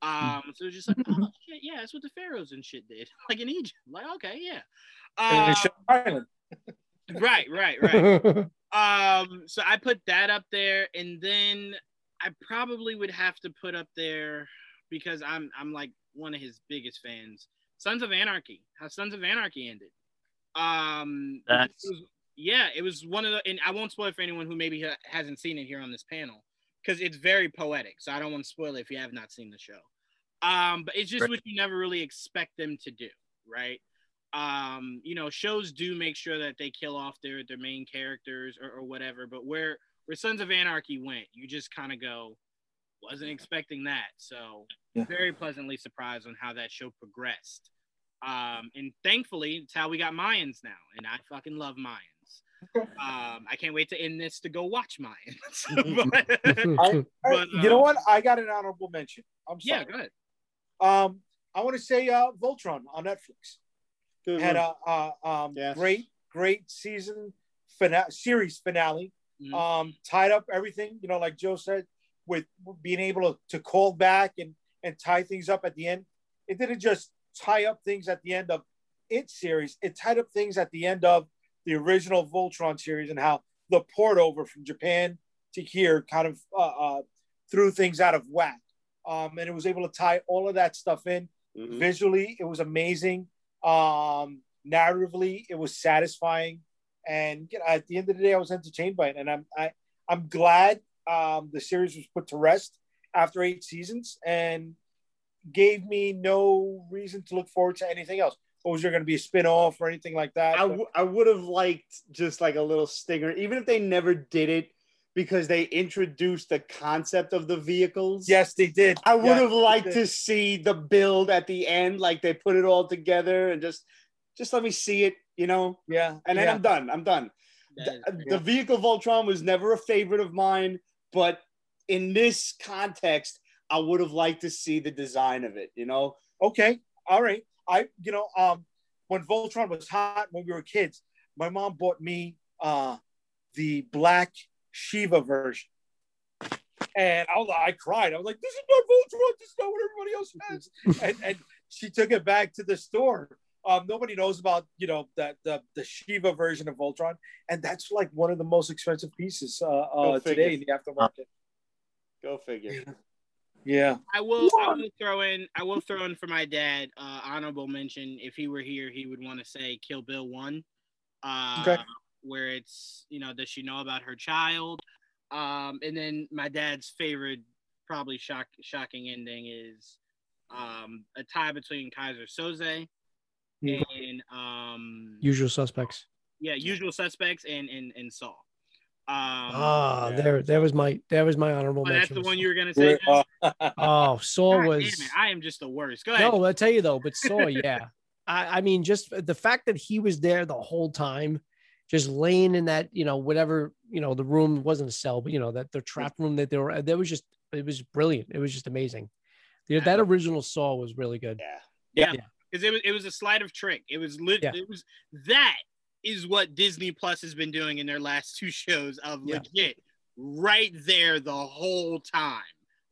Um, so it was just like, oh shit, yeah, that's what the pharaohs and shit did, like in Egypt. Like, okay, yeah. Island. right, right, right. Um, so I put that up there, and then I probably would have to put up there because I'm I'm like one of his biggest fans. Sons of Anarchy. How Sons of Anarchy ended. Um, That's- it was- yeah, it was one of the, and I won't spoil it for anyone who maybe ha- hasn't seen it here on this panel because it's very poetic. So I don't want to spoil it if you have not seen the show. Um, but it's just Right. what you never really expect them to do, right? Um, you know, shows do make sure that they kill off their their main characters or, or whatever. But where where Sons of Anarchy went, you just kind of go, wasn't expecting that. So Yeah. very pleasantly surprised on how that show progressed. Um, and thankfully, it's how we got Mayans now, and I fucking love Mayans. Um, I can't wait to end this to go watch Mayans. but, I- But, you know um, what? I got an honorable mention. I'm yeah, sorry. go ahead. Um, I want to say uh, Voltron on Netflix Good had one. a, a um, Yes. great, great season fina- series finale. Mhm. Um, tied up everything, you know, like Joe said, with being able to, call back and and tie things up at the end. It didn't just tie up things at the end of its series. It tied up things at the end of the original Voltron series and how the port over from Japan to here kind of uh, uh, threw things out of whack. Um, and it was able to tie all of that stuff in Mhm. visually it was amazing um narratively it was satisfying and you know, at the end of the day i was entertained by it and i'm I, i'm glad um the series was put to rest after eight seasons and gave me no reason to look forward to anything else or was there going to be a spin-off or anything like that I, w- I would have liked just like a little stinger, even if they never did it, because they introduced the concept of the vehicles. yes they did I would Yeah, have liked to see the build at the end, like they put it all together and just, just let me see it, you know. yeah And then yeah. I'm done. I'm done. That is The, great. the vehicle Voltron was never a favorite of mine, but in this context, I would have liked to see the design of it. You know, okay all right. I you know um when voltron was hot when we were kids my mom bought me uh the black shiva version. And i was i cried. I was like this is not voltron. This is not what everybody else has. And, and she took it back to the store um nobody knows about you know the, the the shiva version of voltron and that's like one of the most expensive pieces uh, uh today in the aftermarket go figure. yeah I will. I will throw in. I will throw in for my dad. Uh, honorable mention. If he were here, he would want to say Kill Bill One, uh, Okay. where it's you know does she know about her child, um, and then my dad's favorite, probably shock shocking ending is um, a tie between Keyser Söze. And um, Usual suspects. yeah, Usual Suspects and and and Saw. Um, Ah, yeah. there, there was my, there was my honorable oh, that's the one you were gonna say. We're- Jim? Oh, Saw God was. it, I am just the worst. Go ahead. No, I'll tell you though, but Saw, yeah. I, I mean, just the fact that he was there the whole time, just laying in that, you know, whatever, you know, the room wasn't a cell, but you know, that the trap room that they were, that was just, it was brilliant. It was just amazing. Yeah, that original Saw was really good. Yeah, yeah. Because it was it was a sleight of trick. It was lit. Yeah. It was that is what Disney Plus has been doing in their last two shows of Yeah. legit right there the whole time,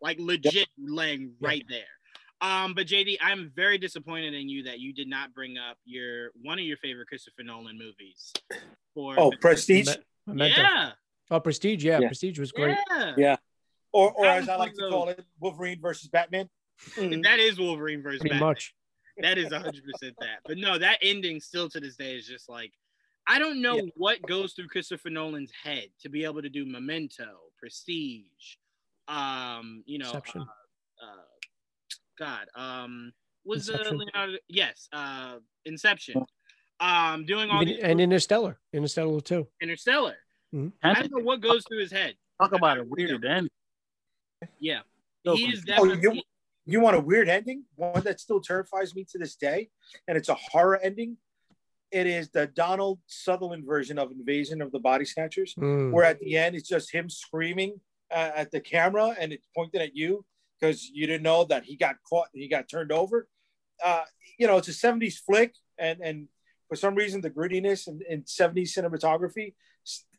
like legit laying Yeah. right there. Um, but JD, I'm very disappointed in you that you did not bring up your one of your favorite Christopher Nolan movies. For oh prestige Memento. yeah, Oh, Prestige. Yeah, Yeah. Prestige was great. yeah, Yeah. or, or as I like to call it, Wolverine versus Batman. Mhm. That is Wolverine versus Pretty Batman. much. That is 100% that. But no, that ending still to this day is just like, I don't know what goes through Christopher Nolan's head to be able to do Memento, Prestige, um, you know, uh, uh, God, um, was the Leonardo? Yes, uh, Inception. Um, doing all Even- these and Interstellar. Interstellar too. Interstellar. I don't know what goes through his head. Talk about a weird ending. Yeah, So he is Oh, definitely. you, you want a weird ending? One that still terrifies me to this day, and it's a horror ending. It is the Donald Sutherland version of Invasion of the Body Snatchers, Mm. where at the end it's just him screaming uh, at the camera and it's pointed at you because you didn't know that he got caught and he got turned over. Uh, you know, it's a 70s flick, and and for some reason the grittiness and, and 70s cinematography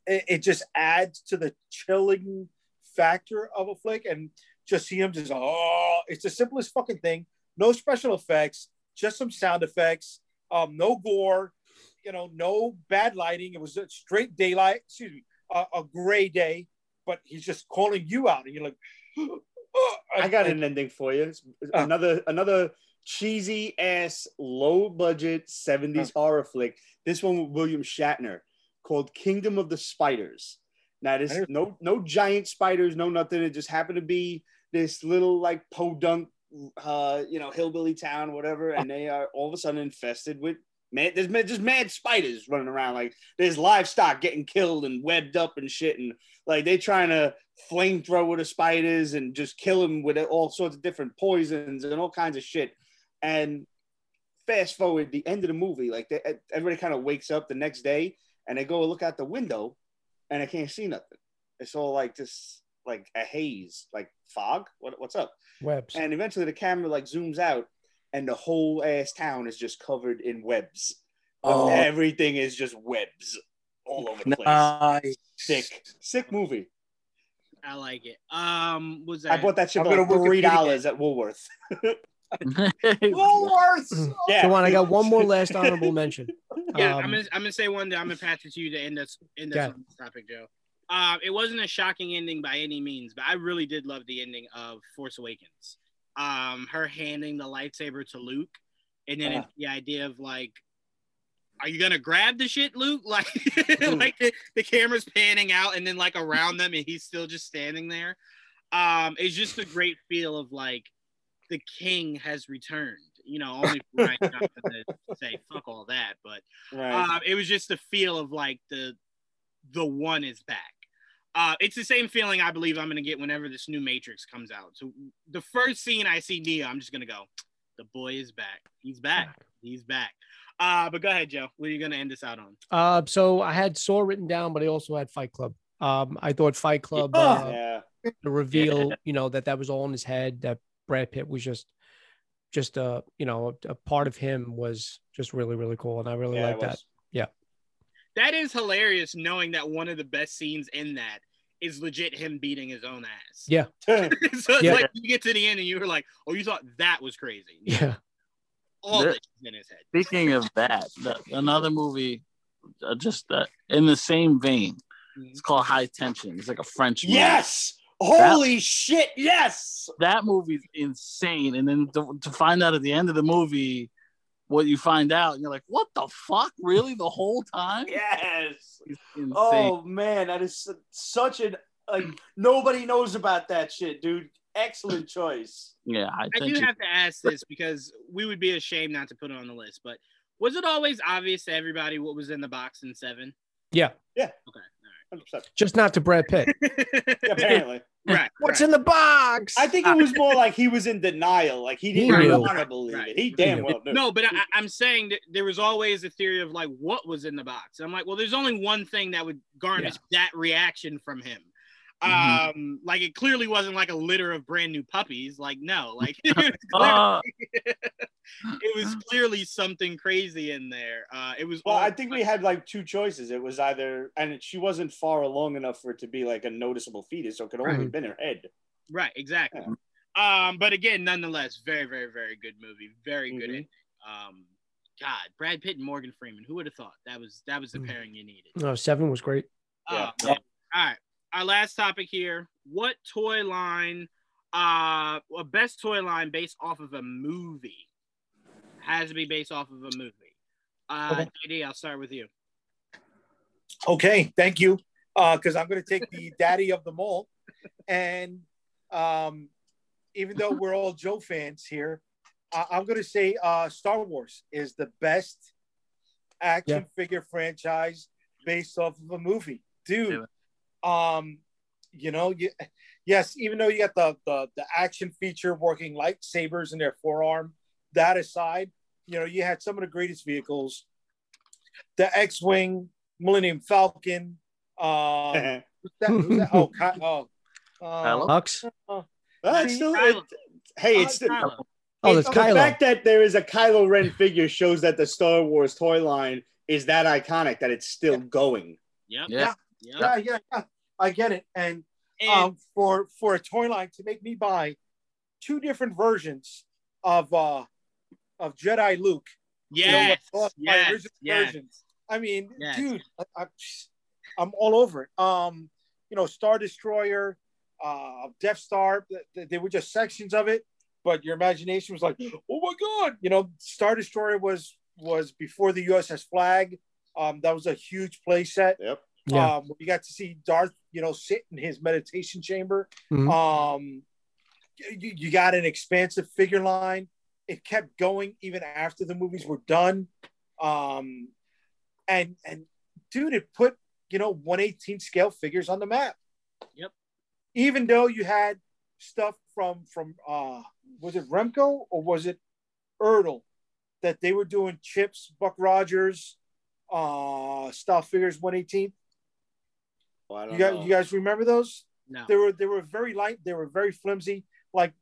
it, it just adds to the chilling factor of a flick and just see him just oh it's the simplest fucking thing no special effects just some sound effects um no gore you know no bad lighting it was a straight daylight excuse me a, a gray day, but he's just calling you out, and you're like, I got an ending for you. It's Uh. another another cheesy ass low budget 70s Uh. horror flick. This one with William Shatner called Kingdom of the Spiders. Now this no no giant spiders, no nothing. It just happened to be this little like podunk uh you know hillbilly town whatever and they are all of a sudden infested with man there's ma- just mad spiders running around like there's livestock getting killed and webbed up and shit and like they trying to flamethrower the spiders and just kill them with all sorts of different poisons and all kinds of shit. And fast forward the end of the movie, like they, everybody kind of wakes up the next day and they go look out the window and they can't see nothing. It's all like this, like a haze, like fog. What, what's up? Webs. And eventually the camera like zooms out and the whole ass town is just covered in webs. Oh. Everything is just webs all over the place. nice. Sick, sick movie. I like it. Um, was that? I bought that shit for like three dollars at Woolworth. Woolworths. Yeah. Come on, I got one more last honorable mention. Yeah, Um, I'm gonna I'm gonna say one that I'm gonna pass it to you to end us end us Okay. on this topic, Joe. Um, it wasn't a shocking ending by any means, but I really did love the ending of Force Awakens. Um, her handing the lightsaber to Luke, and then Uh. the idea of like, are you gonna grab the shit, Luke? Like, like the, the camera's panning out and then like around them, and he's still just standing there. Um, it's just a great feel of like the king has returned. You know, only for Rian Johnson to say fuck all that, but Right. um, it was just the feel of like the the one is back. Uh, it's the same feeling I believe I'm gonna get whenever this new Matrix comes out. So the first scene I see Neo, I'm just gonna go, the boy is back. He's back. He's back. Uh, but go ahead, Joe. What are you gonna end this out on? Uh, so I had Saw written down, but I also had Fight Club. Um, I thought Fight Club, Oh. uh, yeah. the reveal, you know, that that was all in his head. That Brad Pitt was just, just a, you know, a, a part of him was just really, really cool, and I really yeah, like that. Yeah, That is hilarious, knowing that one of the best scenes in that is legit him beating his own ass. Yeah. so it's Yeah. like you get to the end and you were like, oh, you thought that was crazy. Yeah. All There- that in his head. Speaking of that, the, another movie, uh, just uh, in the same vein. It's called High Tension. It's like a French movie. Yes. Holy shit. Yes. that movie's insane. And then to, to find out at the end of the movie what you find out, and you're like, what the fuck? Really? The whole time? Yes. Oh man, that is such an like nobody knows about that shit, dude. Excellent choice. yeah, High I do Tension. have to ask this because we would be ashamed not to put it on the list. But was it always obvious to everybody what was in the box in seven? Yeah. Yeah. Okay. 100%. Just not to Brad Pitt. All right. Apparently. Right. What's right. in the box? I think it was more like he was in denial. Like he He didn't knew. want to believe Right. it. He damn well knew. No, but I, I'm saying that there was always a theory of like what was in the box. I'm like, well, there's only one thing that would garnish that reaction from him. Mhm. Um, like it clearly wasn't like a litter of brand new puppies. Like no, like it was Uh, clearly, it was clearly something crazy in there. Uh, it was. Well, I think we had like two choices. It was either, and it, she wasn't far along enough for it to be like a noticeable fetus, so it could only Right. have been her head. Right, exactly. Um, but again, nonetheless, very, very, very good movie. Very good Mhm. ending. Um, God, Brad Pitt and Morgan Freeman. Who would have thought that was that was the Mm. pairing you needed? No, seven was great. Yeah. Oh, man. All right. Our last topic here. What toy line, uh, a best toy line based off of a movie has to be based off of a movie. Uh, Okay. JD, I'll start with you. Okay, thank you. Because I'm going to take the daddy of them all, and um, even though we're all Joe fans here, I- I'm going to say uh, Star Wars is the best action figure franchise based off of a movie, dude. Um, you know, you, yes, even though you got the, the the action feature working lightsabers in their forearm, that aside, you know, you had some of the greatest vehicles, the X-wing, Millennium Falcon. Um, who's that, who's that? Oh, Ky- oh, uh, Kylo? Hux. Well, it's still, it, hey, Uh, it's the, Kylo. Oh, that's the Kylo. fact that there is a Kylo Ren figure shows that the Star Wars toy line is that iconic that it's still going. Yep. Yeah. Yep. yeah, yeah, yeah. I get it. And And um, for for a toy line to make me buy two different versions of uh of Jedi Luke. you know, yes, my yes, original yes. versions. I mean, Yes. dude, I, I, I'm all over it. Um, you know, Star Destroyer, uh, Death Star. th- th- They were just sections of it, but your imagination was like, oh my god! You know, Star Destroyer was was before the USS Flagg. Um, that was a huge play set. Yep. Yeah. Um, you got to see Darth, you know, sit in his meditation chamber. Mhm. Um, you, you got an expansive figure line. It kept going even after the movies were done. Um, and and dude, it put you know 118 scale figures on the map. Yep. Even though you had stuff from from uh was it Remco or was it Ertl that they were doing CHiPs, Buck Rogers, uh style figures 118. Well, I don't You guys, know. you guys remember those? No. They were they were very light. They were very flimsy. Like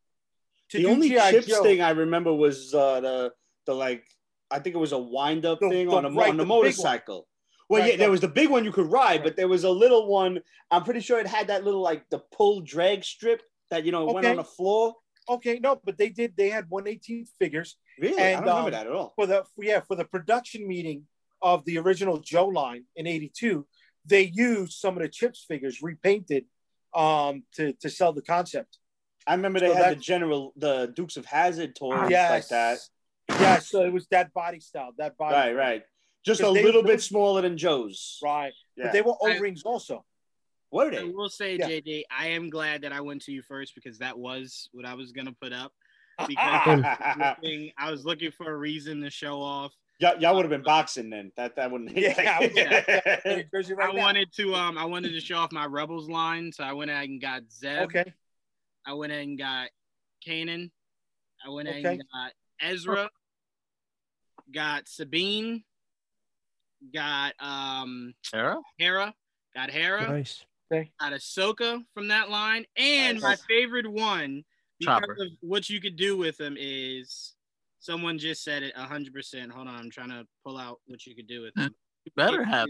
to the only G.I. CHiPs Joe- thing I remember was uh, the the like I think it was a wind up thing the- on a right, on the the big one. motorcycle. Well, Right, yeah, there was the big one you could ride, Right. but there was a little one. I'm pretty sure it had that little like the pull drag strip that you know went on the floor. Okay, no, but they did. They had 118 figures Really, I don't remember um, that at all. for the yeah for the production meeting of the original Joe line in '82. They used some of the CHiPs figures repainted um to to sell the concept. I remember they so had that- the general, the Dukes of Hazzard toys yes, like that. Yeah, so it was that body style, that body. Right, right. Just a they- little bit smaller than Joe's. right. Yeah. But they were I- O rings also. Were I they? I will say, Yeah. JD, I am glad that I went to you first because that was what I was gonna put up. Because I was looking, I was looking for a reason to show off. Y'all, y'all would have been boxing then. That that wouldn't. Yeah, I was- yeah. Jersey right I now. wanted to um I wanted to show off my Rebels line, so I went ahead and got Zeb. Okay. I went ahead and got Kanan. I went ahead Okay. and got Ezra. Got Sabine. Got um Sarah? Hera. Got Hera. Nice. Okay. Got Ahsoka from that line. And my favorite one, because Chopper. of what you could do with them is someone just said it hundred percent. Hold on, I'm trying to pull out what you could do with them. You better have.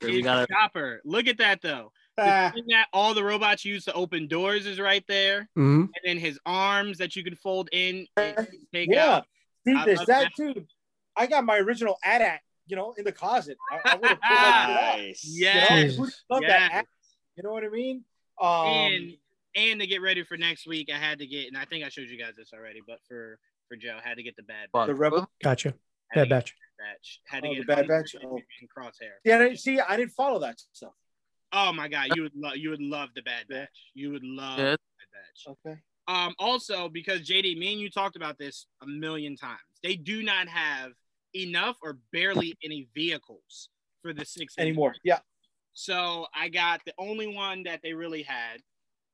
We It's gotta. Chopper. Look at that though. The Ah, thing that all the robots use to open doors is right there, Mhm. and then his arms that you can fold in, and take Yeah. out. See, I there's love that that. dude. I got my original AT-AT, you know, in the closet. I, I would have pulled that shit out. nice. Yes. You know, love Yes. that You know what I mean? Um, and and to get ready for next week, I had to get, and I think I showed you guys this already, but for for Joe, I had to get the bad Fuck. the rebel. Gotcha. Had Bad batch. the batch. Had to Oh, get the Bad Batch? and Oh. crosshair. Yeah, I didn't- see, I didn't follow that stuff. Oh my god, you would love you would love the bad batch. You would love Yeah. the bad batch. Okay. Um, also because JD, me and you talked about this a million times. They do not have enough or barely any vehicles for the six Anymore. Yeah. So I got the only one that they really had.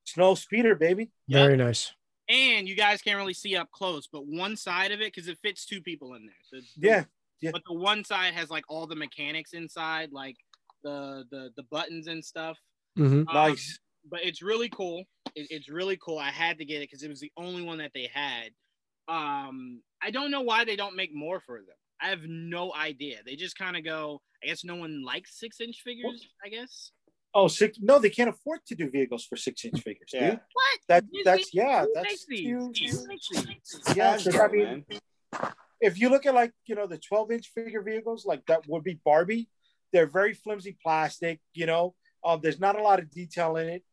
Snow speeder, baby. Yep. Very nice. And you guys can't really see up close, but one side of it, because it fits two people in there. So Yeah. Yeah. But the one side has like all the mechanics inside, like the the the buttons and stuff. hmm Um, Nice. but it's really cool. It, it's really cool. I had to get it because it was the only one that they had. Um, I don't know why they don't make more for them. I have no idea. They just kind of go. I guess no one likes six inch figures. I guess. Oh, six. No, they can't afford to do vehicles for six inch figures. Yeah. Dude. What? That Disney- that's yeah. That's makes huge. Who makes these? I mean, man. if you look at like you know the 12 inch figure vehicles like that would be barbie they're very flimsy plastic you know um, there's not a lot of detail in it.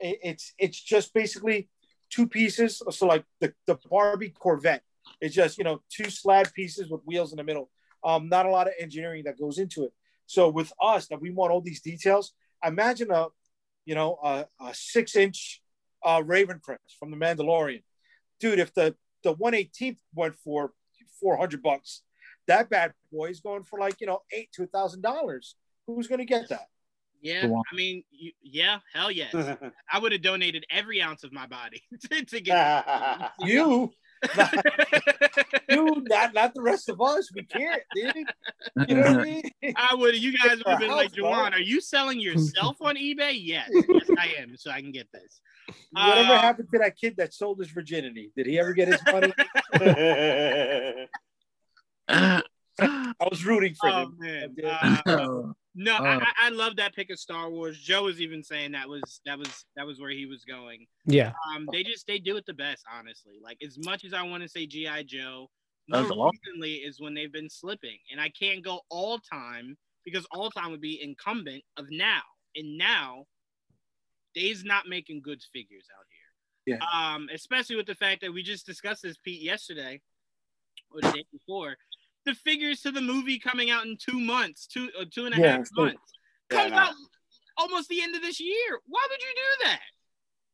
it it's it's just basically two pieces so like the, the barbie corvette it's just you know two slab pieces with wheels in the middle um not a lot of engineering that goes into it so with us that we want all these details imagine a you know a, a six inch uh Razor Crest from the mandalorian dude if the the 118th went for 400 bucks. That bad boy is going for like, you know, eight to a thousand dollars. Who's going to get that? Yeah, I mean, you, yeah, hell yes. I would have donated every ounce of my body to, to get. You, you, not, not the rest of us. We can't, dude. You know what I mean? I would. You guys would have been like, Juwan, are you selling yourself on eBay? Yes, yes, I am. So I can get this. Whatever Uh, happened to that kid that sold his virginity? Did he ever get his money? I was rooting for Oh him. man. Uh, no, I, Uh. I I love that pick of Star Wars. Joe was even saying that was that was that was where he was going. Yeah. Um, they just they do it the best, honestly. Like as much as I want to say GI Joe, That more recently is when they've been slipping, and I can't go all time because all time would be incumbent of now. and now they's not making good figures out here. Yeah. Um, especially with the fact that we just discussed this Pete yesterday or the day before. The figures to the movie coming out in two months, two or two and a half Yeah, it's good. months, Yeah, comes out almost the end of this year. Why would you do that?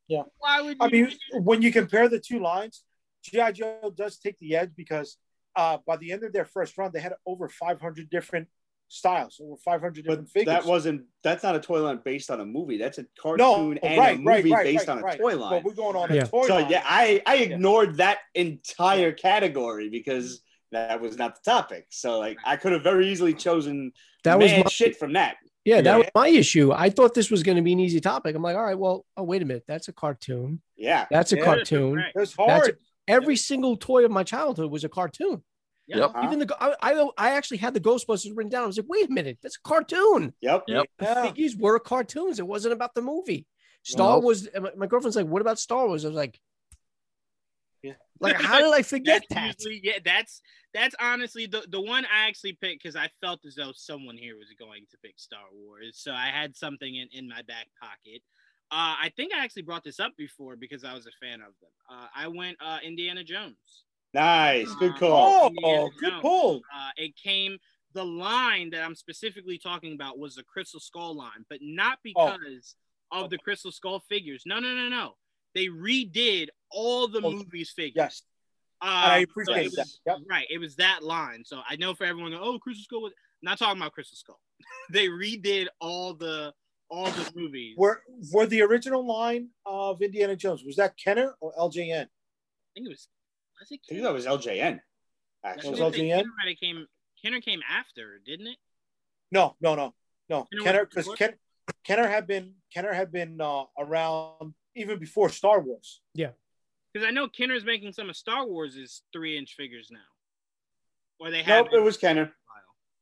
Yeah. Why would you? I mean, when you compare the two lines, GI Joe does take the edge because uh, by the end of their first run, they had over 500 different styles, over 500 But different figures. that wasn't. That's not a toy line based on a movie. That's a no, cartoon and right, a movie right, based right, on a right. toy But line. we're going on Yeah. a toy So line. yeah, I I ignored that entire category because that was not the topic. So like I could have very easily chosen That was my, shit from that. yeah, that Yeah. was my issue. I thought this was going to be an easy topic. I'm like, all right, well, oh wait a minute, that's a cartoon. Yeah. That's a Yeah. cartoon. Right. it was That's- hard. Every single toy of my childhood was a cartoon. Yeah. Yep. Huh? Even the I, I I actually had the Ghostbusters written down. I was like, wait a minute, that's a cartoon. Yep. Yep. The Yeah. figures were cartoons. It wasn't about the movie. Star Nope. Wars. My, my girlfriend's like, what about Star Wars? I was like, Yeah. like how did I forget That's that? usually yeah. That's that's honestly the the one I actually picked because I felt as though someone here was going to pick Star Wars, so I had something in in my back pocket. Uh, I think I actually brought this up before because I was a fan of them. Uh, I went uh, Indiana Jones. Nice. Good call. Oh, Indiana good Jones. pull. Uh, it came. The line that I'm specifically talking about was the Crystal Skull line, but not Oh. because of the Crystal Skull figures. No, no, no, no. They redid all the Oh, movies figures. Yes. Uh, And I so appreciate it that. Yep. Right. It was that line. So I know for everyone, oh, Crystal Skull was not talking about Crystal Skull. they redid all the all the movies. Were were the original line of Indiana Jones was that Kenner or LJN? I think it was. Was it I think Kenner? that was LJN. Actually. was LJN? Kenner came. Kenner came after, didn't it? No, no, no, no. Kenner Kenner because before? Ken, Kenner had been Kenner had been uh, around even before Star Wars. Because I know Kenner's making some of Star Wars' three inch figures now. Or they have. Nope, it was Kenner.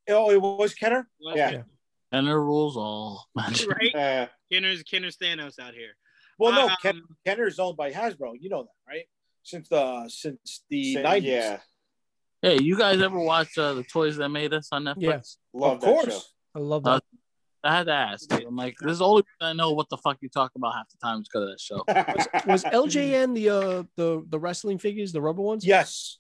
Oh, it was Kenner. Was Yeah. it? And it rules all. Right. Uh, Kenner's Kenner's Thanos out here. Well, no, Um, Ken, Kenner is owned by Hasbro. You know that, right? Since the since the so- nineties. yeah. Hey, you guys ever watch uh, the Toys That Made Us on Netflix? Yes. Love of that show. course. I love Uh, that. I had to ask. I'm like, this is the only reason I know what the fuck you talk about half the time is because of that show. Was LJN the uh the the wrestling figures, the rubber ones? Yes,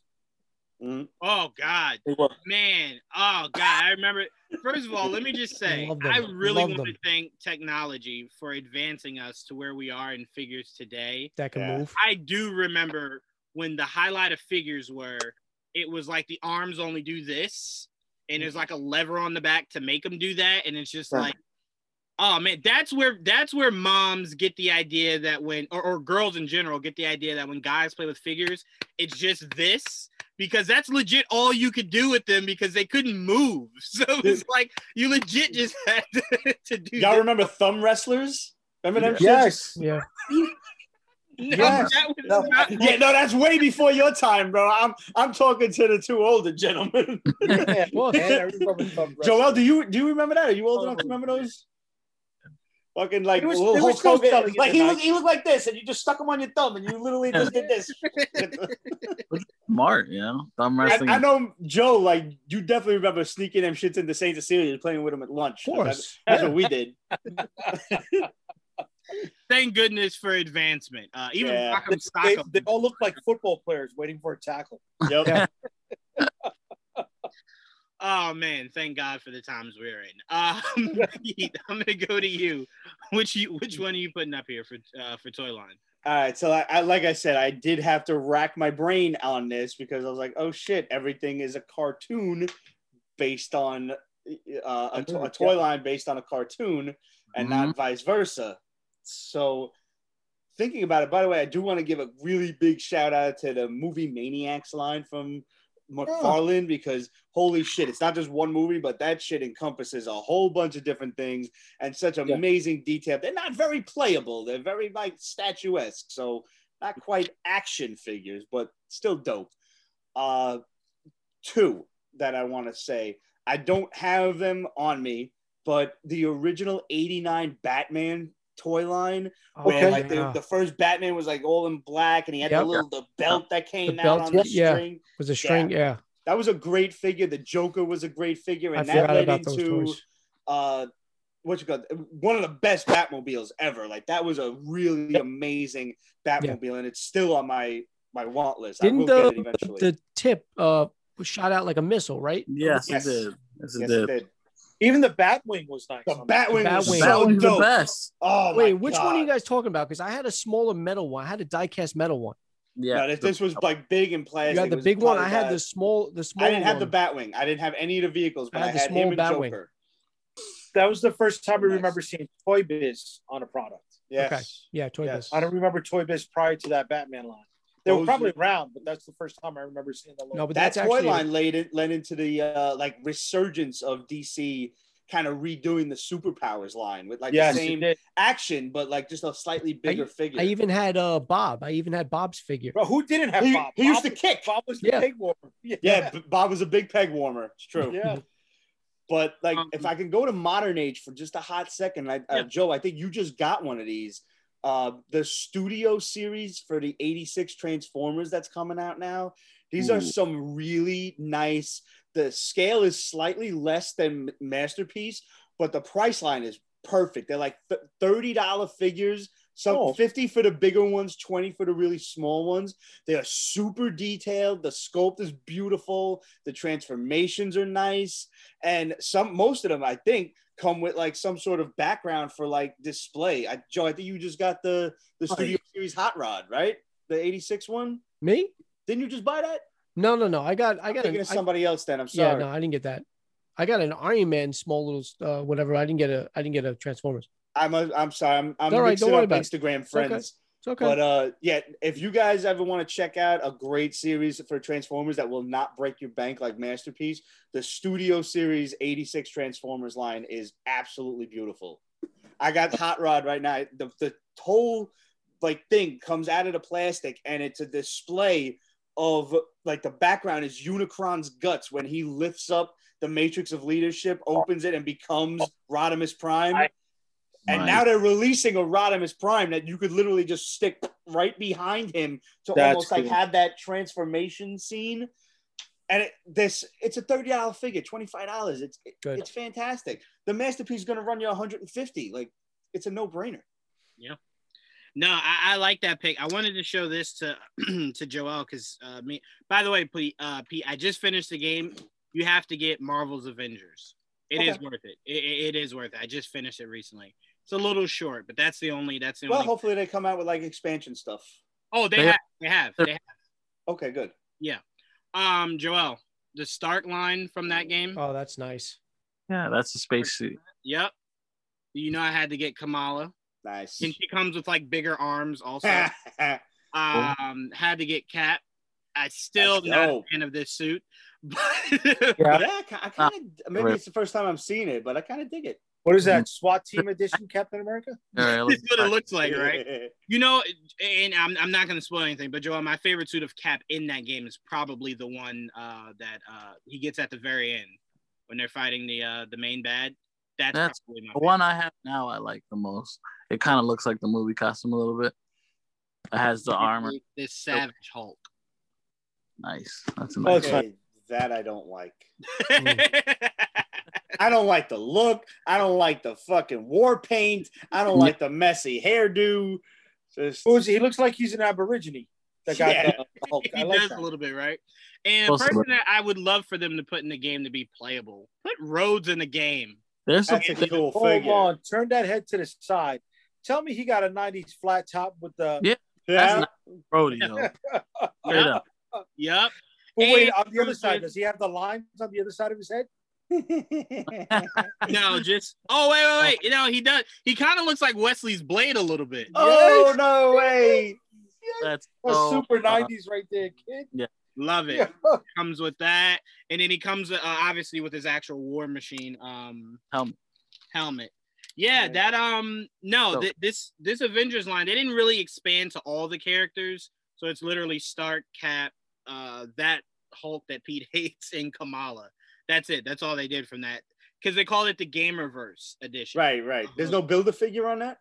Mhm. Oh God, man. Oh God, I remember. First of all, let me just say, Love them. I really Love want to thank technology for advancing us to where we are in figures today. That can Yeah. move. I do remember when the highlight of figures were, it was like the arms only do this, and there's like a lever on the back to make them do that, and it's just Right. like, oh man, that's where that's where moms get the idea that when or, or girls in general get the idea that when guys play with figures, it's just this because that's legit all you could do with them because they couldn't move. So it's like you legit just had to, to do. Y'all this. remember thumb wrestlers? Remember them? shits? Yes. Yeah. No, Yes. that No. Yeah, no, that's way before your time, bro. I'm I'm talking to the two older gentlemen. Yeah, Well, man, I remember Thumb Joel, do you do you remember that? Are you old oh, enough to remember those? Fucking like was- little was Hulk Hogan. Like he looked, he looked like this, and you just stuck him on your thumb, and you literally just did this. Smart, you know. Thumb wrestling. I know Joe. Like you definitely remember sneaking them shits into Saint Cecilia playing with them at lunch. Of That's, course. that's what we did. Thank goodness for advancement. Uh, even Yeah. Rock'em They, Sock'em. they all look like football players waiting for a tackle. Yep. Oh man, thank God for the times we're in. Um, I'm gonna go to you. Which you, which one are you putting up here for uh, for Toyline? All right, so I, I like I said, I did have to rack my brain on this because I was like, oh shit, everything is a cartoon based on uh, a, to- a toy line based on a cartoon, and not vice versa. So, thinking about it, by the way, I do want to give a really big shout out to the movie Maniacs line from McFarlane because holy shit, it's not just one movie, but that shit encompasses a whole bunch of different things and such Yeah. amazing detail. They're not very playable. They're very like statuesque, so not quite action figures, but still dope. Uh, two that I want to say. I don't have them on me, but the original '89 Batman toy line, where Okay. like the, yeah. the first Batman was like all in black, and he had Yep. the little the belt that came The out belt, on the yeah. string. was a string. Yeah. That was a great figure. The Joker was a great figure, I and that led about those into toys. uh, what you call one of the best Batmobiles ever. Like that was a really amazing Batmobile, and it's still on my my want list. Didn't will get it the eventually. the tip uh shot out like a missile, right? Yes, Yes. it did. Yes, it yes, did. it did. Even the Batwing was nice. The on that. Batwing was Batwing. so Batwing's the best. Oh Wait, my which God. one are you guys talking about? Because I had a smaller metal one. I had a die-cast metal one. Yeah, No, this, this was like big and plastic. You had the big one. I had that- the small, the small. I didn't have the. Batwing. I didn't have any of the vehicles, but I I had had, the small him and Batwing. Joker. That was the first time I remember seeing Toy Biz on a product. Yes. Okay. Yeah, Toy Yes. Biz. I don't remember Toy Biz prior to that Batman line. They were probably were- around, but that's the first time I remember seeing the logo. No, but that that's toy actually line led, it, led into the uh, like resurgence of DC kind of redoing the superpowers line with like yes, the same action, but like just a slightly bigger figure. I even had uh Bob. I even had Bob's figure. Bro, who didn't have He- Bob? he used Bob to kick. Bob was the Yeah. peg warmer. Yeah. yeah, Bob was a big peg warmer. It's true. Yeah. But like, Um, if I can go to modern age for just a hot second, I, uh, Yeah. Joe, I think you just got one of these. Uh, the studio series for the 86 Transformers that's coming out now. These are some really nice. The scale is slightly less than Masterpiece, but the price line is perfect. They're like $30 figures. Some Oh. 50 for the bigger ones, 20 for the really small ones. They are super detailed. The sculpt is beautiful. The transformations are nice. And some most of them, I think, come with like some sort of background for like display. I, Joe, I think you just got the the Oh, Studio Series Hot Rod, right? The 86 one. Me? Didn't you just buy that? No, no, no. I got, I got. An, of I- somebody else then. I'm sorry. yeah, no, I didn't get that. I got an Iron Man small little uh, whatever. I didn't get a. I didn't get a Transformers. I'm a, I'm sorry. I'm, I'm right, mixing worry up. Instagram friends. It's okay. But uh, yeah, if you guys ever want to check out a great series for Transformers that will not break your bank like Masterpiece, the Studio Series 86 Transformers line is absolutely beautiful. I got Hot Rod right now. The, the whole like thing comes out of the plastic and it's a display of like the background is Unicron's guts when he lifts up the Matrix of Leadership, opens it, and becomes Rodimus Prime. I- And Nice. now they're releasing a Rodimus Prime that you could literally just stick right behind him to That's almost like have that transformation scene. And it, this, it's a thirty dollar figure, twenty five dollars. It's it- it's fantastic. The masterpiece is going to run you one hundred and fifty. Like it's a no brainer. Yeah. No, I, I like that pick. I wanted to show this to to Joel because uh, me. By the way, Pete, uh, Pete, I just finished the game. You have to get Marvel's Avengers. It is Okay. worth it. It, it. it is worth it. I just finished it recently. It's a little short, but that's the only. That's the Well, only. hopefully they come out with like expansion stuff. oh, they They- have. They have. They have. Okay, good. Yeah, um, Joel, the start line from that game. oh, that's nice. yeah, that's a spacesuit. Yep. You know, I had to get Kamala, Nice. and she comes with like bigger arms. Also, um, had to get Cap. I still That's not a fan of this suit, but Yeah. yeah, I kind of maybe it's the first time I'm seeing it, but I kind of dig it. What is that? SWAT Team Edition Captain America? All right, this is what it looks like, right? You know, and I'm, I'm not going to spoil anything, but Joel, my favorite suit of Cap in that game is probably the one uh, that uh, he gets at the very end when they're fighting the uh, the main bad. That's, That's probably my The one I have now, I like the most. It kind of looks like the movie costume a little bit. It has the armor. This Savage Hulk. Nice. That's a nice. it's. Okay, that I don't like. I don't like the look. I don't like the fucking war paint. I don't like the messy hairdo. Just Who is he? He looks like he's an Aborigine. That guy. Yeah. the Hulk. he like does that. a little bit, right? And a Close person that I would love for them to put in the game to be playable. Put Rhodes in the game. There's that's a cool Hold figure. on. Turn that head to the side. Tell me he got a 90s flat top with the. Yeah. Yeah. rodeo. Straight up. Yep. But wait, And on the other side, does he have the lines on the other side of his head? No, just oh wait, wait, wait. You know, he does he kind of looks like Wesley's blade a little bit. oh no way! That's That's so, super uh, 90s right there, kid. Yeah. Love it. Yeah. Comes with that, and then he comes uh, obviously with his actual war machine um Helmet. helmet. Yeah, Yeah. that um no, So- th- this this Avengers line they didn't really expand to all the characters, so it's literally Stark, Cap, uh that Hulk that Pete hates, and Kamala. That's it. That's all they did from that because they called it the Gamerverse edition. Right, right. There's no build a figure on that.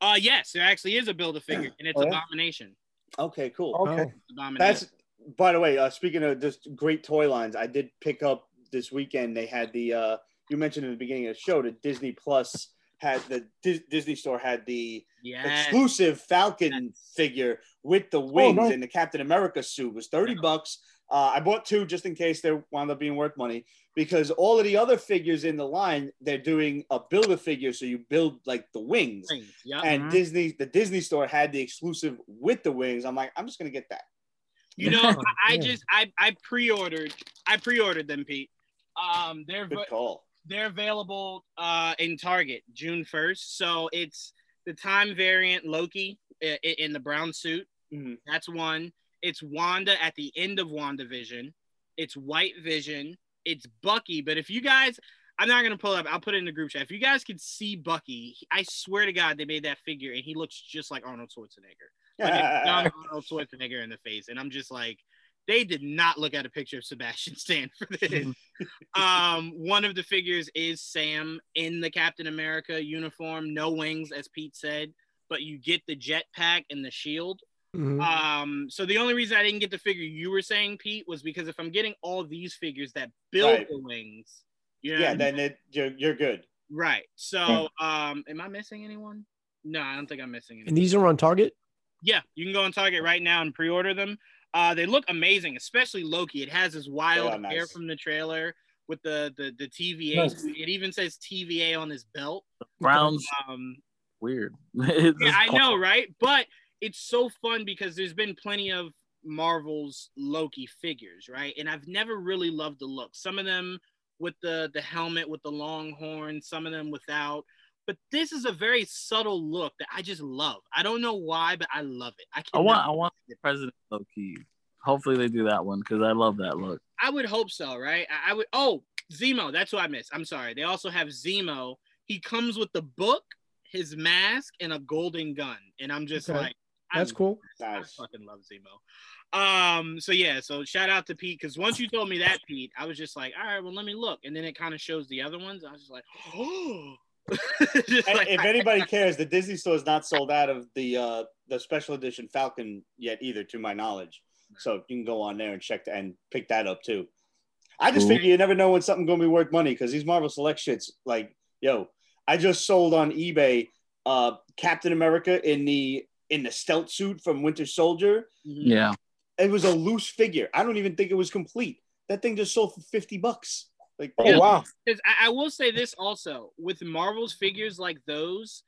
Uh yes, there actually is a build a figure, and it's Oh, yeah? Abomination. Okay, cool. Okay. Oh, Abomination. That's by the way. Uh, speaking of just great toy lines, I did pick up this weekend. They had the uh, you mentioned in the beginning of the show that Disney Plus had the Dis- Disney Store had the Yeah. exclusive Falcon Yes. figure with the wings nice. and the Captain America suit It was 30 bucks. Uh, I bought two just in case they wound up being worth money because all of the other figures in the line, they're doing a build a figure. So you build like the wings. Yeah. And Mhm. Disney, the Disney store had the exclusive with the wings. I'm like, I'm just gonna get that. You know, I, I just I I pre-ordered I pre-ordered them, Pete. Um, they're Good call. they're available uh in Target June first. So it's the time variant Loki i- i- in the brown suit. Mhm. That's one. It's Wanda at the end of WandaVision. It's White Vision. It's Bucky. But if you guys, I'm not gonna pull it up. I'll put it in the group chat. If you guys could see Bucky, I swear to God, they made that figure and he looks just like Arnold Schwarzenegger. Like Arnold Schwarzenegger in the face, and I'm just like, they did not look at a picture of Sebastian Stan for this. um, one of the figures is Sam in the Captain America uniform, no wings, as Pete said, but you get the jetpack and the shield. Mhm. Um, so the only reason I didn't get the figure you were saying, Pete, was because if I'm getting all these figures that build Right. the wings, you know, yeah, then it, you're, you're good. right. So, um, am I missing anyone? No, I don't think I'm missing anyone. And these are on Target. Yeah, you can go on Target right now and pre-order them. Uh, they look amazing, especially Loki. It has his wild They hair nice. from the trailer with the the, the TVA. Nice. It even says TVA on his belt. Brown Um, weird. Yeah, I know, right? But it's so fun because there's been plenty of Marvel's Loki figures, right? And I've never really loved the look. Some of them with the the helmet with the long horn, some of them without. But this is a very subtle look that I just love. I don't know why, but I love it. I, I want I cannot- want President Loki. Hopefully they do that one because I love that look. I would hope so, right? I, I would. Oh, Zemo. That's what I missed. I'm sorry. They also have Zemo. He comes with the book, his mask, and a golden gun. And I'm just Okay. like, That's I'm- cool. I fucking love Zemo. Um. So yeah. So shout out to Pete because once you told me that, Pete, I was just like, all right, well, let me look. And then it kind of shows the other ones. I was just like, oh. Just like- if anybody cares, the Disney store is not sold out of the uh, the special edition Falcon yet either, to my knowledge. So you can go on there and check the, and pick that up too. I just Cool. figure you never know when something's gonna be worth money because these Marvel Select shits, like, yo, I just sold on eBay uh, Captain America in the in the stealth suit from Winter Soldier. Mhm. Yeah. It was a loose figure. I don't even think it was complete. That thing just sold for fifty bucks. Like, Oh Yeah. wow! Because I, I will say this also with Marvel's figures like those,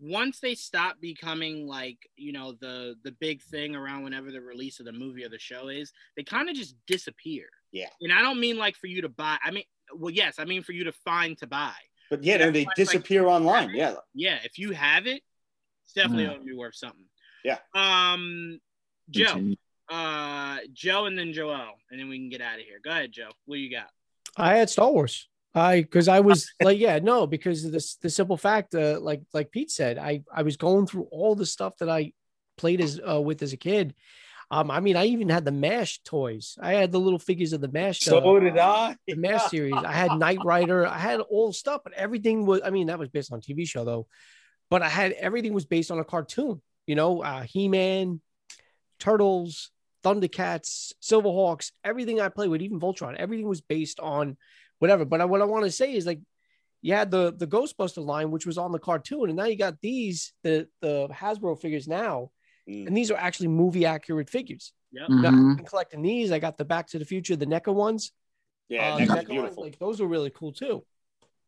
once they stop becoming like you know the the big thing around whenever the release of the movie or the show is, they kind of just disappear. Yeah. And I don't mean like for you to buy. I mean, well, yes, I mean for you to find to buy. but yeah, then they Like- disappear online. Yeah, Yeah, if you have it, it's definitely Yeah. gonna be worth something. Yeah. Um, Joe, Continue. uh, Joe, and then Joel, and then we can get out of here. Go ahead, Joe. What you got? I had Star Wars. I because I was like, yeah, no, because of this the simple fact, uh, like like Pete said, I I was going through all the stuff that I played as uh, with as a kid. Um, I mean, I even had the Mash toys. I had the little figures of the Mash. So uh, did I. the Mash series. I had Knight Rider. I had all stuff, but everything was. I mean, that was based on TV show though, but I had everything was based on a cartoon. You know, uh, He Man, Turtles, Thundercats, Silverhawks. Everything I played with, even Voltron, everything was based on whatever. But I, what I want to say is like. You had the the Ghostbuster line, which was on the cartoon, and now you got these the the Hasbro figures now, Mm. and these are actually movie accurate figures. Yeah, Now, Mhm. I've been collecting these. I got the Back to the Future, the NECA ones. yeah, Uh, that's the NECA ones, like those were really cool too.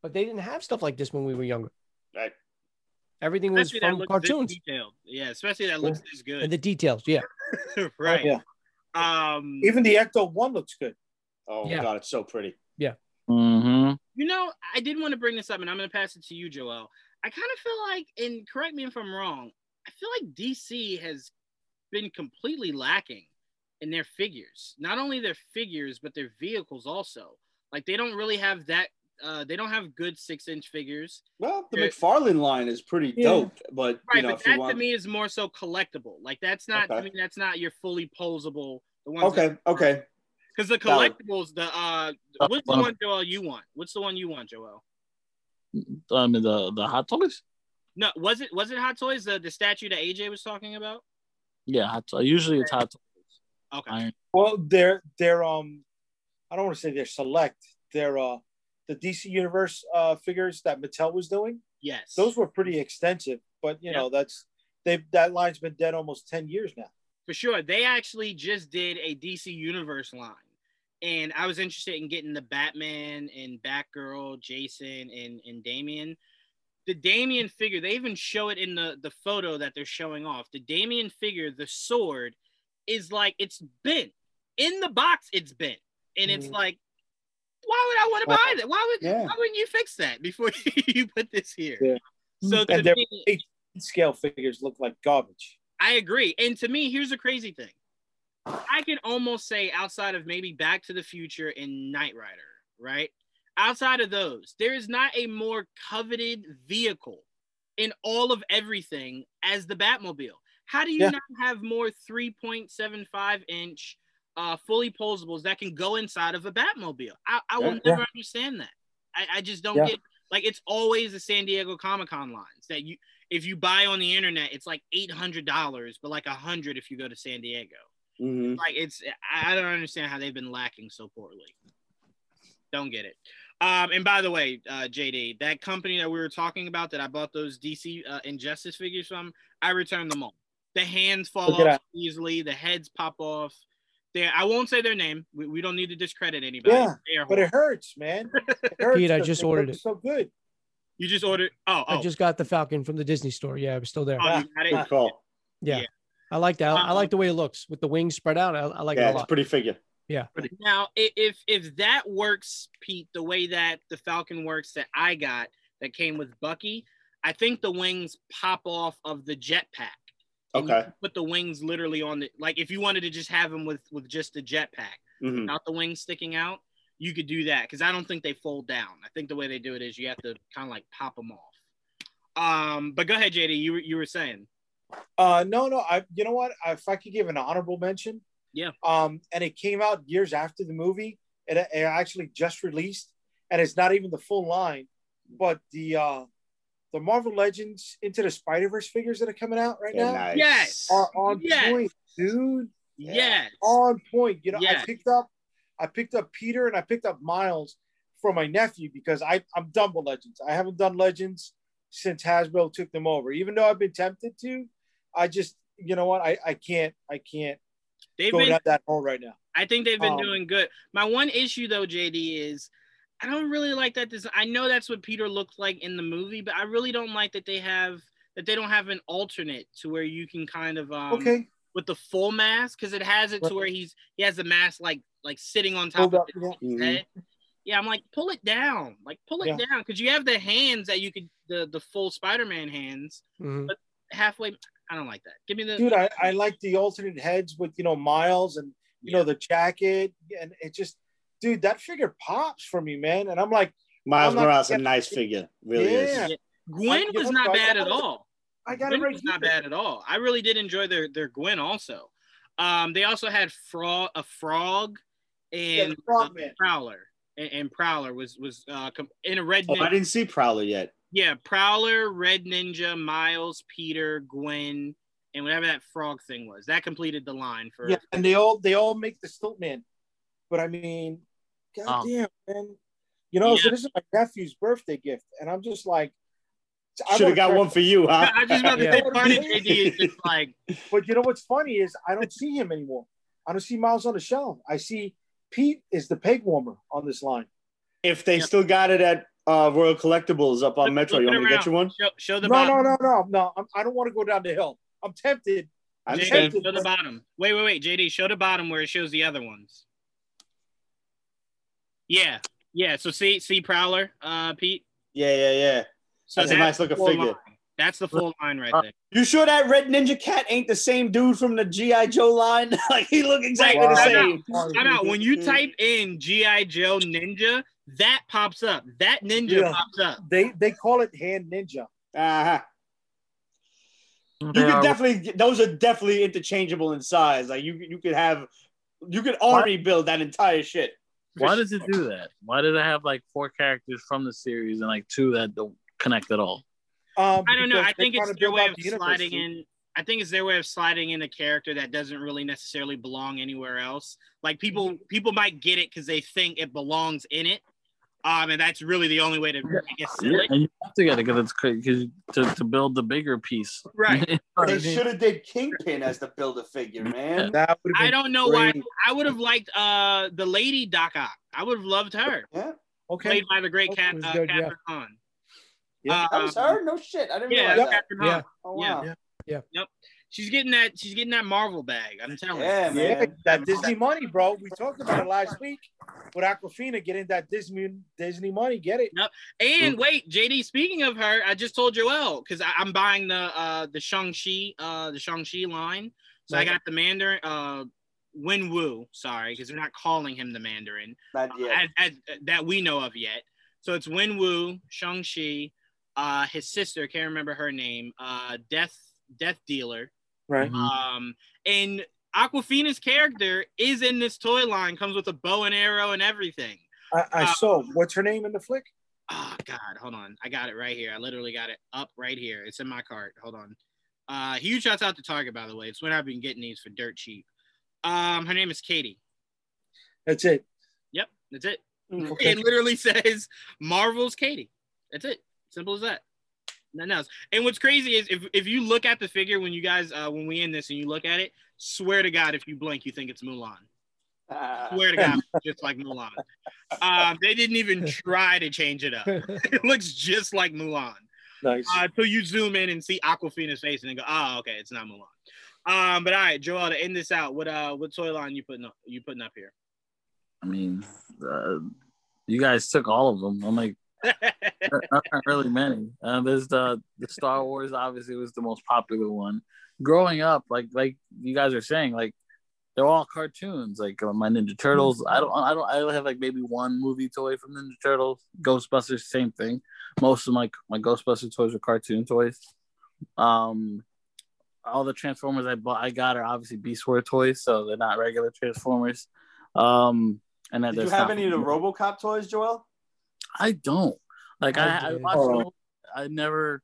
But they didn't have stuff like this when we were younger. Right. Everything was Especially that from looks cartoons This detailed. Yeah, especially that looks this good. and the details. Yeah. right. Yeah. Um, Even the Ecto One looks good. Oh Yeah. god, it's so pretty. Mhm. you know, I did want to bring this up, and I'm going to pass it to you, Joel. I kind of feel like, and correct me if I'm wrong, I feel like DC has been completely lacking in their figures. Not only their figures, but their vehicles also. Like they don't really have that. Uh, they don't have good six inch figures. Well, the Yeah. McFarlane line is pretty Yeah. dope, but Right, you know, but if you that want, to me is more so collectible. Like that's not. I mean, that's not your fully posable. The ones okay, okay. Because the collectibles, the uh, Uh, what's the uh, one Joel you want? What's the one you want, Joel? I mean the the hot toys. No, was it was it Hot Toys the the statue that AJ was talking about? Yeah, hot toys. Usually it's hot toys. Okay, Iron. Well, they're they're um, I don't want to say they're select. They're uh, the DC Universe uh, figures that Mattel was doing, Yes. those were pretty extensive. But you know, that's they that line's been dead almost ten years now. for sure. They actually just did a DC Universe line. And I was interested in getting the Batman and Batgirl, Jason and, and Damien. The Damien figure, they even show it in the, the photo that they're showing off. The Damien figure, the sword, is like it's bent. In the box, it's bent. And it's Mhm. like, why would I want to buy that? Why would Yeah. why wouldn't you fix that before you put this here? Yeah. So to And they're me, scale figures look like garbage. I agree. And to me, here's the crazy thing. I can almost say outside of maybe Back to the Future and Knight Rider, right? Outside of those, there is not a more coveted vehicle in all of everything as the Batmobile. How do you Yeah. not have more 3.75 inch uh, fully posables that can go inside of a Batmobile? I, I will Yeah. never understand that. I, I just don't Yeah. get like it's always the San Diego Comic Con lines that you if you buy on the internet, it's like eight hundred dollars, but like a hundred if you go to San Diego. Mhm. Like it's I I don't understand how they've been lacking so poorly. Don't get it. Um, and by the way, uh, JD, that company that we were talking about that I bought those DC uh, Injustice figures from, I returned them all. The hands fall Look off easily, the heads pop off. They, I won't say their name. We, we don't need to discredit anybody. Yeah, They are But it hurts, man. It hurts Pete, I 'cause just they ordered it. So good. you just ordered. Oh, oh, I just got the Falcon from the Disney store. Yeah, it was still there. oh, you got it? Good call. Yeah. yeah. I like that. I Um, like the way it looks with the wings spread out. I, I like Yeah, it a it's a lot. pretty figure. Yeah. Now, if if that works, Pete, the way that the Falcon works that I got that came with Bucky, I think the wings pop off of the jetpack. And Okay. can Put the wings literally on the like if you wanted to just have them with with just the jetpack, Mhm. not the wings sticking out, you could do that because I don't think they fold down. I think the way they do it is you have to kind of like pop them off. Um, but go ahead, JD. You were you were saying. Uh, no, no. I, you know what? If I could give an honorable mention, Yeah. Um, and it came out years after the movie. It, it actually just released, and it's not even the full line, but the uh, the Marvel Legends Into the Spider Verse figures that are coming out right Yeah, now nice. Yes. are on Yes. point, dude. Yes. On point. You know, Yes. I picked up, I picked up Peter and I picked up Miles for my nephew because I I'm done with Legends. I haven't done Legends since Hasbro took them over. Even though I've been tempted to, I just you know what I I can't I can't They've go been down that hole right now. I think they've been Um, doing good. My one issue though, JD, is I don't really like that design. I know that's what Peter looked like in the movie, but I really don't like that they have that they don't have an alternate to where you can kind of um Okay, with the full mask because it has it to where he's he has the mask like like sitting on top Hold of up, his, yeah. head. Yeah, I'm like pull it down, like pull it Yeah. down because you have the hands that you could the the full Spider-Man hands Mhm. halfway. I don't like that. Give me the dude, I, I like the alternate heads with you know Miles and you know the jacket, and it just, dude, that figure pops for me, man. And I'm like, Miles I'm not Morales, a nice figure. Really Yeah. is. Gwen was not bad at all. I got Gwen it right was not bad at all. I really did enjoy their their Gwen also. Um, they also had frog a frog Yeah, and the Frog uh, Prowler. And, and Prowler was was uh in a red Oh, I didn't see Prowler yet. yeah, Prowler, Red Ninja, Miles, Peter, Gwen, and whatever that frog thing was. That completed the line for Yeah, and they all they all make the stilt man. But I mean, goddamn, man. You know, so this is my nephew's birthday gift, and I'm just like, I Should have got one for you, huh? I just about to Yeah. say part of JD is just like But you know what's funny is I don't see him anymore. I don't see Miles on the shelf. I see Pete is the peg warmer on this line. if they Yeah. still got it at uh, Royal Collectibles up on Flip- Metro, flip you want me to get you one? show, show the No, bottom. no, no, no, no. I'm, I don't want to go down the hill. I'm tempted. I JD, understand. show the bottom. Wait, wait, wait. JD, show the bottom where it shows the other ones. Yeah, yeah. So see, see Prowler, uh, Pete. Yeah, yeah, yeah. So That's a nice looking figure. line. That's the full line right Uh, there. You sure that Red Ninja Cat ain't the same dude from the GI Joe line? like he look exactly Wait, the time same. Time out. When you type in GI Joe Ninja, that pops up. That ninja Yeah. pops up. They they call it hand ninja. Uh-huh. You They could definitely those are definitely interchangeable in size. Like you you could have you could army build that entire shit. Why does it do that? Why did it have like four characters from the series and like two that don't connect at all? Um, I don't know. I think it's their way of the sliding in. I think it's their way of sliding in a character that doesn't really necessarily belong anywhere else. Like people, Mm-hmm. people might get it because they think it belongs in it. Um, and that's really the only way to, I guess, sell Yeah, it. and you have to get it because it's crazy to, to build the bigger piece. Right. You know what I They should have did Kingpin as the build a figure, man. That would I don't know why. I would have liked uh the lady Doc Ock. I would have loved her, Yeah, Okay. played by the great Oh, Cat, it uh, good, yeah. Kathryn Hahn. Yeah. that was her. No shit, I didn't know. Yeah, realize that. Kathryn Hahn. Yeah. Oh wow. Yeah. She's getting that. She's getting that Marvel bag. I'm telling Yeah, you. Yeah, man. that Disney money, bro. We talked about it last week with Awkwafina getting that Disney Disney money. Get it? Yep. And wait, JD. Speaking of her, I just told Joel because I'm buying the uh the Shang Chi uh the Shang Chi line. So I got the Mandarin uh Wen Wu. Sorry, because they're not calling him the Mandarin. Not yet. as, as, that we know of yet. So it's Wen Wu, Shang Chi, uh, his sister, can't remember her name, uh, Death Death Dealer, Right. Mhm. um, and Awkwafina's character is in this toy line, comes with a bow and arrow and everything. I, I Uh, saw. What's her name in the flick? Oh God, hold on, I got it right here. I literally got it up right here. It's in my cart. Hold on. Uh, huge shouts out to Target, by the way. It's when I've been getting these for dirt cheap. Um, her name is Katie. That's it. Yep, that's it. Okay. It literally says Marvel's Katie. That's it. Simple as that. Nothing else. And what's crazy is if, if you look at the figure when you guys uh, when we end this and you look at it, swear to God, if you blink, you think it's Mulan. Ah. Swear to God, just like Mulan. Um, they didn't even try to change it up. It looks just like Mulan. Nice. Uh, until you zoom in and see Awkwafina's face and then go, oh, okay, it's not Mulan. Um, but all right, Joel, to end this out, what uh, what toy line you putting up? You putting up here? I mean, uh, you guys took all of them. I'm like, there aren't really many. Uh, there's the the Star Wars. Obviously, was the most popular one. Growing up, like like you guys are saying, like they're all cartoons. Like uh, my Ninja Turtles. I don't I don't I only have like maybe one movie toy from Ninja Turtles. Ghostbusters, same thing. Most of my my Ghostbuster toys are cartoon toys. Um, all the Transformers I bought I got are obviously Beast Wars toys, so they're not regular Transformers. Um, and that Did you have any of the RoboCop toys, Joel? I don't. Like I, I I watched. Oh. I never,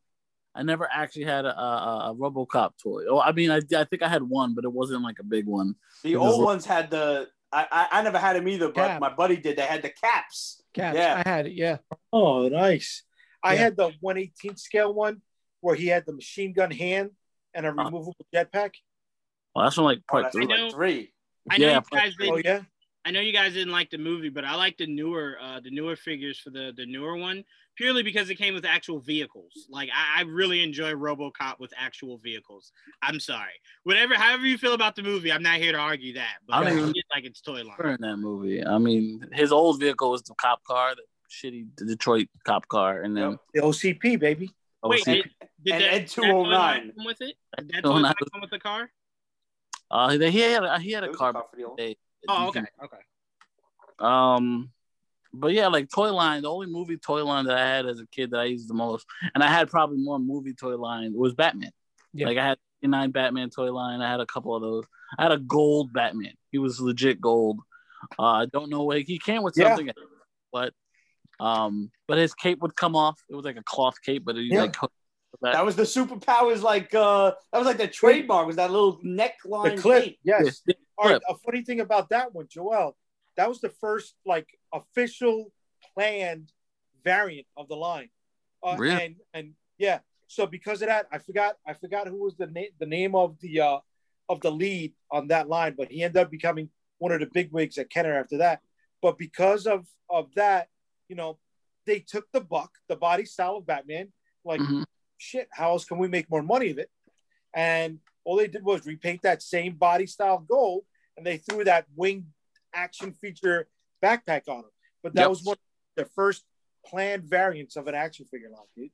I never actually had a, a, a RoboCop toy. Oh, I mean, I, I think I had one, but it wasn't like a big one. The It was old like- ones had the. I, I I never had them either, but Cap. my buddy did. They had the caps. Caps. Yeah. I had it. Yeah. Oh, nice. I Yeah. had the 118th scale one where he had the machine gun hand and a Uh-huh. removable jetpack. Well, that's from like Oh, part that's three. I know. like three. I know Yeah, you guys Oh didn't. yeah. I know you guys didn't like the movie, but I like the newer, uh, the newer figures for the the newer one purely because it came with actual vehicles. Like I, I really enjoy RoboCop with actual vehicles. I'm sorry, whatever, however you feel about the movie, I'm not here to argue that. But I I don't don't like it's toy line. in that movie. I mean, his old vehicle was the cop car, the shitty Detroit cop car, and then The OCP baby. Wait, OC did, did And that, Ed that toy line 209. come with it? Did that Ed 209. come with the car? uh, he he had a, he had It a was a car. Car for the old- day. Oh, okay, okay. Um, but yeah, like toy line. The only movie toy line that I had as a kid that I used the most, and I had probably more movie toy line was Batman. Yeah. Like I had nine Batman toy line. I had a couple of those. I had a gold Batman. He was legit gold. Uh, I don't know like he came with Yeah. something, but um, but his cape would come off. It was like a cloth cape, but it Yeah. like That was the superpowers. Like uh, that was like the trademark. Was that little neckline? The clip. tape. Yes. Yeah, All right. A funny thing about that one, Joel, that was the first like official planned variant of the line. Uh, Really? And and yeah. So because of that, I forgot I forgot who was the name the name of the uh of the lead on that line, but he ended up becoming one of the big wigs at Kenner after that. But because of of that, you know, they took the buck, the body style of Batman, like Mhm. shit, how else can we make more money of it? And all they did was repaint that same body style gold and they threw that wing action feature backpack on him. But that Yep. was one of the first planned variants of an action figure line, dude.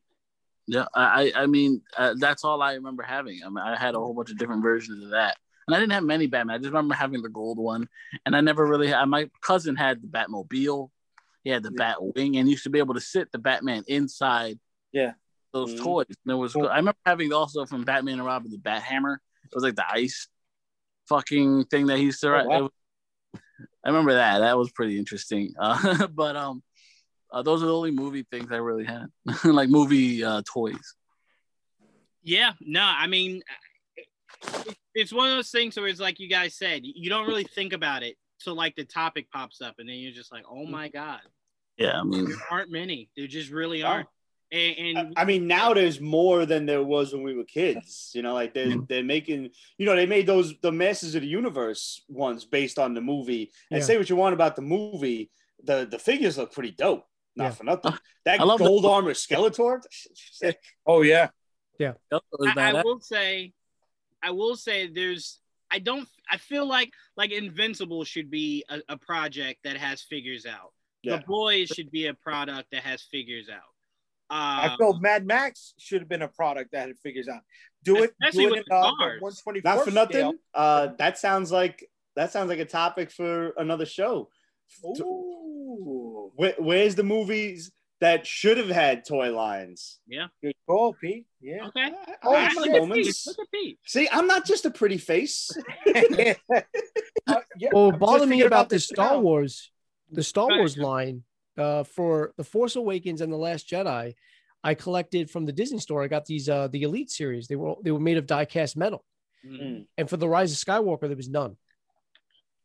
Yeah, I I I mean uh, that's all I remember having. I mean, I had a whole bunch of different versions of that, and I didn't have many Batman. I just remember having the gold one, and I never really had. My cousin had the Batmobile, he had the Yeah. Batwing, and used to be able to sit the Batman inside. Yeah. those Mhm. toys. And there was Cool. I remember having also from Batman and Robin the Bat Hammer. It was like the ice fucking thing that he used to. Oh, wow. I remember that. That was pretty interesting. Uh, but um, uh, those are the only movie things I really had, like movie uh, toys. Yeah, no, I mean, it's one of those things where it's like you guys said, you don't really think about it till like the topic pops up, and then you're just like, oh my god, Yeah, I mean, There aren't many. There just really Oh. aren't. And, and I mean, now there's more than there was when we were kids. You know, like they're Yeah. they're making. You know, they made those the Masters of the Universe ones based on the movie. And Yeah. say what you want about the movie, the the figures look pretty dope. Not Yeah. for nothing. Oh, that love gold the- armor Skeletor. that shit's sick. Oh yeah. yeah. I, I will say, I will say, there's. I don't. I feel like like Invincible should be a, a project that has figures out. Yeah. The Boys should be a product that has figures out. Uh, I feel Mad Max should have been a product that it figures out. Do it, do it the in uh, cars. 124 Not for nothing. scale. Uh, that sounds like that sounds like a topic for another show. Ooh, Where, where's the movies that should have had toy lines? Yeah. Good call, Pete. Yeah. okay. I, Oh, I. Look at. Pete. Look at Pete. See, I'm not just a pretty face. Uh, yeah, Well, I'm what just bothered me thinking about the this Star now. Wars, the Star Wars line uh, for the Force Awakens and the Last Jedi, I collected from the Disney store. I got these uh, the Elite series. They were they were made of die cast metal, Mm. and for the Rise of Skywalker, there was none.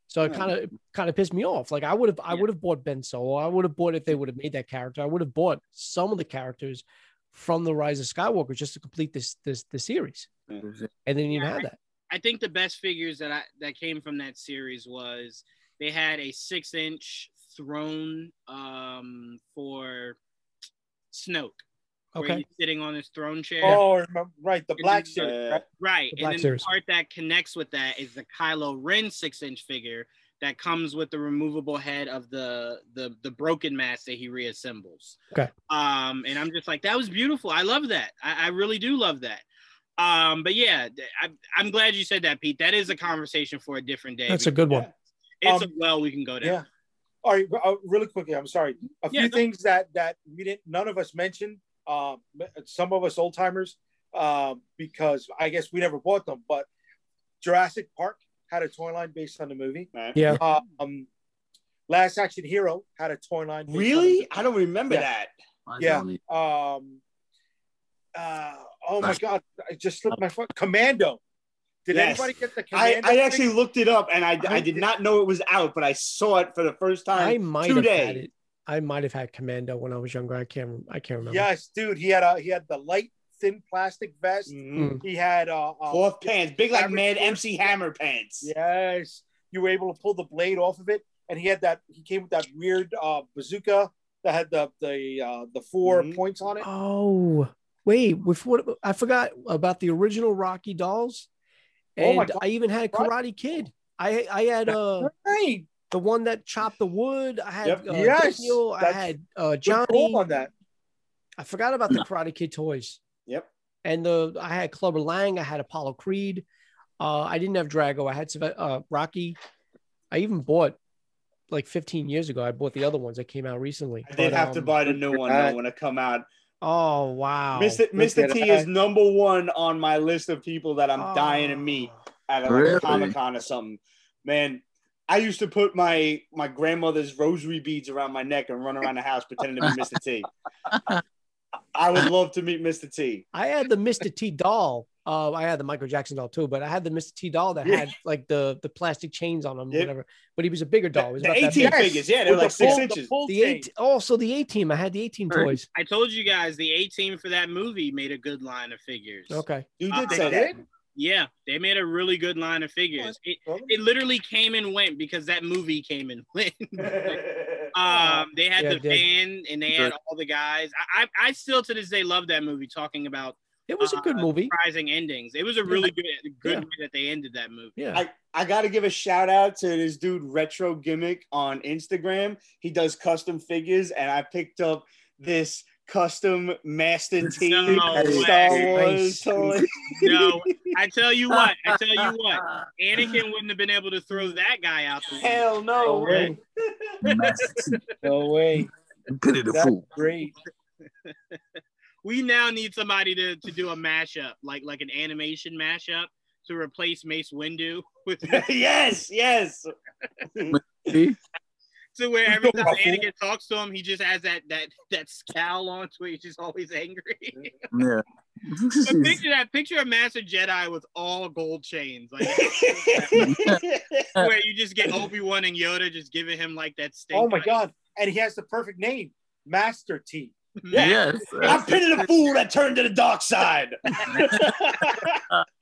So it kind of kind of pissed me off. Like I would have I Yeah. would have bought Ben Solo. I would have bought if they would have made that character. I would have bought some of the characters from the Rise of Skywalker just to complete this this the series, and they didn't even Yeah, have that. I think the best figures that I that came from that series was they had a six inch throne um, for Snoke. Where Okay, he's sitting on his throne chair. Oh, right, the black then, series. uh, right? Right. The And Black then Series. the part that connects with that is the Kylo Ren six inch figure that comes with the removable head of the the the broken mask that he reassembles. Okay. Um, and I'm just like, that was beautiful. I love that. I, I really do love that. Um, but yeah, I, I'm glad you said that, Pete. That is a conversation for a different day. that's a good one. It's Um, a well we can go down. Yeah. All right, uh, really quickly. I'm sorry. A few Yeah, go- things that that we didn't, none of us mentioned. Um, some of us old timers, um, because I guess we never bought them. But Jurassic Park had a toy line based on the movie. man. Yeah. Um, Last Action Hero had a toy line. based on the Really? I don't remember Yeah. that. I yeah. don't Um, uh, oh my God! I just slipped my foot. Commando. Did Yes. anybody get the I, Commando? I actually figure? looked it up and I, I I did did- not know it was out, but I saw it for the first time I time might have had it. I might have had Commando when I was younger. I can't. I can't remember. Yes, dude. He had a he had the light thin plastic vest. Mhm. He had uh, uh Cloth pants, big like fabric Mad. MC Hammer pants. Yes, you were able to pull the blade off of it, and he had that. He came with that weird uh, bazooka that had the the uh, the 4 Mhm. points on it. Oh, wait. With what? I forgot about the original Rocky dolls, and my God. I even had What? Karate Kid. I I had uh Right, the one that chopped the wood. I had Yep. uh, Yes, Daniel, I that's- had uh, good Johnny. call on that. I forgot about the Karate Kid toys. Yep. And the I had Clubber Lang. I had Apollo Creed. Uh, I didn't have Drago. I had Sylve- uh, Rocky. I even bought like 15 years ago. I bought the other ones that came out recently. I did But, have to um, buy the new one though when it come out. Oh wow, Mr. Mr. T that. is number one on my list of people that I'm dying to meet Oh. at a, Really? like Comic Con or something. Man, I used to put my my grandmother's rosary beads around my neck and run around the house pretending to be Mr. T. I would love to meet Mr. T. I had the Mr. T doll. Uh, I had the Michael Jackson doll too, but I had the Mr. T doll that had like the the plastic chains on them, Yep. whatever. But he was a bigger doll. It was The about that 18 big. Figures, yeah, they were like the six full- inches. full The eight. Oh, so the A team. I had the A team Right. toys. I told you guys the A team for that movie made a good line of figures. Okay. You Uh, did They say that. Yeah, they made a really good line of figures. It, it literally came and went because that movie came and went. um, they had Yeah, the it van and they had all the guys. I, I, I still to this day love that movie. Talking about It was a good Uh, movie. surprising endings, it was a really good good Yeah. way that they ended that movie. Yeah. I, I got to give a shout out to this dude Retro Gimmick on Instagram. He does custom figures, and I picked up this custom Master T No Star. Wars Nice. toy. No, I tell you what, I tell you what, Anakin wouldn't have been able to throw that guy out the. Hell no. No way. No way. Pity the That's fool. great. We now need somebody to, to do a mashup, like like an animation mashup, to replace Mace Windu with yes, yes. See? to where every time Ruffle. Anakin talks to him, he just has that that that scowl on to where he's just always angry. Yeah. but picture that picture of Master Jedi with all gold chains, like where you just get Obi Wan and Yoda just giving him like that stink. Oh my God. and he has the perfect name, Master T. Yeah. Yes. I'm pitting the fool that turned to the dark side.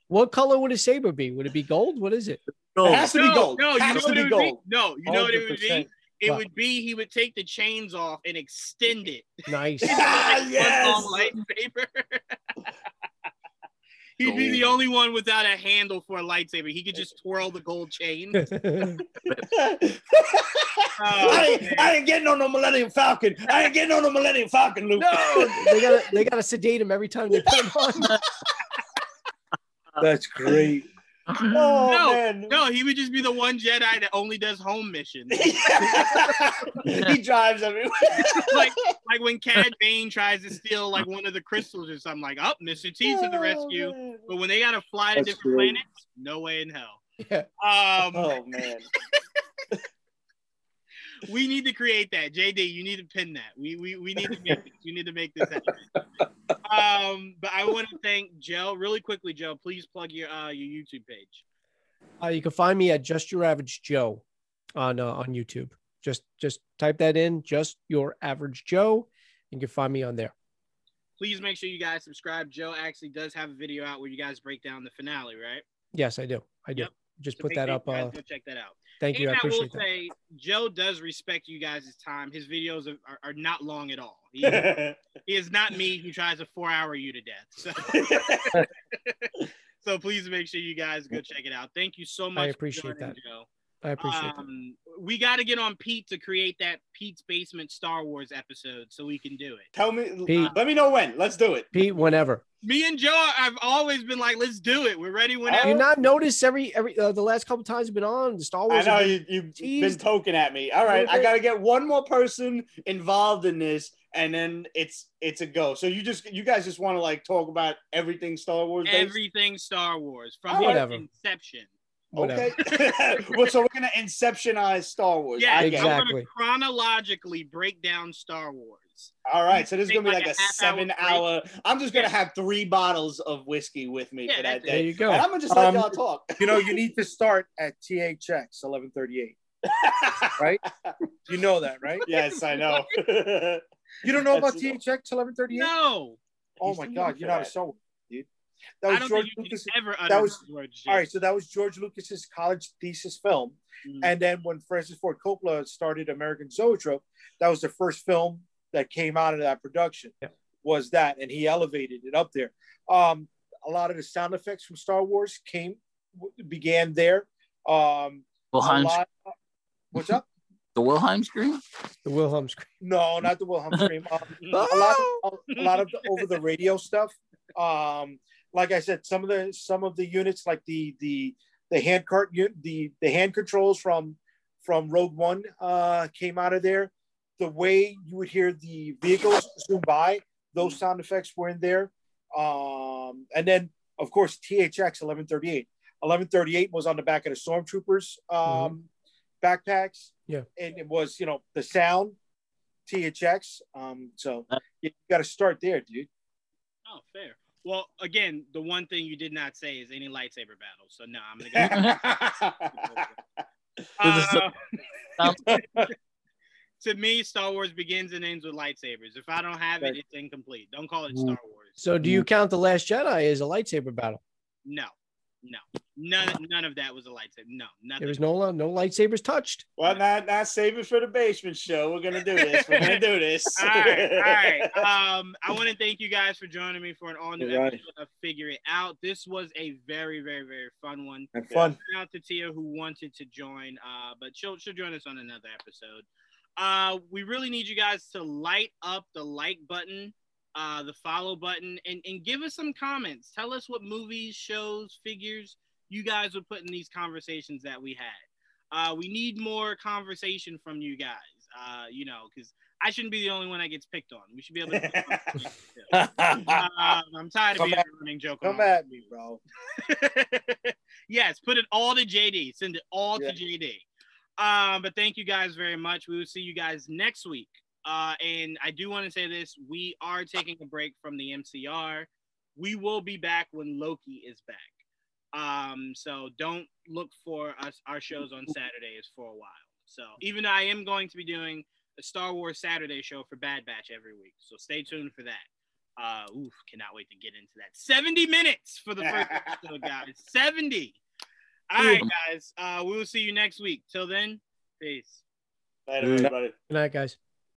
What color would a saber be? Would it be gold? What is it? It has to be No, gold. no, you know what it be would be? No, you know what it would be? It What? would be he would take the chains off and extend it. Nice. Ah, yes. long lightsaber. He'd be the only one without a handle for a lightsaber. He could just twirl the gold chain. Oh, I, ain't, I ain't getting on no Millennium Falcon. I ain't getting on no Millennium Falcon, Luke. no, they gotta they gotta sedate him every time they put him on. That's great. Oh No, man. No, he would just be the one Jedi that only does home missions. he drives everywhere. like like when Cad Bane tries to steal like one of the crystals or something, like, oh, Mr. T's to the rescue. Oh, man. But when they gotta fly to That's different great. planets, no way in hell. Yeah. Um, Oh man. we need to create that. JD, you need to pin that. We we, we need to make this. We need to make this happen. Um, but I want to thank Joe really quickly. Joe, please plug your uh your YouTube page. Uh, you can find me at just your average Joe on uh, on YouTube. Just just type that in, just your average Joe, and you can find me on there. Please make sure you guys subscribe. Joe actually does have a video out where you guys break down the finale, right? Yes, I do. I do. Yep. Just So put that up. Uh, go check that out. Thank you. and I I will that. say, Joe does respect you guys' time. His videos are, are, are not long at all. He, he is not me who tries to four hour you to death. So, so please make sure you guys go check it out. Thank you so much. I appreciate joining, that. Joe. I appreciate that. Um, we got to get on Pete to create that Pete's Basement Star Wars episode so we can do it. Tell me. Pete. Let me know when. Let's do it. Pete, whenever. Me and Joe, I've always been like, let's do it. We're ready whenever. You not notice every every uh, the last couple times you've been on the Star Wars. I Wars. know have been- you, you've been teased. token at me. All right, I got to get one more person involved in this, and then it's it's a go. So you just you guys just want to like talk about everything Star Wars. based? Everything Star Wars from Oh, whatever. inception. Whatever. Okay. well, so we're gonna inceptionize Star Wars. Yeah, I get it. I want Exactly. to chronologically break down Star Wars. All right, so this is gonna be like like a a half-hour seven-hour. I'm just gonna Yeah. have three bottles of whiskey with me Yeah, for that that's it. There you go. and I'm gonna just let Um, y'all talk. You know, you need to start at THX 1138. Right? You know that, right? yes, I know. You don't know about That's- THX 1138? No, Oh He's my God, you're for not a that. show, dude. That I was don't George think you Lucas. can ever utter that was- the word shit. All right, so that was George Lucas's college thesis film. Mm. And then when Francis Ford Coppola started American Zoetrope, that was the first film that came out of that production. Yeah. Was that, and he elevated it up there. Um, a lot of the sound effects from Star Wars came began there. Um, a Wilhelm, lot, what's up? the Wilhelm scream. The Wilhelm scream. No, not the Wilhelm scream. Um, a lot, of, a lot of the over the radio stuff. Um, like I said, some of the some of the units, like the the the hand cart the the hand controls from from Rogue One, uh, came out of there. The way you would hear the vehicles zoom by, those sound effects were in there. Um, and then of course THX 1138. 1138 was on the back of the stormtroopers um, backpacks. Yeah. and it was you know the sound THX. Um, so you got to start there, dude. Oh, fair. Well, again, the one thing you did not say is any lightsaber battle. So no, I'm gonna go. Uh, to me, Star Wars begins and ends with lightsabers. If I don't have it, it's incomplete. Don't call it Star Wars. So do you count the Last Jedi as a lightsaber battle? No, no, none, none of that was a lightsaber. No, nothing. There was no no lightsabers touched. well, not not saving for the basement show. We're gonna do this. We're gonna do this. all right, all right. Um, I want to thank you guys for joining me for an all new You're right. episode of Figure It Out. This was a very, very, very fun one. Have fun. Shout out to Tia who wanted to join, uh, but she'll she'll join us on another episode. Uh, we really need you guys to light up the like button, uh, the follow button, and and give us some comments. Tell us what movies, shows, figures you guys would put in these conversations that we had. Uh, we need more conversation from you guys. Uh, you know, because I shouldn't be the only one that gets picked on. We should be able to. Uh, I'm tired of being a running joke. Come at me, bro. yes, put it all to JD. Send it all Yeah. to JD. Um, but thank you guys very much. We will see you guys next week. Uh, and I do want to say this: we are taking a break from the MCR. We will be back when Loki is back. Um, so don't look for us our shows on Saturdays for a while. So even though I am going to be doing a Star Wars Saturday show for Bad Batch every week. So stay tuned for that. Uh, oof, cannot wait to get into that. 70 minutes for the first episode, guys. 70. All right, guys. Uh, we will see you next week. Till then, peace. Later, everybody. Good night, guys.